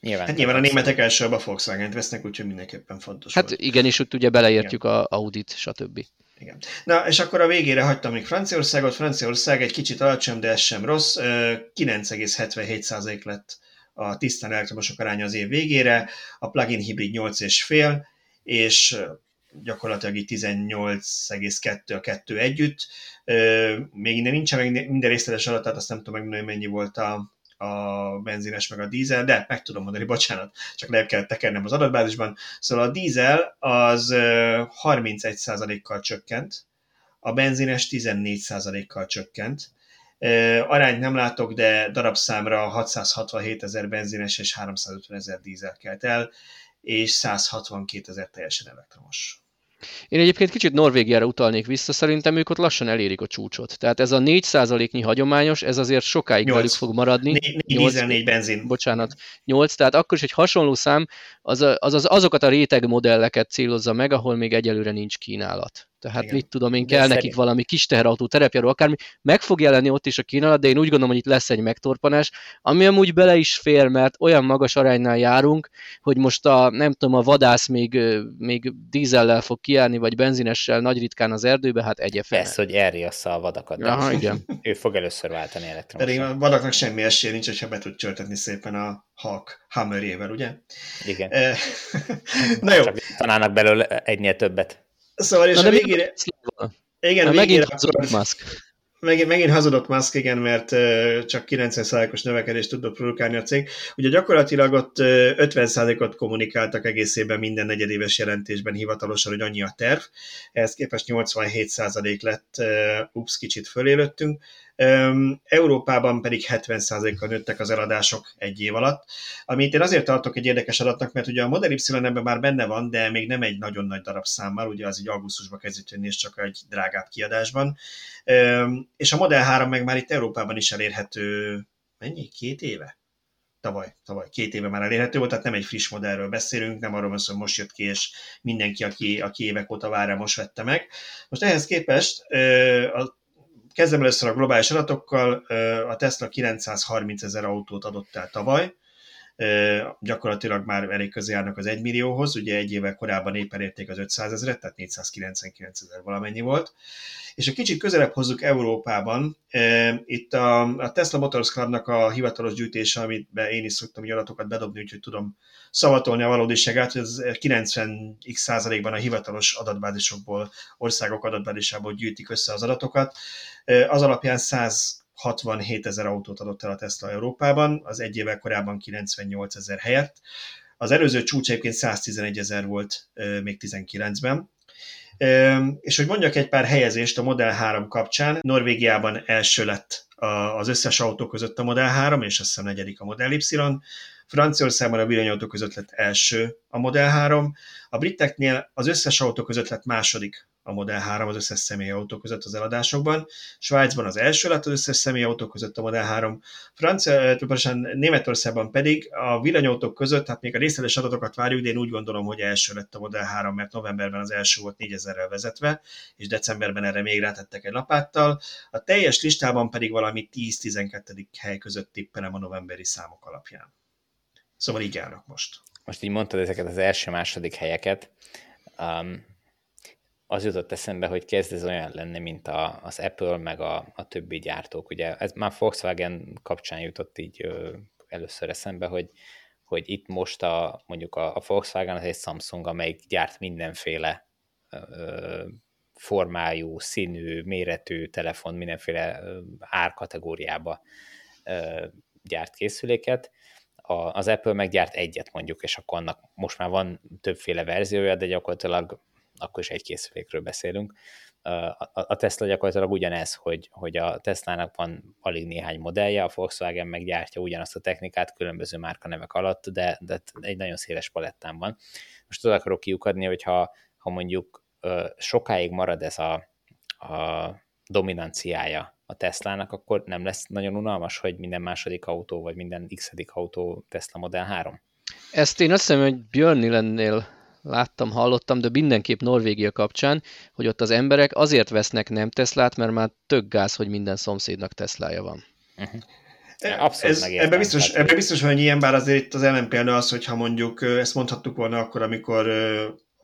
Nyilván, hát nyilván a németek elsőbb a Volkswagen-t vesznek, úgyhogy mindenképpen fontos Hát volt. igen, és ott ugye beleértjük igen. a Audit, stb. Igen. Na, és akkor a végére hagytam még Franciaországot. Franciaország egy kicsit alacsony, de ez sem rossz. 9,77% lett a tisztán elektromosok aránya az év végére, a plug-in hibrid 8,5, és gyakorlatilag így 18,2 a kettő együtt. Még innen nincsen meg minden részletes adat, azt nem tudom megmondani, mennyi volt a, a benzines meg a dízel, de meg tudom mondani, bocsánat, csak le kell tekernem az adatbázisban. Szóval a dízel az 31%-kal csökkent, a benzines 14%-kal csökkent. Arányt nem látok, de darabszámra 667 ezer benzines és 350 ezer dízel kelt el, és 162 ezer teljesen elektromos. Én egyébként kicsit Norvégiára utalnék vissza, szerintem ők ott lassan elérik a csúcsot. Tehát ez a 4%-nyi hagyományos, ez azért sokáig 8. velük fog maradni. 4, 8, 4 benzin. Bocsánat, 8, tehát akkor is egy hasonló szám, az, az, az azokat a réteg modelleket célozza meg, ahol még egyelőre nincs kínálat. Tehát Igen. mit tudom én, kell de nekik szerint... valami kis teherautó, terepjáró, akármi. Meg fog jelenni ott is a kínálat, de én úgy gondolom, hogy itt lesz egy megtorpanás, ami amúgy bele is fér, mert olyan magas aránynál járunk, hogy most a, nem tudom, a vadász még, még dízellel fog kiállni, vagy benzinessel nagy ritkán az erdőbe, hát fel. Persze, hogy elriassza a vadakat. Aha, igen. ő fog először váltani elektromosan. Pedig a vadaknak semmi esélye nincs, hogyha be tud csörtetni szépen a Hawk Hammerjével, ugye? Igen. Na jó. Csak tanálnak belőle egynél többet. Szóval és Na, a végére... Igen, végére megint hazudott Musk. Megint, megint hazudott Musk, igen, mert csak 90%-os növekedést tudott produkálni a cég. Ugye gyakorlatilag ott 50%-ot kommunikáltak egészében minden negyedéves jelentésben hivatalosan, hogy annyi a terv. Ehhez képest 87% lett, ups, kicsit fölélöttünk, Európában pedig 70%-kal nőttek az eladások egy év alatt, amit én azért tartok egy érdekes adatnak, mert ugye a Model Y ebben már benne van, de még nem egy nagyon nagy darab számmal, ugye az egy augusztusban kezdett jönni, és csak egy drágább kiadásban. És a Model 3 meg már itt Európában is elérhető, mennyi? Két éve? tavaly, tavaly két éve már elérhető volt, tehát nem egy friss modellről beszélünk, nem arról van szó, hogy most jött ki, és mindenki, aki, aki évek óta várja, most vette meg. Most ehhez képest a Kezdem először a globális adatokkal, a Tesla 930 ezer autót adott el tavaly, gyakorlatilag már elég közé járnak az 1 millióhoz, ugye egy évvel korábban éppen érték az 500 ezeret, tehát 499 ezer valamennyi volt. És a kicsit közelebb hozzuk Európában, itt a, a Tesla Motors Clubnak a hivatalos gyűjtése, amit én is szoktam adatokat bedobni, úgyhogy tudom szavatolni a valódiságát, hogy ez 90x százalékban a hivatalos adatbázisokból, országok adatbázisából gyűjtik össze az adatokat. Az alapján 100 67 ezer autót adott el a Tesla Európában, az egy évvel korábban 98 ezer helyett. Az előző csúcs egyébként 111 ezer volt még 19-ben. És hogy mondjak egy pár helyezést a Model 3 kapcsán, Norvégiában első lett az összes autó között a Model 3, és azt hiszem negyedik a Model Y. Franciaországban a villanyautó között lett első a Model 3, a briteknél az összes autó között lett második a Model 3 az összes személyautó között az eladásokban. Svájcban az első lett az összes személyautó között a Model 3. Francia, Németországban pedig a villanyautók között, hát még a részletes adatokat várjuk, de én úgy gondolom, hogy első lett a Model 3, mert novemberben az első volt 4000-rel vezetve, és decemberben erre még rátettek egy lapáttal. A teljes listában pedig valami 10-12. hely között tippelem a novemberi számok alapján. Szóval így állnak most. Most így mondtad ezeket az első-második helyeket. Um, az jutott eszembe, hogy kezd ez olyan lenni, mint a, az Apple, meg a, a többi gyártók. Ugye ez már Volkswagen kapcsán jutott így ö, először eszembe, hogy, hogy itt most a, mondjuk a, a Volkswagen az egy Samsung, amelyik gyárt mindenféle ö, formájú, színű, méretű telefon, mindenféle árkategóriába ö, gyárt készüléket, a, az Apple meggyárt egyet mondjuk, és akkor annak most már van többféle verziója, de gyakorlatilag akkor is egy készülékről beszélünk. A Tesla gyakorlatilag ugyanez, hogy, hogy a Tesla-nak van alig néhány modellje, a Volkswagen meggyártja ugyanazt a technikát különböző márkanevek alatt, de, de egy nagyon széles palettán van. Most oda akarok kiukadni, hogy ha, ha mondjuk sokáig marad ez a, a dominanciája a Teslának, akkor nem lesz nagyon unalmas, hogy minden második autó, vagy minden x autó Tesla Model 3? Ezt én azt hiszem, hogy Björn lennél láttam, hallottam, de mindenképp Norvégia kapcsán, hogy ott az emberek azért vesznek nem Teslát, mert már tök gáz, hogy minden szomszédnak Teslája van. Uh-huh. Abszolút Ez, ebben biztos, ebbe biztos, hogy ilyen, bár azért itt az ellenpélda az, hogyha mondjuk ezt mondhattuk volna akkor, amikor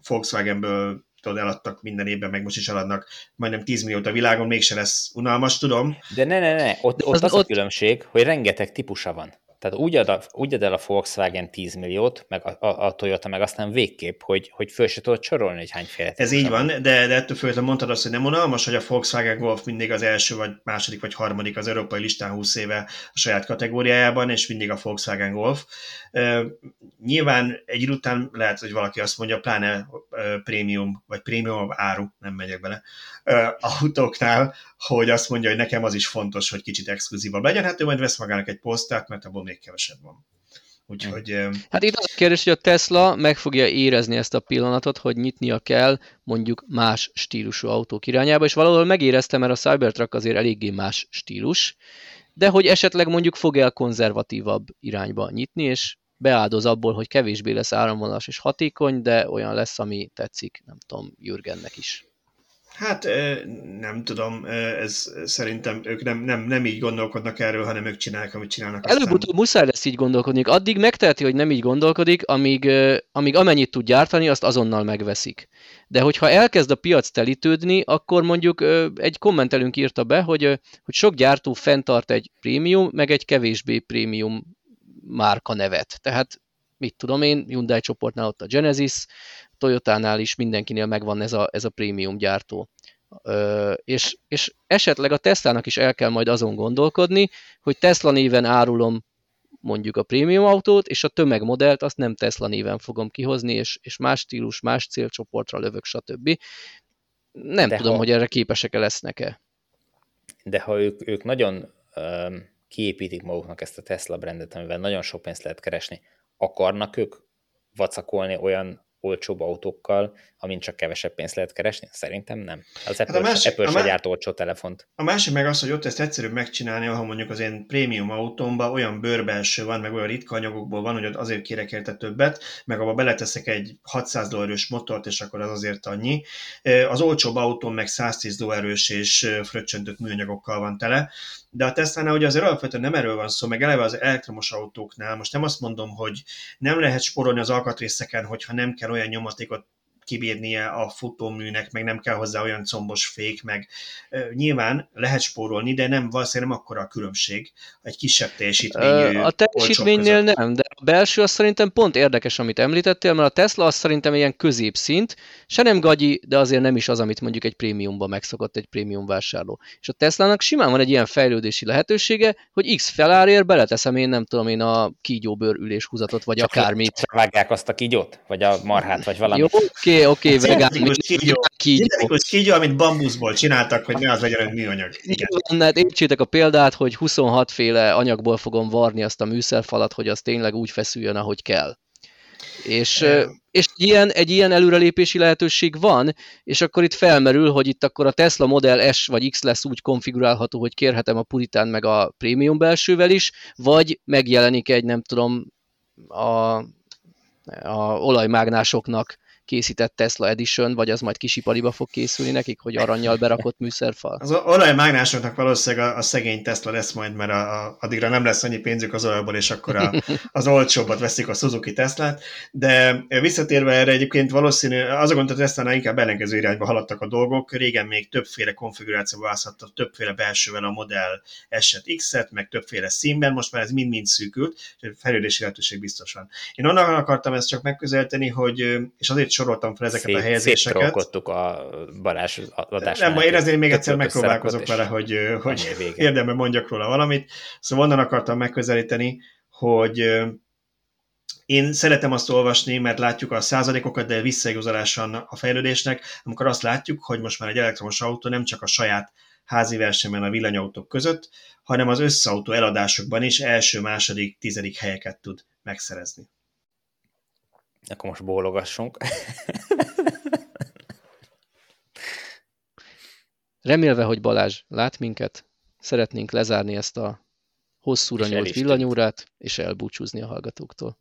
Volkswagenből tudod, eladtak minden évben, meg most is eladnak majdnem 10 milliót a világon, mégse lesz unalmas, tudom. De ne, ne, ne, ott, ott az, az ott... a különbség, hogy rengeteg típusa van. Tehát úgy ad, a, úgy ad el a Volkswagen 10 milliót, meg a, a, a Toyota, meg aztán végképp, hogy, hogy föl se tudod sorolni, hogy hányféle. Ez így van, de, de ettől főleg mondtad azt, hogy nem unalmas, hogy a Volkswagen Golf mindig az első, vagy második, vagy harmadik az európai listán 20 éve a saját kategóriájában, és mindig a Volkswagen Golf. Uh, nyilván egy idő után lehet, hogy valaki azt mondja, pláne uh, prémium, vagy prémium áru, nem megyek bele, autóknál, hogy azt mondja, hogy nekem az is fontos, hogy kicsit exkluzívabb legyen, hát ő majd vesz magának egy posztert, mert abból még kevesebb van. Úgyhogy... Hát itt az a kérdés, hogy a Tesla meg fogja érezni ezt a pillanatot, hogy nyitnia kell mondjuk más stílusú autók irányába, és valahol megéreztem, mert a Cybertruck azért eléggé más stílus, de hogy esetleg mondjuk fog el konzervatívabb irányba nyitni, és beáldoz abból, hogy kevésbé lesz áramvonalas és hatékony, de olyan lesz, ami tetszik, nem tudom, Jürgennek is. Hát nem tudom, ez szerintem ők nem, nem, nem így gondolkodnak erről, hanem ők csinálják, amit csinálnak. Előbb-utóbb muszáj lesz így gondolkodni. Addig megteheti, hogy nem így gondolkodik, amíg, amíg amennyit tud gyártani, azt azonnal megveszik. De hogyha elkezd a piac telítődni, akkor mondjuk egy kommentelünk írta be, hogy, hogy sok gyártó fenntart egy prémium, meg egy kevésbé prémium márka nevet. Tehát mit tudom én, Hyundai csoportnál ott a Genesis, Toyotánál is mindenkinél megvan ez a, ez a prémium gyártó. Ö, és, és esetleg a Teslának is el kell majd azon gondolkodni, hogy Tesla néven árulom mondjuk a prémium autót, és a tömegmodellt azt nem Tesla néven fogom kihozni, és, és más stílus, más célcsoportra lövök, stb. Nem De tudom, ha... hogy erre képesek-e lesznek-e. de ha ők, ők nagyon um, kiépítik maguknak ezt a Tesla brandet, amivel nagyon sok pénzt lehet keresni, akarnak ők vacakolni olyan olcsóbb autókkal, amin csak kevesebb pénzt lehet keresni? Szerintem nem. Az Apple, hát a másik, Apple a se gyárt olcsó telefont. A másik meg az, hogy ott ezt egyszerűbb megcsinálni, ha mondjuk az én prémium autómban olyan bőrbelső van, meg olyan ritka anyagokból van, hogy azért kérek érte többet, meg abba beleteszek egy 600 dolláros motort, és akkor az azért annyi. Az olcsóbb autóm meg 110 dolláros és fröccsöntött műanyagokkal van tele, de a Tesla-nál ugye azért alapvetően nem erről van szó, meg eleve az elektromos autóknál, most nem azt mondom, hogy nem lehet sporolni az alkatrészeken, hogyha nem kell olyan nyomatékot kibírnie a futóműnek, meg nem kell hozzá olyan combos fék, meg nyilván lehet spórolni, de nem valószínűleg nem akkora a különbség egy kisebb teljesítményű A teljesítménynél nem, de a belső az szerintem pont érdekes, amit említettél, mert a Tesla az szerintem ilyen középszint, se nem gagyi, de azért nem is az, amit mondjuk egy prémiumban megszokott egy prémium vásárló. És a Teslának simán van egy ilyen fejlődési lehetősége, hogy X felárért beleteszem én nem tudom én a kígyóbőr üléshuzatot, vagy Csak akármit. Csak vágják azt a kígyót? Vagy a marhát, vagy valami? Jó, oké, oké, okay, vegán. Kígyó, kígyó, amit bambuszból csináltak, hogy ne az legyen egy műanyag. Igen. Hát értsétek a példát, hogy 26 féle anyagból fogom varni azt a műszerfalat, hogy az tényleg úgy feszüljön, ahogy kell. És, és ilyen, egy ilyen előrelépési lehetőség van, és akkor itt felmerül, hogy itt akkor a Tesla Model S vagy X lesz úgy konfigurálható, hogy kérhetem a Puritán meg a prémium belsővel is, vagy megjelenik egy, nem tudom, a, a olajmágnásoknak készített Tesla Edition, vagy az majd kisipariba fog készülni nekik, hogy aranyjal berakott műszerfal? Az olajmágnásoknak valószínűleg a, a szegény Tesla lesz majd, mert a, a, addigra nem lesz annyi pénzük az olajból, és akkor a, az olcsóbbat veszik a Suzuki Teslát, de visszatérve erre egyébként valószínű, az a gond, hogy Tesla ínkább ellenkező irányba haladtak a dolgok, régen még többféle konfigurációba választhatta, többféle belsővel a Model S-et, X-et, meg többféle színben, most már ez mind-mind szűkült, és fejlődési lehetőség biztos van. Én onnan akartam ezt csak megközelíteni, hogy, és azért soroltam fel ezeket Szét, a helyezéseket. a Balázs adás. Nem, én ezért még egyszer megpróbálkozok vele, hogy, hogy érdemben mondjak róla valamit. Szóval onnan akartam megközelíteni, hogy én szeretem azt olvasni, mert látjuk a százalékokat, de visszaigazolásan a fejlődésnek, amikor azt látjuk, hogy most már egy elektromos autó nem csak a saját házi versenyben a villanyautók között, hanem az összeautó eladásokban is első, második, tizedik helyeket tud megszerezni. Akkor most bólogassunk. Remélve, hogy Balázs lát minket, szeretnénk lezárni ezt a hosszúra nyúlt villanyórát, és elbúcsúzni a hallgatóktól.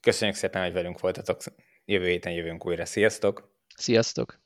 Köszönjük szépen, hogy velünk voltatok. Jövő héten jövünk újra. Sziasztok! Sziasztok!